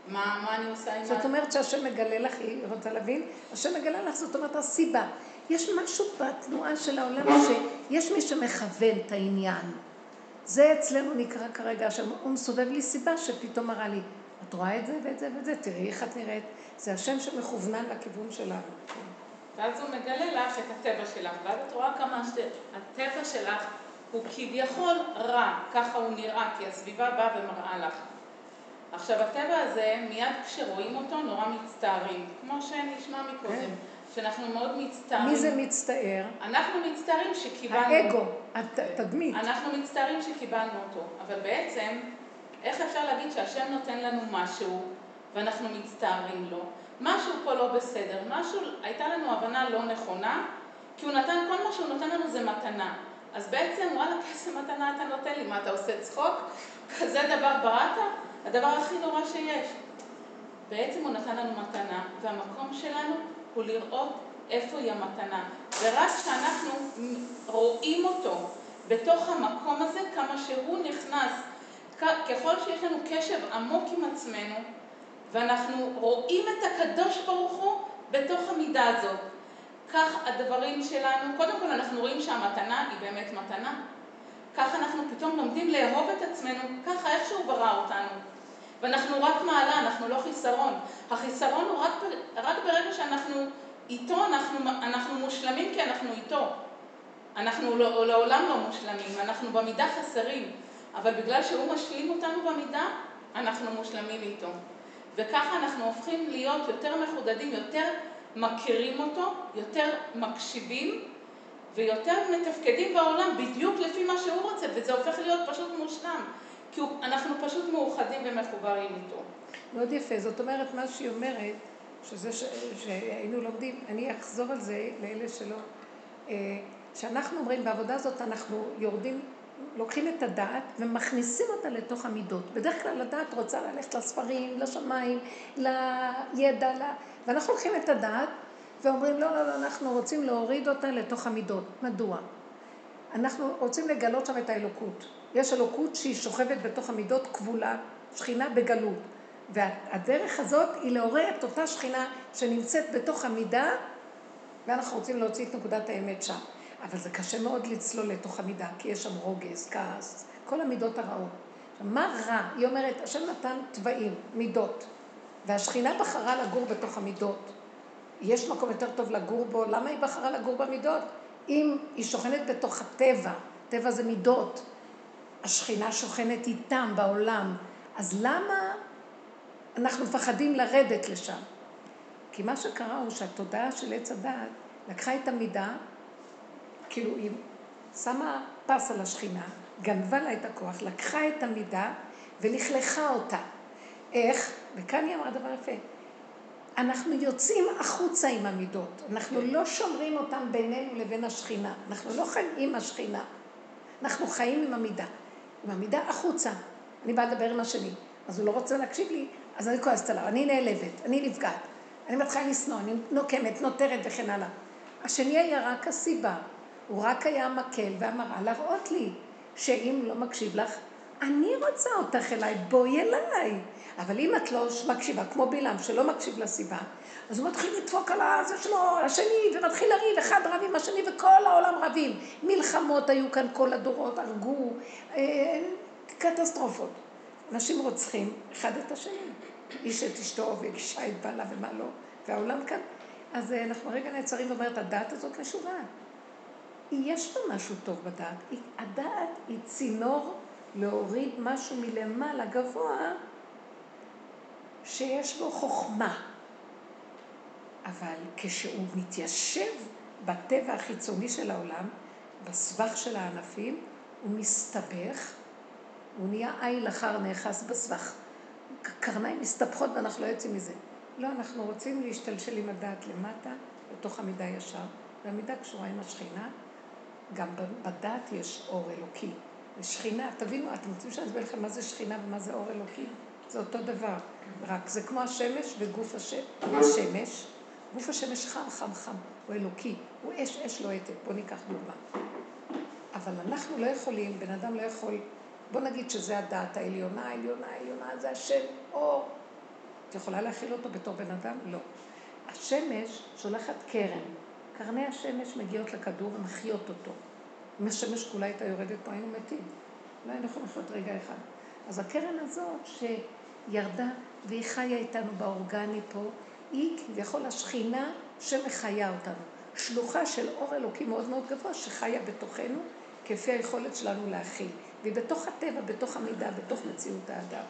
מה, מה אני עושה עם ה... זאת אומרת שהשם מגלה לך, היא רוצה להבין, השם מגלה לך, זאת אומרת הסיבה. יש משהו בתנועה של העולם שיש מי שמכוון את העניין. זה אצלנו נקרא כרגע, השם, הוא מסובב לי סיבה שפתאום מראה לי, את רואה את זה ואת זה ואת זה, תראי איך את נראית. זה השם שמכוונן לכיוון שלנו. ואז הוא מגלה לך את הטבע שלך, ואז את רואה כמה שהטבע שלך הוא כביכול רע, ככה הוא נראה, כי הסביבה באה ומראה לך. עכשיו, הטבע הזה, מיד כשרואים אותו, נורא מצטערים, כמו שנשמע מקודם. כן. שאנחנו מאוד מצטערים. מי זה מצטער? אנחנו מצטערים שקיבלנו. האגו, התדמית. אנחנו מצטערים שקיבלנו אותו, אבל בעצם, איך אפשר להגיד שהשם נותן לנו משהו ואנחנו מצטערים לו? משהו פה לא בסדר, משהו, הייתה לנו הבנה לא נכונה, כי הוא נתן, כל מה שהוא נותן לנו זה מתנה. אז בעצם, וואלה, איזה מתנה אתה נותן לי? מה, אתה עושה צחוק? כזה דבר בראת? הדבר הכי נורא שיש. בעצם הוא נתן לנו מתנה, והמקום שלנו הוא לראות איפה היא המתנה. ורק כשאנחנו רואים אותו בתוך המקום הזה, כמה שהוא נכנס, ככל שיש לנו קשב עמוק עם עצמנו, ואנחנו רואים את הקדוש ברוך הוא בתוך המידה הזאת. כך הדברים שלנו, קודם כל אנחנו רואים שהמתנה היא באמת מתנה. כך אנחנו פתאום לומדים לאהוב את עצמנו, ככה איך שהוא ברא אותנו. ואנחנו רק מעלה, אנחנו לא חיסרון. החיסרון הוא רק, רק ברגע שאנחנו איתו, אנחנו, אנחנו מושלמים כי אנחנו איתו. אנחנו לא, לעולם לא מושלמים, אנחנו במידה חסרים, אבל בגלל שהוא משלים אותנו במידה, אנחנו מושלמים איתו. וככה אנחנו הופכים להיות יותר מחודדים, יותר מכירים אותו, יותר מקשיבים ויותר מתפקדים בעולם בדיוק לפי מה שהוא רוצה, וזה הופך להיות פשוט מושלם. כי אנחנו פשוט מאוחדים ומחוברים איתו. מאוד יפה, זאת אומרת, מה שהיא אומרת, שזה ש... שהיינו לומדים, אני אחזור על זה לאלה שלא, שאנחנו אומרים, בעבודה הזאת אנחנו יורדים, לוקחים את הדעת ומכניסים אותה לתוך המידות. בדרך כלל הדעת רוצה ללכת לספרים, לשמיים, לידע, ל... ואנחנו לוקחים את הדעת ואומרים, לא, לא, לא, אנחנו רוצים להוריד אותה לתוך המידות. מדוע? אנחנו רוצים לגלות שם את האלוקות. יש אלוקות שהיא שוכבת בתוך המידות כבולה, שכינה בגלות. והדרך הזאת היא לעורר את אותה שכינה שנמצאת בתוך המידה, ואנחנו רוצים להוציא את נקודת האמת שם. אבל זה קשה מאוד לצלול לתוך המידה, כי יש שם רוגז, כעס, כל המידות הרעות. מה רע? היא אומרת, השם נתן תוואים, מידות, והשכינה בחרה לגור בתוך המידות. יש מקום יותר טוב לגור בו, למה היא בחרה לגור במידות? אם היא שוכנת בתוך הטבע, טבע זה מידות, השכינה שוכנת איתם בעולם, אז למה אנחנו מפחדים לרדת לשם? כי מה שקרה הוא שהתודעה של עץ הדעת לקחה את המידה, כאילו היא שמה פס על השכינה, גנבה לה את הכוח, לקחה את המידה ולכלכה אותה. איך? וכאן היא אמרה דבר יפה. אנחנו יוצאים החוצה עם המידות, אנחנו לא שומרים אותן בינינו לבין השכינה, אנחנו לא חיים עם השכינה, אנחנו חיים עם המידה. עם המידה החוצה. אני באה לדבר עם השני, אז הוא לא רוצה להקשיב לי, אז אני כועסת עליו, אני נעלבת, אני נפגעת, אני מתחילה לשנוא, אני נוקמת, נותרת וכן הלאה. השני היה רק הסיבה, הוא רק היה מקל והמראה להראות לי שאם לא מקשיב לך, אני רוצה אותך אליי, בואי אליי. אבל אם את לא מקשיבה, כמו בלעם שלא מקשיב לסיבה, אז הוא מתחיל לדפוק על הזה שלו, השני, ומתחיל לריב, אחד רב עם השני, וכל העולם רבים. מלחמות היו כאן כל הדורות, הרגו, אה, קטסטרופות. אנשים רוצחים אחד את השני. איש את אשתו ואישה את בעלה ומה לא, והעולם כאן. אז אה, אנחנו רגע נעצרים ואומרת, הדעת הזאת משוגעת. יש בה משהו טוב בדעת. הדעת היא צינור להוריד משהו מלמעלה גבוה, שיש בו חוכמה. אבל כשהוא מתיישב בטבע החיצוני של העולם, בסבך של הענפים, הוא מסתבך, הוא נהיה עיל אחר נאחז בסבך. קרניים מסתבכות ואנחנו לא יוצאים מזה. לא, אנחנו רוצים להשתלשל עם הדעת למטה, לתוך המידה ישר, והמידה קשורה עם השכינה. גם בדעת יש אור אלוקי. ושכינה, תבינו, אתם רוצים שאני אסביר לכם מה זה שכינה ומה זה אור אלוקי? זה אותו דבר, רק זה כמו השמש וגוף השמש. השמש, גוף השמש חם, חם, חם, הוא אלוקי, הוא אש, אש לוהטת, בואו ניקח דוגמה. אבל אנחנו לא יכולים, בן אדם לא יכול, בוא נגיד שזה הדעת העליונה, העליונה, העליונה, זה השם, אור. את יכולה להכיל אותו בתור בן אדם? לא. השמש שולחת קרן, קרני השמש מגיעות לכדור ומחיות אותו. אם השמש כולה הייתה יורדת פה, היינו מתים. לא היינו יכולים לחיות רגע אחד. אז הקרן הזאת שירדה והיא חיה איתנו באורגני פה, היא כביכול השכינה שמחיה אותנו. שלוחה של אור אלוקי מאוד מאוד גבוה שחיה בתוכנו כפי היכולת שלנו להכיל. והיא בתוך הטבע, בתוך המידה, בתוך מציאות האדם.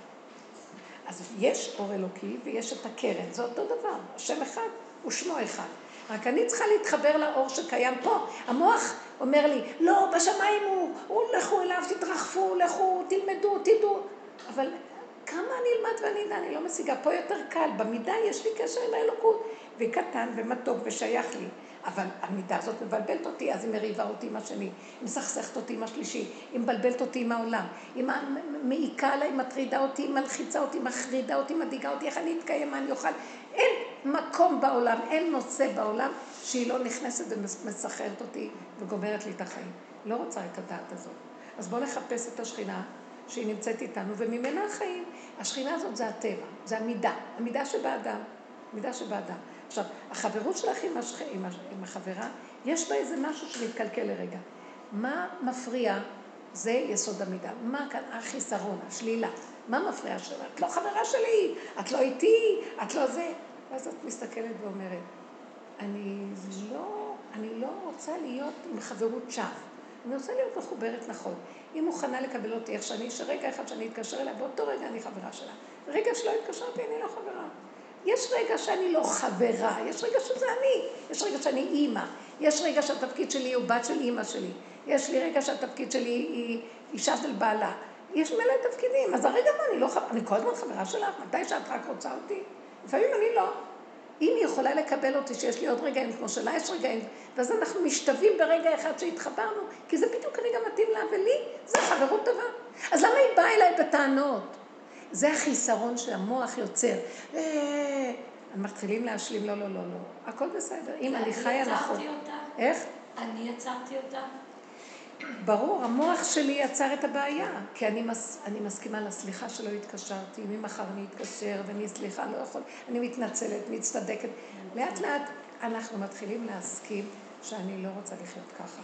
אז יש אור אלוקי ויש את הקרן, זה אותו דבר. השם אחד ושמו אחד. רק אני צריכה להתחבר לאור שקיים פה. המוח אומר לי, לא, בשמיים הוא, הוא לכו אליו, תתרחפו, לכו, תלמדו, תדעו. אבל כמה אני אלמד ואני אדע, אני לא משיגה. פה יותר קל, במידה יש לי קשר עם האלוקות. וקטן ומתוק ושייך לי. אבל המידה הזאת מבלבלת אותי, אז היא מריבה אותי עם השני, היא מסכסכת אותי עם השלישי, היא מבלבלת אותי עם העולם, היא מעיקה עליי, מטרידה אותי, היא מלחיצה אותי, מחרידה אותי, מדאיגה אותי, איך אני אתקיים, מה אני אוכל. אין מקום בעולם, אין נושא בעולם שהיא לא נכנסת ומסחררת אותי וגומרת לי את החיים. לא רוצה את הדעת הזאת. אז בואו נחפש את השכינה שהיא נמצאת איתנו, וממנה החיים. השכינה הזאת זה הטבע, זה המידה, המידה שבאדם, המידה שבאדם. עכשיו, החברות שלך עם, השכ... עם, הש... עם החברה, יש בה איזה משהו שמתקלקל לרגע. מה מפריע? זה יסוד המידה. מה כאן החיסרון, השלילה? מה מפריע שלך? את לא חברה שלי, את לא איתי, את לא זה. ואז את מסתכלת ואומרת, אני לא, אני לא רוצה להיות עם חברות שווא. אני רוצה להיות מחוברת נכון. היא מוכנה לקבל אותי איך שאני, שרגע אחד שאני אתקשר אליה, באותו רגע אני חברה שלה. רגע שלא התקשרתי, אני לא חברה. יש רגע שאני לא חברה, יש רגע שזה אני, יש רגע שאני אימא, יש רגע שהתפקיד שלי הוא בת של אימא שלי, יש לי רגע שהתפקיד שלי היא אישה של בעלה, יש מלא תפקידים, אז הרגע מה, אני לא חברה, אני כל הזמן חברה שלך, מתי שאת רק רוצה אותי? לפעמים אני לא. אם היא יכולה לקבל אותי שיש לי עוד רגעים כמו שלה יש רגעים, ואז אנחנו משתווים ברגע אחד שהתחברנו, כי זה בדיוק אני מתאים לה, ולי זה חברות טובה. אז למה היא באה אליי בטענות? זה החיסרון שהמוח יוצר. אה, מתחילים להשלים, לא, לא, לא, לא. הכל בסדר. אם אני חיה נכון. אני יצרתי אותה. איך? אני יצרתי אותה. ברור, המוח שלי יצר את הבעיה, כי אני, מס, אני מסכימה לסליחה שלא התקשרתי, ממחר אני אתקשר, ואני סליחה, לא יכול, אני מתנצלת, מצטדקת. לאט לאט אנחנו מתחילים להסכים שאני לא רוצה לחיות ככה.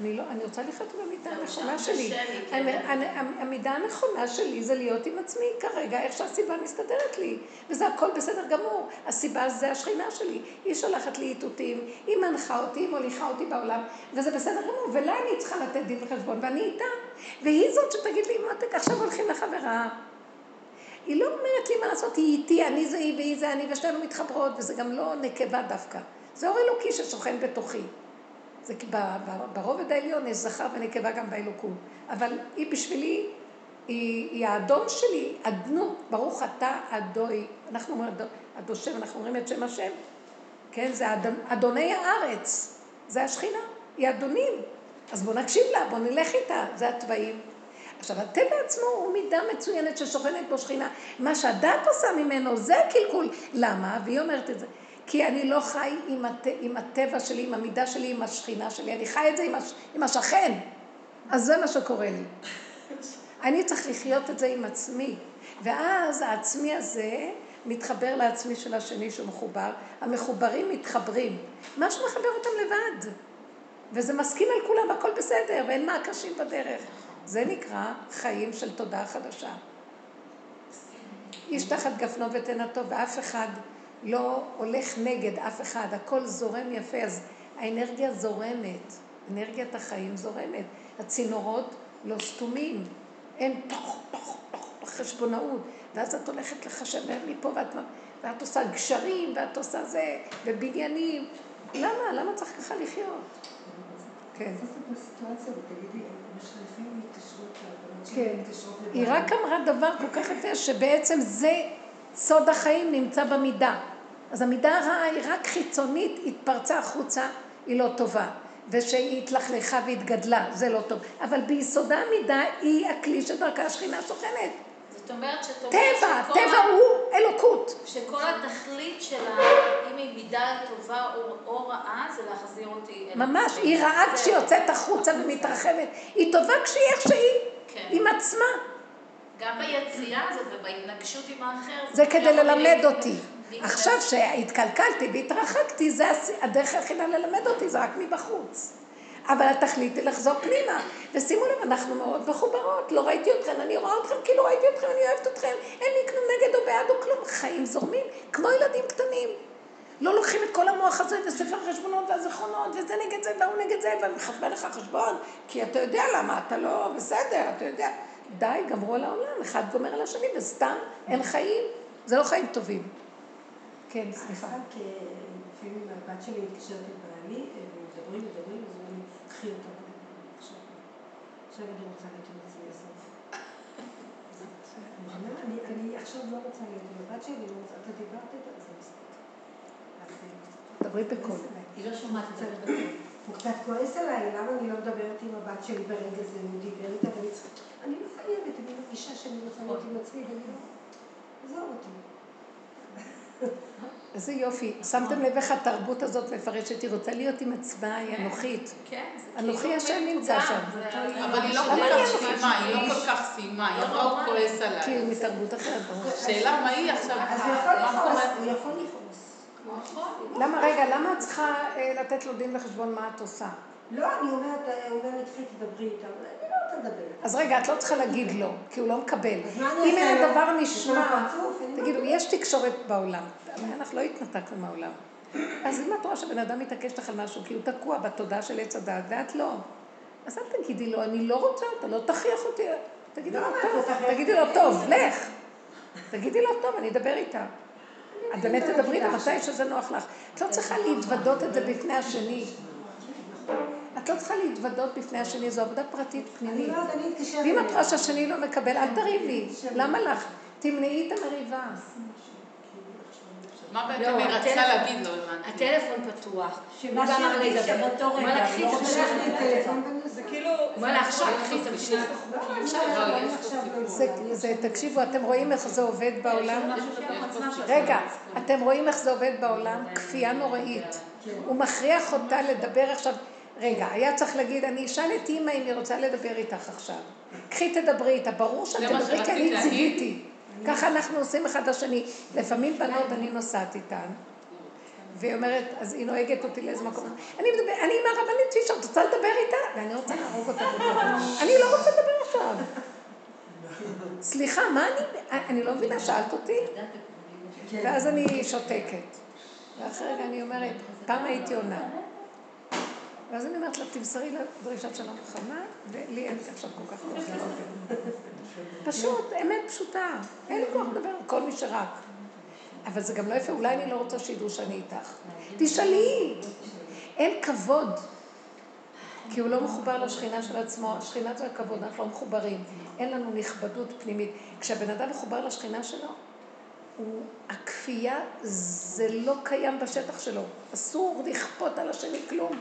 אני לא, אני רוצה לחיות במידה הנכונה שלי. כן. המידה הנכונה שלי זה להיות עם עצמי כרגע, איך שהסיבה מסתדרת לי. וזה הכל בסדר גמור. הסיבה זה השכינה שלי. היא שולחת לי איתותים, היא מנחה אותי, היא מוליכה אותי בעולם, וזה בסדר גמור. ולה אני צריכה לתת דין וחשבון, ואני איתה. והיא זאת שתגיד לי, מותק, עכשיו הולכים לחברה. היא לא אומרת לי מה לעשות, היא איתי, אני זה היא והיא זה אני, ושתינו מתחברות, וזה גם לא נקבה דווקא. זה אור אלוקי ששוכן בתוכי. זה ברובד העליון יש זכר ונקבה גם באלוקות. אבל היא בשבילי, היא, היא האדון שלי, אדנות, ברוך אתה אדוי. אנחנו אומרים אדו שם, אנחנו אומרים את שם השם. כן, זה אדון, אדוני הארץ, זה השכינה, היא אדונים. אז בואו נקשיב לה, בואו נלך איתה, זה התוואים. עכשיו, הטבע עצמו הוא מידה מצוינת ששוכנת בו שכינה. מה שהדת עושה ממנו זה קלקול. למה? והיא אומרת את זה. כי אני לא חי עם, הט... עם הטבע שלי, עם המידה שלי, עם השכינה שלי, אני חי את זה עם, הש... עם השכן. אז זה מה שקורה לי. אני צריך לחיות את זה עם עצמי. ואז העצמי הזה מתחבר לעצמי של השני שהוא מחובר. המחוברים מתחברים. מה שמחבר אותם לבד. וזה מסכים על כולם, הכל בסדר, ואין מעקשים בדרך. זה נקרא חיים של תודעה חדשה. איש תחת גפנו ותנתו, ואף אחד לא הולך נגד אף אחד, הכל זורם יפה, אז האנרגיה זורמת, אנרגיית החיים זורמת. הצינורות לא סתומים, אין טוך, טוך, טוך, חשבונאות, ואז את הולכת לחשב מפה ואת, ואת עושה גשרים, ואת עושה זה, ובניינים. למה? למה צריך ככה לחיות? כן. כן. היא רק אמרה דבר כל כך יפה, שבעצם זה סוד החיים נמצא במידה. אז המידה הרעה היא רק חיצונית, התפרצה החוצה, היא לא טובה. ושהיא התלכלכה והתגדלה, זה לא טוב. אבל ביסודה המידה היא הכלי שדרכה השכינה שוכנת. זאת אומרת שאת אומרת טבע, שכל... טבע הוא אלוקות. שכל התכלית שלה, אם היא מידה טובה או, או רעה, זה להחזיר אותי אל ממש, היא רעה כשהיא יוצאת החוצה ומתרחבת. היא טובה כשהיא איך שהיא, כן. עם עצמה. גם ביציאה הזאת ובהתנגשות עם האחר. זה כדי ללמד אותי. עכשיו שהתקלקלתי והתרחקתי, זה הדרך היחידה ללמד אותי, זה רק מבחוץ. אבל התכלית היא לחזור פנימה. ושימו לב, אנחנו מאוד מחוברות, לא ראיתי אתכם, אני רואה אתכם כאילו ראיתי אתכם, אני אוהבת אתכם, אין לי כלום נגד או בעד או כלום. חיים זורמים, כמו ילדים קטנים. לא לוקחים את כל המוח הזה וספר החשבונות והזיכרונות, וזה נגד זה והוא נגד זה, ומחשבן לך חשבון, כי אתה יודע למה, אתה לא בסדר, אתה יודע. די, גמרו על העולם, אחד גומר על השני, וסתם אין חיים. זה לא חיים טובים. כן, סליחה. לפעמים הבת שלי מתקשרת עם בעלי, ומדברים, מדברים, אז אומרים, קחי אותה עכשיו. עכשיו אני רוצה להיות עם עצמי בסוף. אני- עכשיו לא רוצה להיות עם הבת שלי, לא רוצה, אתה דיברת איתה, זה מספיק. אה, דברי בקול. היא לא שומעת את זה. הוא קצת כועס עליי, למה אני לא מדברת עם הבת שלי ברגע זה, הוא דיבר איתה, ואני צריכה, אני לא חייבת, אני מרגישה שאני רוצה להיות עם עצמי, ואני לא, עזוב אותי. איזה יופי. שמתם לב איך התרבות הזאת מפרשת, היא רוצה להיות עם עצמה, היא אנוכית. כן, זה אנוכי כאילו השם נמצא שם. זה- אבל היא לא כל כך סיימה, היא לא כל כך סיימה, היא אמרה הוא כועס כי עליי. הוא מתרבות אחרת, ברור. שאלה מה היא עכשיו, אז הוא יכול לכעוס, לכעוס. נכון. למה, רגע, למה את צריכה אה, לתת לו דין וחשבון מה את עושה? לא, אני אומרת, הוא אומר לי, תחי תדברי אבל אני לא רוצה לדבר. אז רגע, את לא צריכה להגיד לו, כי הוא לא מקבל. אם לו? הדבר נשמע? אין תגידו. יש תקשורת בעולם. אנחנו לא התנתקנו מהעולם. אז אם את רואה שבן אדם מתעקש לך על משהו, כי הוא תקוע בתודעה של עץ הדעת, ואת לא, אז אל תגידי לו, אני לא רוצה אותה, לא תכריח אותי. תגידי לו, לא, טוב, אתה תכריח תגידי לו. טוב, לך. תגידי לו, טוב, אני אדבר איתה. את באמת תדברי איתה מתי שזה נוח לך. את לא צריכה להתוודות את זה בפני השני. את לא צריכה להתוודות בפני השני, זו עבודה פרטית פנימית. לא ואם את. רואה שהשני לא מקבל, אל תריבי. למה לך? תמנעי את המריבה. מה בעצם לא, היא רצתה הטלפון- להגיד לו, הבנתי. הטלפון פתוח. שמה הוא גם אמר לדבר. שבאותו הוא רגע, אמר לה, קחי לא את רוצה השם. להכניס טלפון ואני זה. כאילו... הוא אמר לה, עכשיו קחי את. לא, לא, לא, לא. זה. זה, תקשיבו, אתם רואים איך זה עובד בעולם? רגע. אתם רואים איך זה עובד בעולם? כפייה נוראית. הוא מכריח אותה לדבר עכשיו. רגע, היה צריך להגיד, אני אשאל את אימא אם היא רוצה לדבר איתך עכשיו. קחי תדברי איתה, ברור שאת תדברי כי אני? ציוויתי. ככה אנחנו עושים אחד לשני. לפעמים בנות, אני נוסעת איתן, והיא אומרת, אז היא נוהגת אותי לאיזה מקום, אני מדבר, אני עם הרבנית פישר, את רוצה לדבר איתה? ואני רוצה להרוג אותה. אני לא רוצה לדבר עכשיו. סליחה, מה אני, אני לא מבינה, שאלת אותי? ואז אני שותקת. ואחרי רגע אני אומרת, פעם הייתי עונה. ואז אני אומרת לה, תמסרי לה דרישת שלום חמה, ולי אין עכשיו כל כך כוח לדבר. פשוט, אמת פשוטה. אין לי כוח לדבר עם כל מי שרק. אבל זה גם לא יפה, אולי אני לא רוצה שידעו שאני איתך. תשאלי. אין כבוד. כי הוא לא מחובר לשכינה של עצמו, השכינה זה הכבוד, אנחנו לא מחוברים. אין לנו נכבדות פנימית. כשהבן אדם מחובר לשכינה שלו, הוא, הכפייה זה לא קיים בשטח שלו. אסור לכפות על השני כלום.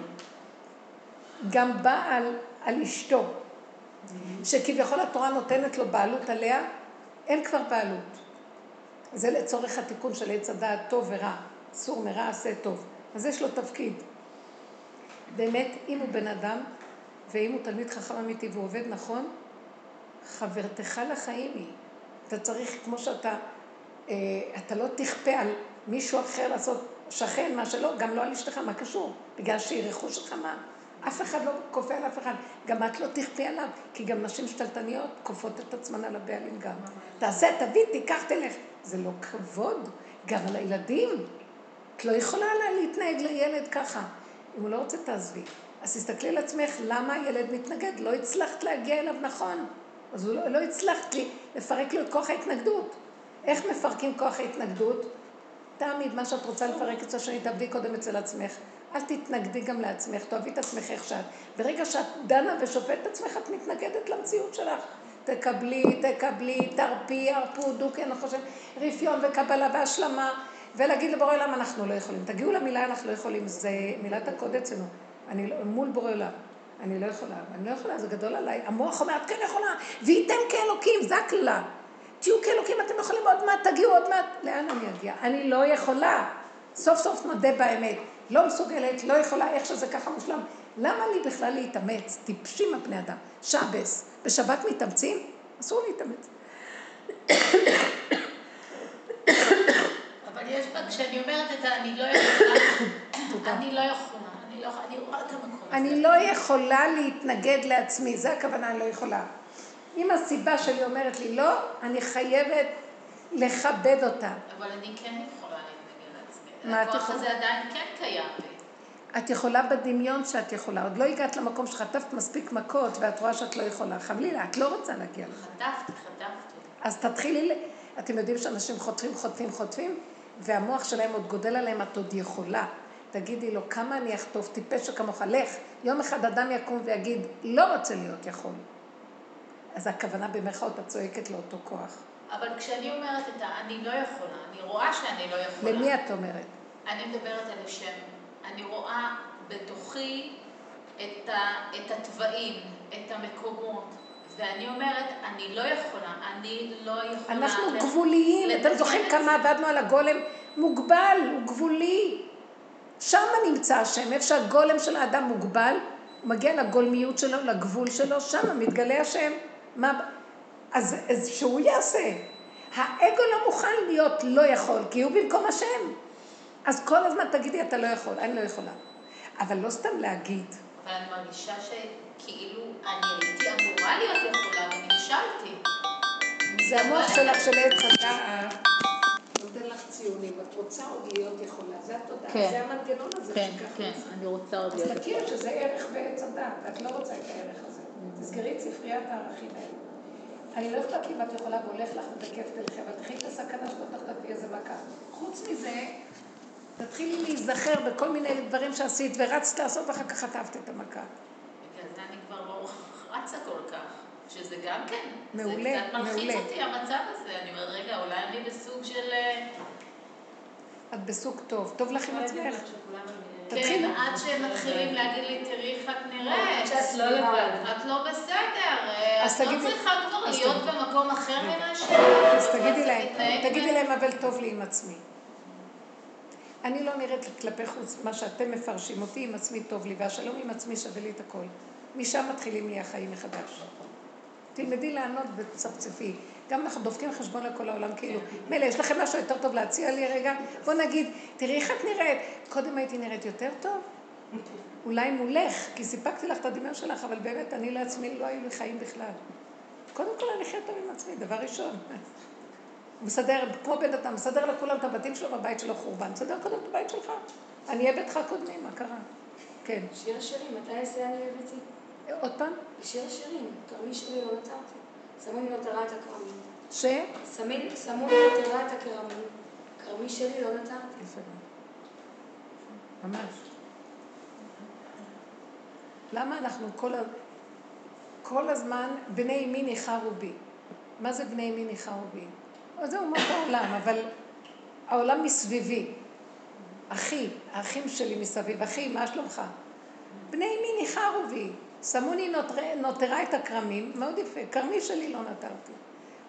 גם בעל על אשתו, שכביכול התורה נותנת לו בעלות עליה, אין כבר בעלות. זה לצורך התיקון של עץ הדעת טוב ורע. אסור מרע עשה טוב. אז יש לו תפקיד. באמת, אם הוא בן אדם, ואם הוא תלמיד חכם אמיתי והוא עובד נכון, חברתך לחיים היא. אתה צריך, כמו שאתה, אה, אתה לא תכפה על מישהו אחר לעשות שכן, מה שלא, גם לא על אשתך, מה קשור? בגלל שהיא רכוש שלך, מה? אף אחד לא כופה על אף אחד. גם את לא תכפי עליו, כי גם נשים שתלטניות כופות את עצמן על הבעלים גם. תעשה, תביא, תיקח, תלך. זה לא כבוד, גם על הילדים. את לא יכולה לה- להתנהג לילד ככה. אם הוא לא רוצה, תעזבי. אז תסתכלי על עצמך, למה הילד מתנגד? לא הצלחת להגיע אליו נכון. אז הוא לא, לא הצלחת לי לפרק לו את כוח ההתנגדות. איך מפרקים כוח ההתנגדות? תעמיד מה שאת רוצה לפרק אצל השני, תעבדי קודם אצל עצמך. אל תתנגדי גם לעצמך, תאהבי את עצמך איך שאת. ברגע שאת דנה ושופטת את עצמך, את מתנגדת למציאות שלך. תקבלי, תקבלי, תרפי, הרפו, דוקי, אני חושב, רפיון וקבלה והשלמה, ולהגיד לבורא עולם, אנחנו לא יכולים. תגיעו למילה, אנחנו לא יכולים, זה מילת הקוד אצלנו. אני לא, מול בורא עולם. אני לא יכולה, אני לא יכולה, זה גדול עליי. המוח אומר, את כן יכולה, וייתם כאלוקים, זה הקללה. תהיו כאלוקים, אתם יכולים עוד מעט, תגיעו עוד מעט. לאן אני אגיע? אני לא יכולה. סוף סוף נודה באמת. לא מסוגלת, לא יכולה, איך שזה ככה מושלם. למה לי בכלל להתאמץ? טיפשים הפני אדם. שבס. בשבת מתאמצים? אסור להתאמץ. אבל יש בה, כשאני אומרת את ה... אני לא יכולה, אני לא יכולה, אני לא יכולה, אני רואה את המקום הזה. אני לא יכולה להתנגד לעצמי, זה הכוונה, אני לא יכולה. אם הסיבה שלי אומרת לי לא, אני חייבת לכבד אותה. אבל אני כן יכולה. מה את הכוח יכולה? הזה עדיין כן קיים. את יכולה בדמיון שאת יכולה. עוד לא הגעת למקום שחטפת מספיק מכות ואת רואה שאת לא יכולה. חלילה, את לא רוצה להגיע לזה. חטפתי, חטפתי. אז תתחילי, אתם יודעים שאנשים חוטפים, חוטפים, חוטפים, והמוח שלהם עוד גודל עליהם, את עוד יכולה. תגידי לו, כמה אני אחטוף, טיפש שכמוך, לך. יום אחד אדם יקום ויגיד, לא רוצה להיות יכול. אז הכוונה במרכאות, את צועקת לאותו כוח. אבל כשאני אומרת את ה... אני לא יכולה, אני רואה שאני לא יכולה. למי את אומרת? אני מדברת על השם. אני רואה בתוכי את, ה, את התוואים, את המקומות, ואני אומרת, אני לא יכולה, אני לא יכולה... אנחנו לח- גבוליים, אתם לתכנן זוכרים כמה. עבדנו על הגולם? מוגבל, הוא גבולי. שם נמצא השם, איפה שהגולם של האדם מוגבל, הוא מגיע לגולמיות שלו, לגבול שלו, שם מתגלה השם. מה... אז, אז שהוא יעשה. האגו לא מוכן להיות לא יכול, כי הוא במקום השם. אז כל הזמן תגידי, אתה לא יכול, אני לא יכולה. אבל לא סתם להגיד. אבל אני מרגישה שכאילו אני הייתי אמורה להיות יכולה ונכשלתי. זה המוח שלך של עץ הדעת, נותן לך ציונים, את רוצה עוד להיות יכולה, זה התודעה, כן. זה המנגנון הזה כן, שככה כן, עושה. אני רוצה עוד אז להיות. תכיר שזה ערך בעץ הדעת, ואת לא רוצה את הערך הזה. תזכרי את ספריית הערכים האלה. אני לא אכפת לי אם את יכולה והולך לך ובכיף תלכי, אבל תחי את הסכנה שלא תחטפי איזה מכה. חוץ מזה, תתחילי להיזכר בכל מיני דברים שעשית ורצת לעשות ואחר כך חטפת את המכה. בגלל זה אני כבר לא רצה כל כך. שזה גם כן, מעולה, זה קצת מלחיץ מעולה. אותי המצב הזה. אני אומרת, רגע, אולי אני בסוג של... אה, את בסוג טוב, טוב לך עם עצמך. כן, תתחילי. עד שמתחילים להגיד לי, תראי איך את נראית. שאת לא לבד. את לא בסדר. את לא צריכה כבר להיות. במקום אחר ממה ש... אז תגידי להם, תגידי להם, אבל טוב לי עם עצמי. אני לא נראית כלפי חוץ, מה שאתם מפרשים אותי עם עצמי טוב לי, והשלום עם עצמי שווה לי את הכל. משם מתחילים לי החיים מחדש. תלמדי לענות וצפצפי. גם אנחנו דופקים חשבון לכל העולם, כאילו, מילא, יש לכם משהו יותר טוב להציע לי רגע? בוא נגיד, תראי איך את נראית. קודם הייתי נראית יותר טוב? אולי מולך, כי סיפקתי לך את הדמיון שלך, אבל באמת, אני לעצמי לא היו לי חיים בכלל. קודם כל, אני חייבת טוב עם עצמי, דבר ראשון. הוא מסדר, כמו בן אדם, מסדר לכולם את הבתים שלו בבית שלו חורבן. מסדר קודם את הבית שלך. אני אהיה ביתך קודמי, מה קרה? כן. שיר השירים, מתי אעשה אני בביתי? עוד פעם? שיר השירים, כרמי שלי לא שמו לי מטרה את הכרמים. ש? שמים- שמו לי מטרה את הכרמים. כרמי שלי לא נתרתי. יפה מאוד. ממש. למה אנחנו כל. כל הזמן, בני אמי ניחרו בי? מה זה בני אמי ניחרו בי? זה אומות העולם, אבל העולם מסביבי. אחי, האחים שלי מסביב, אחי, מה שלומך? בני אמי ניחרו בי, שמוני נותר- נותרה את הכרמים, מאוד יפה, כרמי שלי לא נתרתי.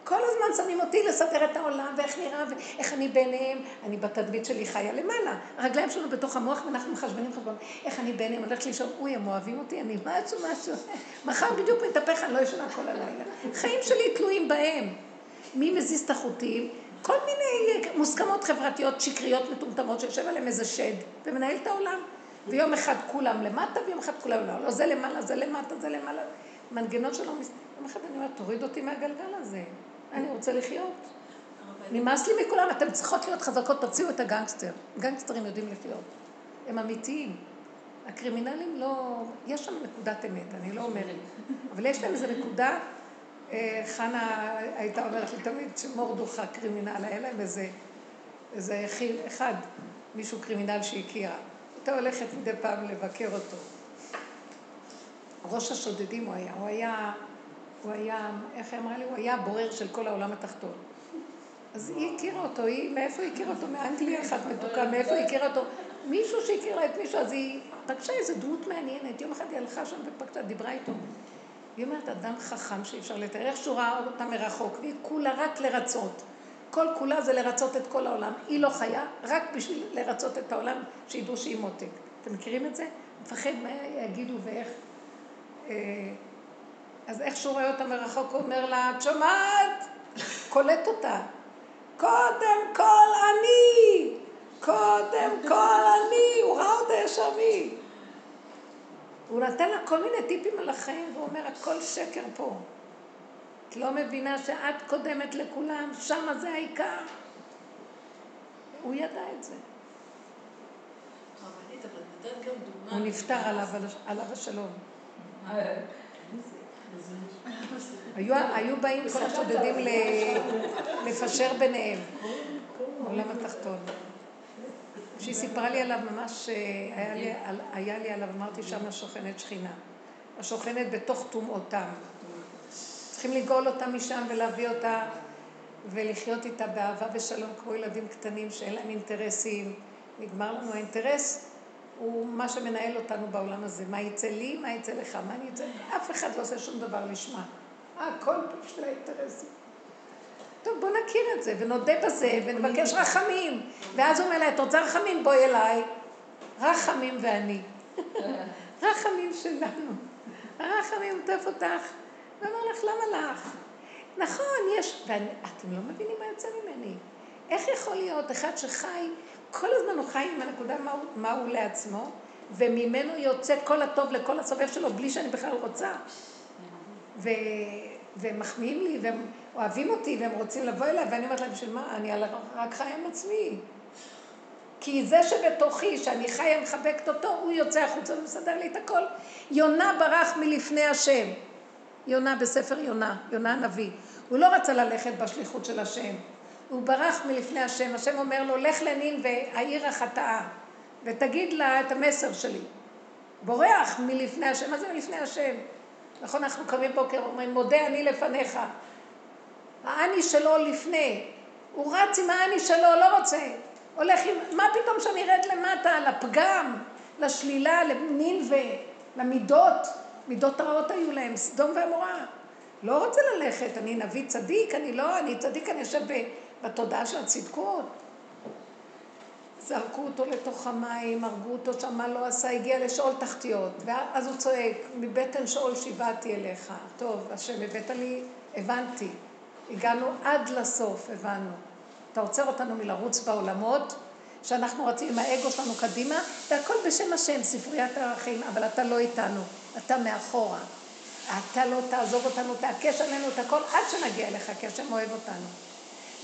כל הזמן שמים אותי לסדר את העולם, ואיך נראה, ואיך אני בעיניהם. אני בתדמית שלי חיה למעלה. הרגליים שלנו בתוך המוח, ואנחנו מחשבנים חשבון. איך אני בעיניהם, הולכת לישון, אוי, הם אוהבים אותי, אני משהו, משהו. מחר בדיוק מתהפך, אני לא ישנה כל הלילה. חיים שלי תלויים בהם. מי מזיז את החוטים? כל מיני מוסכמות חברתיות שקריות מטומטמות שיושב עליהם איזה שד ומנהל את העולם. ויום אחד כולם למטה ויום אחד כולם למעלה. לא, זה למעלה, זה למטה, זה למעלה. מנגנון שלא מס... יום אחד אני אומרת, תוריד אותי מהגלגל הזה. אני רוצה לחיות. נמאס לי מכולם, אתן צריכות להיות חזקות, תוציאו את הגנגסטר. גנגסטרים יודעים לחיות. הם אמיתיים. הקרימינלים לא... יש שם נקודת אמת, אני לא אומרת. אבל יש להם איזו נקודה, אה, חנה הייתה אומרת לי תמיד שמורדוך הקרימינל, היה להם איזה, איזה אחד, מישהו קרימינל שהכירה. הייתה הולכת מדי פעם לבקר אותו. ראש השודדים הוא היה, הוא היה, הוא היה, איך היא אמרה לי? הוא היה הבורר של כל העולם התחתון. אז היא הכירה אותו, היא, מאיפה היא הכירה אותו? מאנגליה אחת מתוקה, מאיפה היא הכירה אותו? מישהו שהכירה את מישהו, אז היא פגשה איזו דמות מעניינת. יום אחד היא הלכה שם ופגשה, דיברה איתו. היא אומרת, אדם חכם שאי אפשר לתאר, איך שהוא ראה אותה מרחוק, והיא כולה רק לרצות. כל כולה זה לרצות את כל העולם. היא לא חיה, רק בשביל לרצות את העולם, שידעו שהיא מותק. אתם מכירים את זה? מפחד מה יגידו ואיך... אה, אז איך שהוא רואה אותה מרחוק, הוא אומר לה, את שומעת? קולט אותה. קודם כל אני! קודם כל אני! הוא ראה אותה ישר. הוא נתן לה כל מיני טיפים על החיים, והוא אומר, הכל שקר פה. את לא מבינה שאת קודמת לכולם, שמה זה העיקר. הוא ידע את זה. הוא נפטר עליו, השלום. היו, באים כל השודדים לפשר ביניהם, העולם התחתון. כשהיא סיפרה לי עליו ממש, אה, היה לי, עליו, אמרתי שמה שוכנת שכינה. השוכנת בתוך טומאותם. צריכים לגאול אותה משם ולהביא אותה ולחיות איתה באהבה ושלום כמו ילדים קטנים שאין להם אינטרסים. נגמר לנו האינטרס, הוא מה שמנהל אותנו בעולם הזה. מה יצא לי, מה יצא לך, מה אני יצא... אף אחד לא עושה שום דבר לשמה. הכל בשביל האינטרסים. טוב, בוא נכיר את זה, ונודה בזה, ונבקש רחמים. ואז הוא אומר לה, את רוצה רחמים? בואי אליי. רחמים ואני. רחמים שלנו. הרחמים עוטף אותך. ואומר לך, למה לך? נכון, יש... ואתם לא מבינים מה יוצא ממני. איך יכול להיות אחד שחי, כל הזמן הוא חי עם הנקודה מה הוא, מה הוא לעצמו, וממנו יוצא כל הטוב לכל הסובב שלו, בלי שאני בכלל רוצה. ו... והם מחמיאים לי, והם אוהבים אותי, והם רוצים לבוא אליי, ואני אומרת להם, בשביל מה? אני רק חיה עם עצמי. כי זה שבתוכי, שאני חיה מחבקת אותו, הוא יוצא החוצה ומסדר לי את הכל. יונה ברח מלפני השם. יונה בספר יונה, יונה הנביא. הוא לא רצה ללכת בשליחות של השם. הוא ברח מלפני השם. השם אומר לו, לך לנין והעיר החטאה, ותגיד לה את המסר שלי. בורח מלפני השם. מה זה מלפני השם? נכון, אנחנו קמים בוקר ואומרים, מודה אני לפניך. האני שלו לפני. הוא רץ עם האני שלו, לא רוצה. הולך עם... מה פתאום שאני ארד למטה, לפגם, לשלילה, לנינווה, למידות. מידות רעות היו להם, סדום ועמורה. לא רוצה ללכת, אני נביא צדיק, אני לא, אני צדיק, אני יושב בתודעה של הצדקות. זרקו אותו לתוך המים, הרגו אותו שם, מה לא עשה, הגיע לשאול תחתיות. ואז הוא צועק, מבטן שאול שיבעתי אליך. טוב, השם הבאת לי, הבנתי. הגענו עד לסוף, הבנו. אתה עוצר אותנו מלרוץ בעולמות, שאנחנו רצים עם האגו שלנו קדימה, והכל בשם השם, ספריית הערכים, אבל אתה לא איתנו, אתה מאחורה. אתה לא תעזוב אותנו, תעקש עלינו את הכל עד שנגיע אליך, כי השם אוהב אותנו.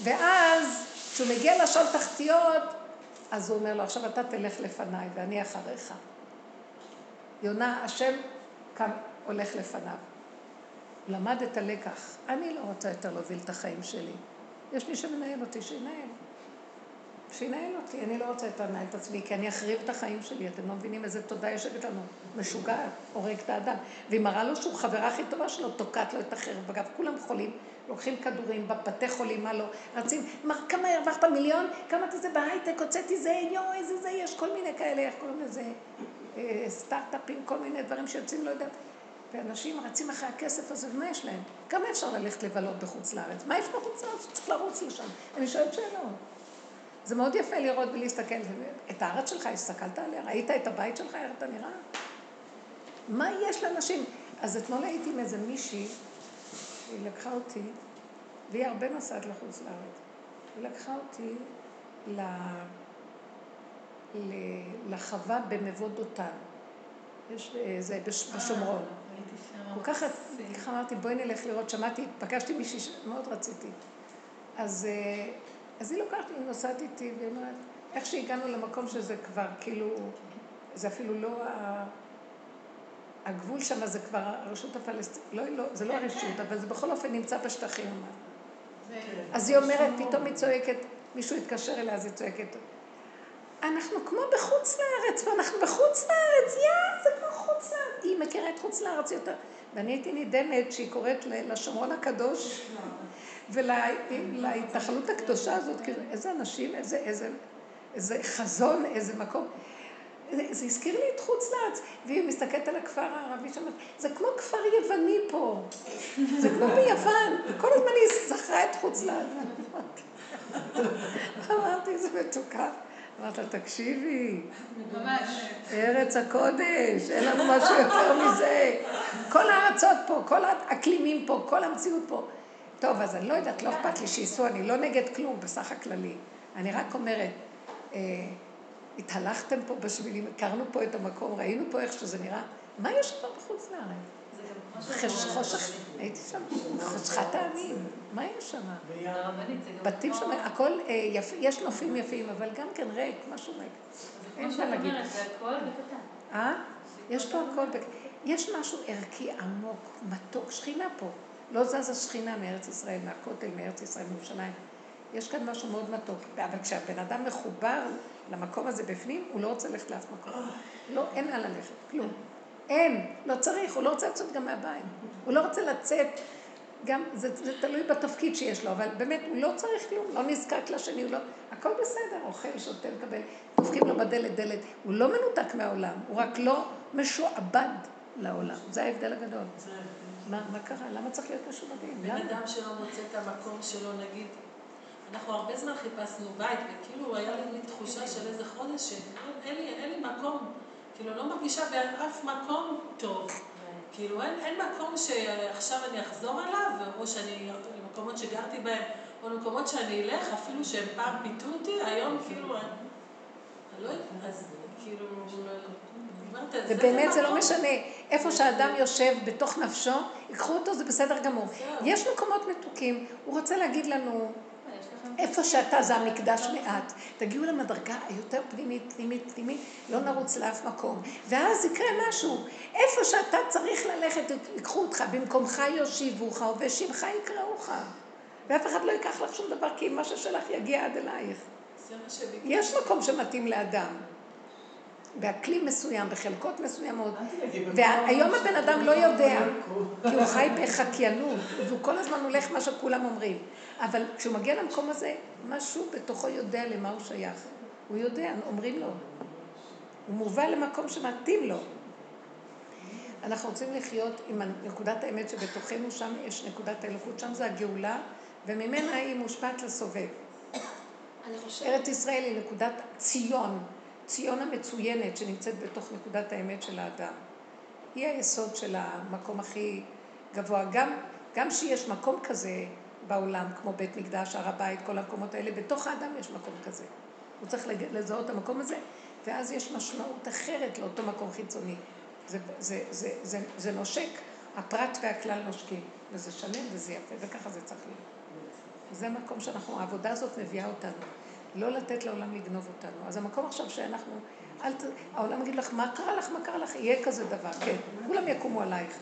ואז, כשהוא מגיע לשאול תחתיות, אז הוא אומר לו, עכשיו אתה תלך לפניי ואני אחריך. יונה, השם קם, הולך לפניו. למד את הלקח. אני לא רוצה יותר להוביל את החיים שלי. יש מי שמנהל אותי, שינהל. שינהל אותי, אני לא רוצה יותר לנהל את עצמי, כי אני אחריב את החיים שלי, אתם לא מבינים איזה תודה יושבת לנו. משוגעת, הורג את האדם. והיא מראה לו שהוא חברה הכי טובה שלו, תוקעת לו את החרב. אגב, כולם חולים, לוקחים כדורים, בבתי חולים, מה לא, רצים, מה, כמה הרווחת מיליון? כמה אתה זה בהייטק, הוצאתי זה, יואו, איזה זה, יש כל מיני כאלה, איך קוראים לזה, אה, סטארט-אפים, כל מיני דברים שיוצאים, לא יודעת. ואנשים רצים אחרי הכסף הזה, ומה יש להם? כמה אפשר ללכת לבלות בחוץ לארץ? מה יש בחוץ לארץ שצריך לרוץ לשם? אני שואלת שאלות. זה מאוד יפה לראות ולהסתכל. את הארץ שלך, הסתכלת עליה? ראית את הבית שלך, איך אתה נראה? מה יש לאנשים? אז אתמול הייתי עם איזה מישהי, היא לקחה אותי, והיא הרבה נוסעת לחוץ לארץ. היא לקחה אותי ל... ל... לחווה במבוא דותן. יש זה בש... בשומרון. כל כך, ככה אמרתי, בואי נלך לראות, שמעתי, פגשתי מישהי שמאוד רציתי. אז, אה, אז היא לוקחת, היא נוסעת איתי, והיא אומרת, איך שהגענו למקום שזה כבר כאילו, זה אפילו לא ה... הגבול שם זה כבר הרשות הפלסטינית, לא, לא, זה לא הרשות, אבל זה בכל אופן נמצא בשטחים. אז היא אומרת, פתאום היא צועקת, מישהו התקשר אליה, אז היא צועקת, אנחנו כמו בחוץ לארץ, ואנחנו בחוץ לארץ, יא, זה כמו חוץ לארץ. היא מכירה את חוץ לארץ יותר. ואני הייתי נדהמת שהיא קוראת לשומרון הקדוש ולהתנחלות הקדושה הזאת, כאילו, איזה אנשים, איזה, איזה, איזה חזון, איזה מקום. זה, זה הזכיר לי את חוץ לארץ, והיא מסתכלת על הכפר הערבי שם, זה כמו כפר יווני פה, זה כמו ביוון, וכל הזמן היא זכרה את חוץ לארץ. אמרתי, זה מתוקה. אמרת לה, תקשיבי, ממש. ארץ הקודש, אין לנו משהו יותר מזה. כל הארצות פה, כל האקלימים פה, כל המציאות פה. טוב, אז אני לא יודעת, לא אכפת לי שייסעו, אני לא נגד כלום בסך הכללי. אני רק אומרת, אה, התהלכתם פה בשבילים, הכרנו פה את המקום, ראינו פה איך שזה נראה, מה יש כבר בחוץ לארץ? חושך, הייתי שם, חשכת העמים, מה יש שם? בתים שם, הכל אה, יפ- יש נופים יפים, אבל גם כן ריק, משהו ריק. אין מה להגיד. זה הכל בקטן. אה? יש פה הכל, בק- יש משהו ערכי עמוק, מתוק, שכינה פה. לא זזה שכינה מארץ ישראל, מהכותל, מארץ ישראל, מירושלים. יש כאן משהו מאוד מתוק. אבל כשהבן אדם מחובר למקום הזה בפנים, הוא לא רוצה ללכת לאף מקום. לא, אין לאן ללכת, כלום. אין, לא צריך, הוא לא רוצה לצאת גם מהבית. הוא לא רוצה לצאת, גם, זה, זה תלוי בתפקיד שיש לו, אבל באמת, הוא לא צריך כלום, לא נזקק לשני, הוא לא, הכל בסדר, אוכל, שותה, מקבל, דופקים לו בדלת דלת. הוא לא מנותק מהעולם, הוא רק לא משועבד לעולם. זה ההבדל הגדול. מה, מה קרה? למה צריך להיות משועבדים? בן? אדם שלא מוצא את המקום שלו, נגיד, אנחנו הרבה זמן חיפשנו בית, וכאילו היה לי מין תחושה של איזה חודש שאין לי, אין לי מקום, כאילו לא מרגישה באף מקום טוב. כאילו אין, אין מקום שעכשיו אני אחזור אליו, או שאני, למקומות שגרתי בהם, או למקומות שאני אלך, אפילו שהם פעם פיתו אותי, היום כאילו, אני, לא יודעת, אז כאילו, אומרת, ובאמת זה לא. משנה. איפה שאדם יושב בתוך נפשו, ייקחו אותו, זה בסדר גמור. יש מקומות מתוקים. הוא רוצה להגיד לנו, איפה שאתה זה המקדש מעט. תגיעו למדרגה היותר פנימית, פנימית, פנימית, לא נרוץ לאף מקום. ואז יקרה משהו. איפה שאתה צריך ללכת, ייקחו אותך, במקומך יושיבוך, ובשמך יקראוך. ואף אחד לא ייקח לך שום דבר, כי מה ששלך יגיע עד אלייך. יש מקום שמתאים לאדם. באקלים מסוים, בחלקות מסוימות. והיום הבן אדם לא יודע, כי הוא חי בחקיינות, והוא כל הזמן הולך מה שכולם אומרים. אבל כשהוא מגיע למקום הזה, משהו בתוכו יודע למה הוא שייך. הוא יודע, אומרים לו. הוא מובא למקום שמתאים לו. אנחנו רוצים לחיות עם נקודת האמת שבתוכנו, שם יש נקודת האלוקות, שם זה הגאולה, וממנה היא מושפעת לסובב. ארץ ישראל היא נקודת ציון, ציון המצוינת שנמצאת בתוך נקודת האמת של האדם. היא היסוד של המקום הכי גבוה. גם, גם שיש מקום כזה בעולם, כמו בית מקדש, הר הבית, כל המקומות האלה, בתוך האדם יש מקום כזה. הוא צריך לזהות את המקום הזה, ואז יש משמעות אחרת לאותו מקום חיצוני. זה, זה, זה, זה, זה נושק, הפרט והכלל נושקים, וזה שלם וזה יפה, וככה זה צריך להיות. זה המקום שאנחנו, העבודה הזאת מביאה אותנו. לא לתת לעולם לגנוב אותנו. אז המקום עכשיו שאנחנו, אל ת... העולם יגיד לך, מה קרה לך, מה קרה לך, יהיה כזה דבר, כן. כולם יקומו עלייך.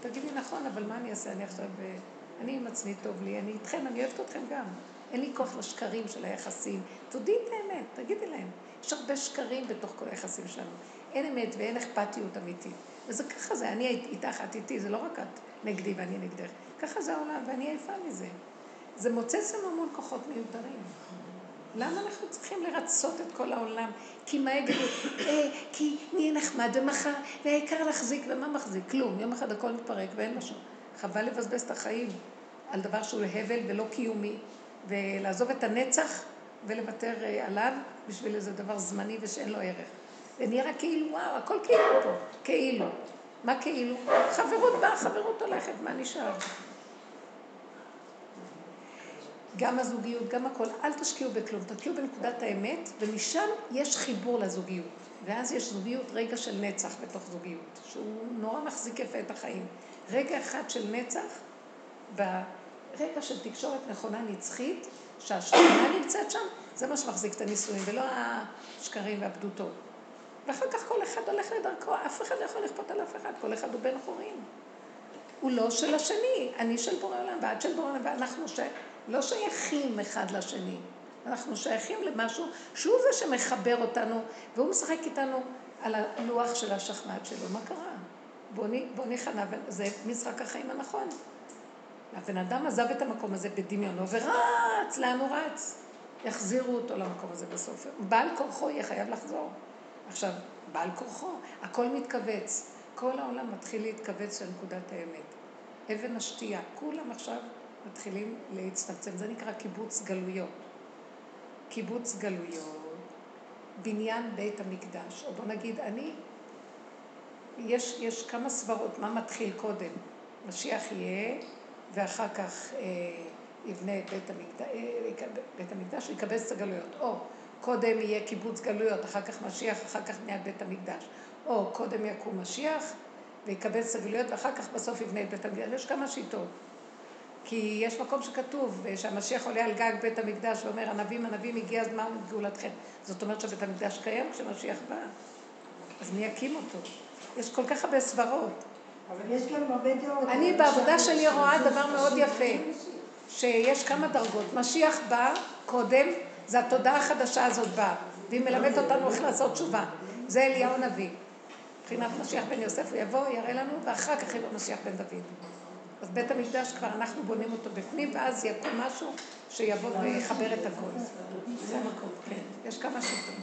תגידי, נכון, אבל מה אני אעשה? אני עכשיו, אה, אני עם עצמי טוב לי, אני איתכם, אני אוהבת אתכם גם. אין לי כוח לשקרים של היחסים. תודי את האמת, תגידי להם. יש הרבה שקרים בתוך כל היחסים שלנו. אין אמת ואין אכפתיות אמיתית. וזה ככה זה, אני איתך, את איתי, זה לא רק את נגדי ואני נגדך. ככה זה העולם, ואני עייפה מזה. זה מוצץ לנו המון כוחות מיותרים. למה אנחנו צריכים לרצות את כל העולם? כי מה יגידו? אה, כי נהיה נחמד ומחר, והעיקר להחזיק, ומה מחזיק? כלום. יום אחד הכל מתפרק ואין משהו. חבל לבזבז את החיים על דבר שהוא הבל ולא קיומי, ולעזוב את הנצח ולוותר אה, עליו בשביל איזה דבר זמני ושאין לו ערך. רק כאילו, וואו, הכל כאילו פה, כאילו. מה כאילו? חברות באה, חברות הולכת, מה נשאר? גם הזוגיות, גם הכל. אל תשקיעו בכלום, תשקיעו בנקודת האמת, ומשם יש חיבור לזוגיות. ואז יש זוגיות, רגע של נצח בתוך זוגיות, שהוא נורא מחזיק יפה את החיים. רגע אחד של נצח, ברגע של תקשורת נכונה נצחית, שהשכינה נמצאת שם, זה מה שמחזיק את הנישואים, ולא השקרים והבדותות. ואחר כך כל אחד הולך לדרכו, אף אחד לא יכול לכפות על אף אחד, כל אחד הוא בן חורין. הוא לא של השני, אני של בורא עולם, ואת של בורא עולם, ואנחנו ש... לא שייכים אחד לשני. אנחנו שייכים למשהו שהוא זה שמחבר אותנו, והוא משחק איתנו על הלוח של השחמט שלו. מה קרה? בוא, נכנע, זה משחק החיים הנכון. הבן אדם עזב את המקום הזה בדמיונו ורץ, לאן הוא רץ? יחזירו אותו למקום הזה בסוף. בעל כורחו יהיה חייב לחזור. עכשיו, בעל כורחו, הכל מתכווץ. כל העולם מתחיל להתכווץ לנקודת האמת. אבן השתייה, כולם עכשיו מתחילים להצטמצם. זה נקרא קיבוץ גלויות. קיבוץ גלויות, בניין בית המקדש. או בוא נגיד, אני, יש, יש כמה סברות, מה מתחיל קודם? משיח יהיה, ואחר כך אה, יבנה את בית המקדש, אה, בית המקדש, ויקבץ את הגלויות. או קודם יהיה קיבוץ גלויות, אחר כך משיח, אחר כך בניית בית המקדש. או קודם יקום משיח, ויקבל סגלויות, ואחר כך בסוף יבנה את בית המקדש. יש כמה שיטות. כי יש מקום שכתוב, שהמשיח עולה על גג בית המקדש ואומר, ענבים ענבים הגיע הזמן לגאולתכם. זאת אומרת שבית המקדש קיים כשמשיח בא. אז מי יקים אותו? יש כל כך הרבה סברות. אבל יש גם הרבה דעות. אני בעבודה שלי רואה דבר מאוד יפה, שיש כמה דרגות. משיח בא קודם, זה התודעה החדשה הזאת באה, והיא מלמדת אותנו איך לעשות תשובה. זה אליהו הנביא. מבחינת משיח בן יוסף, הוא יבוא, יראה לנו, ואחר כך יבוא משיח בן דוד. אז בית המקדש כבר אנחנו בונים אותו בפנים, ואז יקום משהו שיבוא ויחבר את הכל. זה המקום, כן. יש כמה שיטות.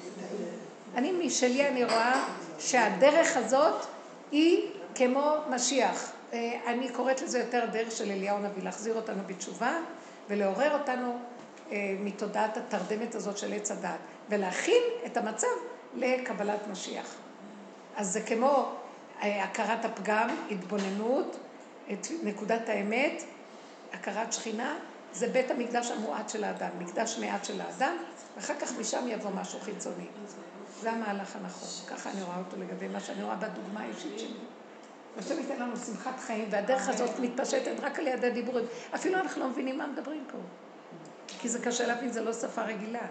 אני משלי אני רואה שהדרך הזאת היא כמו משיח. אה, אני קוראת לזה יותר דרך של אליהו הנביא, להחזיר אותנו בתשובה ולעורר אותנו אה, מתודעת התרדמת הזאת של עץ הדת, ולהכין את המצב לקבלת משיח. אז זה כמו אה, הכרת הפגם, התבוננות, את נקודת האמת, הכרת שכינה, זה בית המקדש המועט של האדם, מקדש מעט של האדם, ואחר כך משם יבוא משהו חיצוני. זה המהלך הנכון, ככה אני רואה אותו לגבי מה שאני רואה בדוגמה האישית שלי. השם ייתן לנו שמחת חיים, והדרך הזאת מתפשטת רק על יד הדיבורים. אפילו אנחנו לא מבינים מה מדברים פה. כי זה קשה להבין, זה לא שפה רגילה.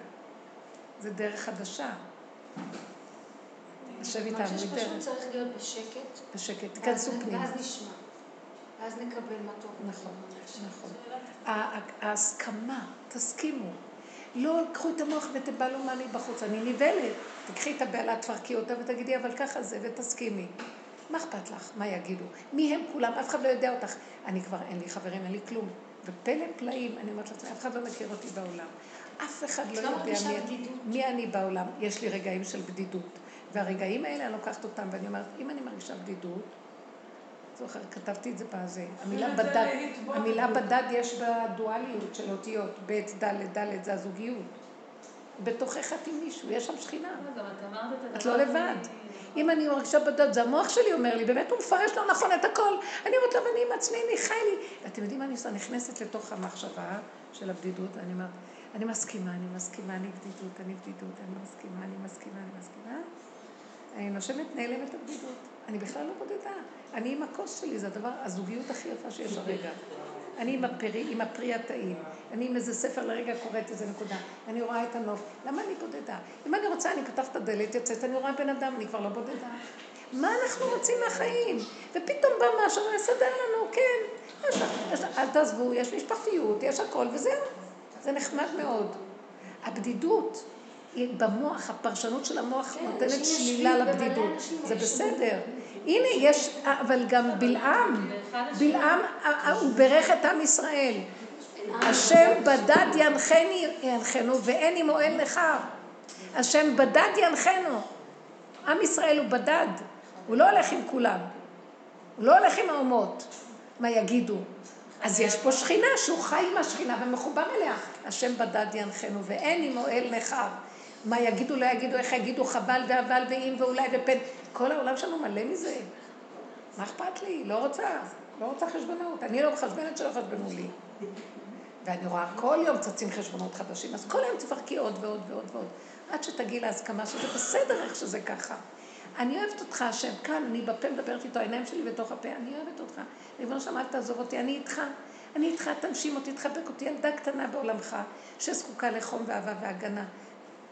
זה דרך חדשה. השם איתנו, אני חושבת. שפשוט צריך להיות בשקט. בשקט, תיכנסו פנימה. ואז נשמע. ואז נקבל מה טוב. נכון, נכון. ההסכמה, תסכימו. לא קחו את המוח ותבלו מה לי בחוץ. אני נבהלת. תקחי את הבהלה, תפרקי אותה ותגידי, אבל ככה זה, ותסכימי. מה אכפת לך? מה יגידו? מי הם כולם? אף אחד לא יודע אותך. אני כבר, אין לי חברים, אין לי כלום. ופלא פלאים, אני אומרת לעצמי, אף אחד לא מכיר אותי בעולם. אף אחד לא לא יודע? מי אני בעולם. יש לי רגעים של בדידות. והרגעים האלה, אני לוקחת אותם, ואני אומרת, אם אני מרגישה בדידות, זוכר, כתבתי את זה. המילה את זה בדד, להתבוננות. המילה בדד יש בה דואליות של אותיות, ב', ד', ד', זה הזוגיות. בתוכך את עם מישהו, יש שם שכינה. גם את לא לבד. אם אני מרגישה בדד, זה המוח שלי אומר לי, באמת הוא מפרש לא נכון את הכל. אני אומרת לו, ואני עם עצמי, אני חי לי. ואתם יודעים מה אני עושה? נכנסת לתוך המחשבה של הבדידות, ואני אומרת, אני מסכימה, אני מסכימה, אני בדידות, אני בדידות, אני מסכימה, אני מסכימה, אני מסכימה. נושמת, נעלמת הבדידות. אני בכלל לא בודדה. אני עם הכוס שלי, זה הדבר, הזוגיות הכי יפה שיש הרגע. אני עם הפרי, עם הפרי הטעים. אני עם איזה ספר לרגע קוראת איזה נקודה. אני רואה את הנוף. למה אני בודדה? אם אני רוצה, אני פותחת את הדלת, יוצאת, אני רואה בן אדם, אני כבר לא בודדה. מה אנחנו רוצים מהחיים? ופתאום בא משהו ויסדר לנו, כן. יש, יש, אל תעזבו, יש משפחתיות, יש הכל, וזהו. זה נחמד מאוד. הבדידות במוח, הפרשנות של המוח כן, נותנת שלילה לבדידות. זה. בסדר. הנה, יש, אבל גם בלעם, בלעם, אה, אה, הוא בירך את עם ישראל. השם בדד ינחני ינחנו ואין עם אוהל נכר. השם בדד ינחנו. עם ישראל הוא בדד, הוא לא הולך עם כולם. הוא לא הולך עם האומות, מה יגידו. אז יש פה שכינה שהוא חי עם השכינה ומחובר אליה. השם בדד ינחנו ואין עם אוהל נכר. מה יגידו, לא יגידו, איך יגידו, חבל ואבל ואם ואולי ופן. כל העולם שלנו מלא מזה. מה אכפת לי? לא רוצה. לא רוצה חשבונות. אני לא מחשבנת שלא יחשבנו לי. ואני רואה כל יום צצים חשבונות חדשים, אז כל היום תפרקי עוד ועוד ועוד ועוד. עד שתגיעי להסכמה שזה בסדר איך שזה ככה. אני אוהבת אותך, השם, כאן, אני בפה מדברת איתו, העיניים שלי בתוך הפה, אני אוהבת אותך. ריבונו שלום, אל תעזוב אותי, אני איתך. אני איתך, תנשים אותי, תחבק אותי, ילדה קטנה בעולמך, שזקוקה לחום ואהבה והגנה.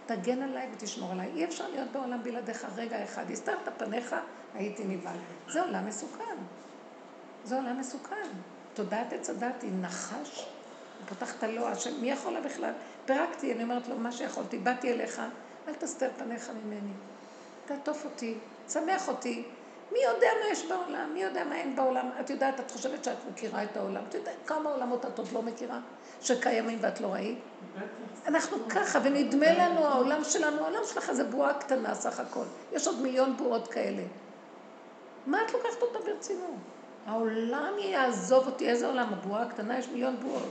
תגן עליי ותשמור עליי. אי אפשר להיות בעולם בלעדיך רגע אחד. הסתרת פניך, הייתי נבהל. זה עולם מסוכן. זה עולם מסוכן. תודעת עץ הדת היא נחש, הוא פותח את הלא, השם, מי יכול לה בכלל? פירקתי, אני אומרת לו, מה שיכולתי, באתי אליך, אל תסתר פניך ממני. תעטוף אותי, שמח אותי. מי יודע מה יש בעולם? מי יודע מה אין בעולם? את יודעת, את חושבת שאת מכירה את העולם. את יודעת כמה עולמות את עוד לא מכירה, שקיימים ואת לא ראית? אנחנו ככה, ונדמה לנו, העולם שלנו, העולם שלך זה בועה קטנה סך הכל. יש עוד מיליון בועות כאלה. מה את לוקחת אותה ברצינות? העולם יעזוב אותי, איזה עולם? הבועה הקטנה, יש מיליון בועות.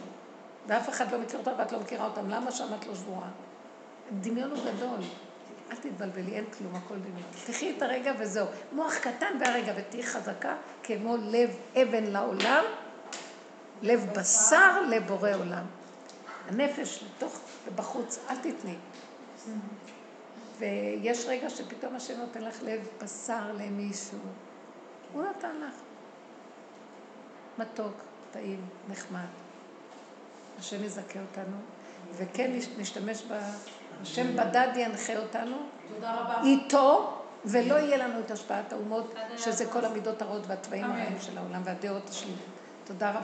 ואף אחד לא מכיר אותה ואת לא מכירה אותם. למה שם את לא שבועה? דמיון הוא גדול. אל תתבלבלי, אין כלום, הכל דמיון. תחי את הרגע וזהו. מוח קטן והרגע, ותהיי חזקה כמו לב אבן לעולם, לב בשר לבורא עולם. הנפש לתוך ובחוץ, אל תתני. ויש רגע שפתאום השם נותן לך לב בשר למישהו. הוא נתן לך. מתוק, טעים, נחמד. השם יזכה אותנו, וכן נש- נשתמש ב... השם בדד ינחה אותנו. איתו, ולא יהיה לנו את השפעת האומות, שזה כל המידות הרעות והתוואים הרעים של העולם והדעות השליליות. תודה רבה.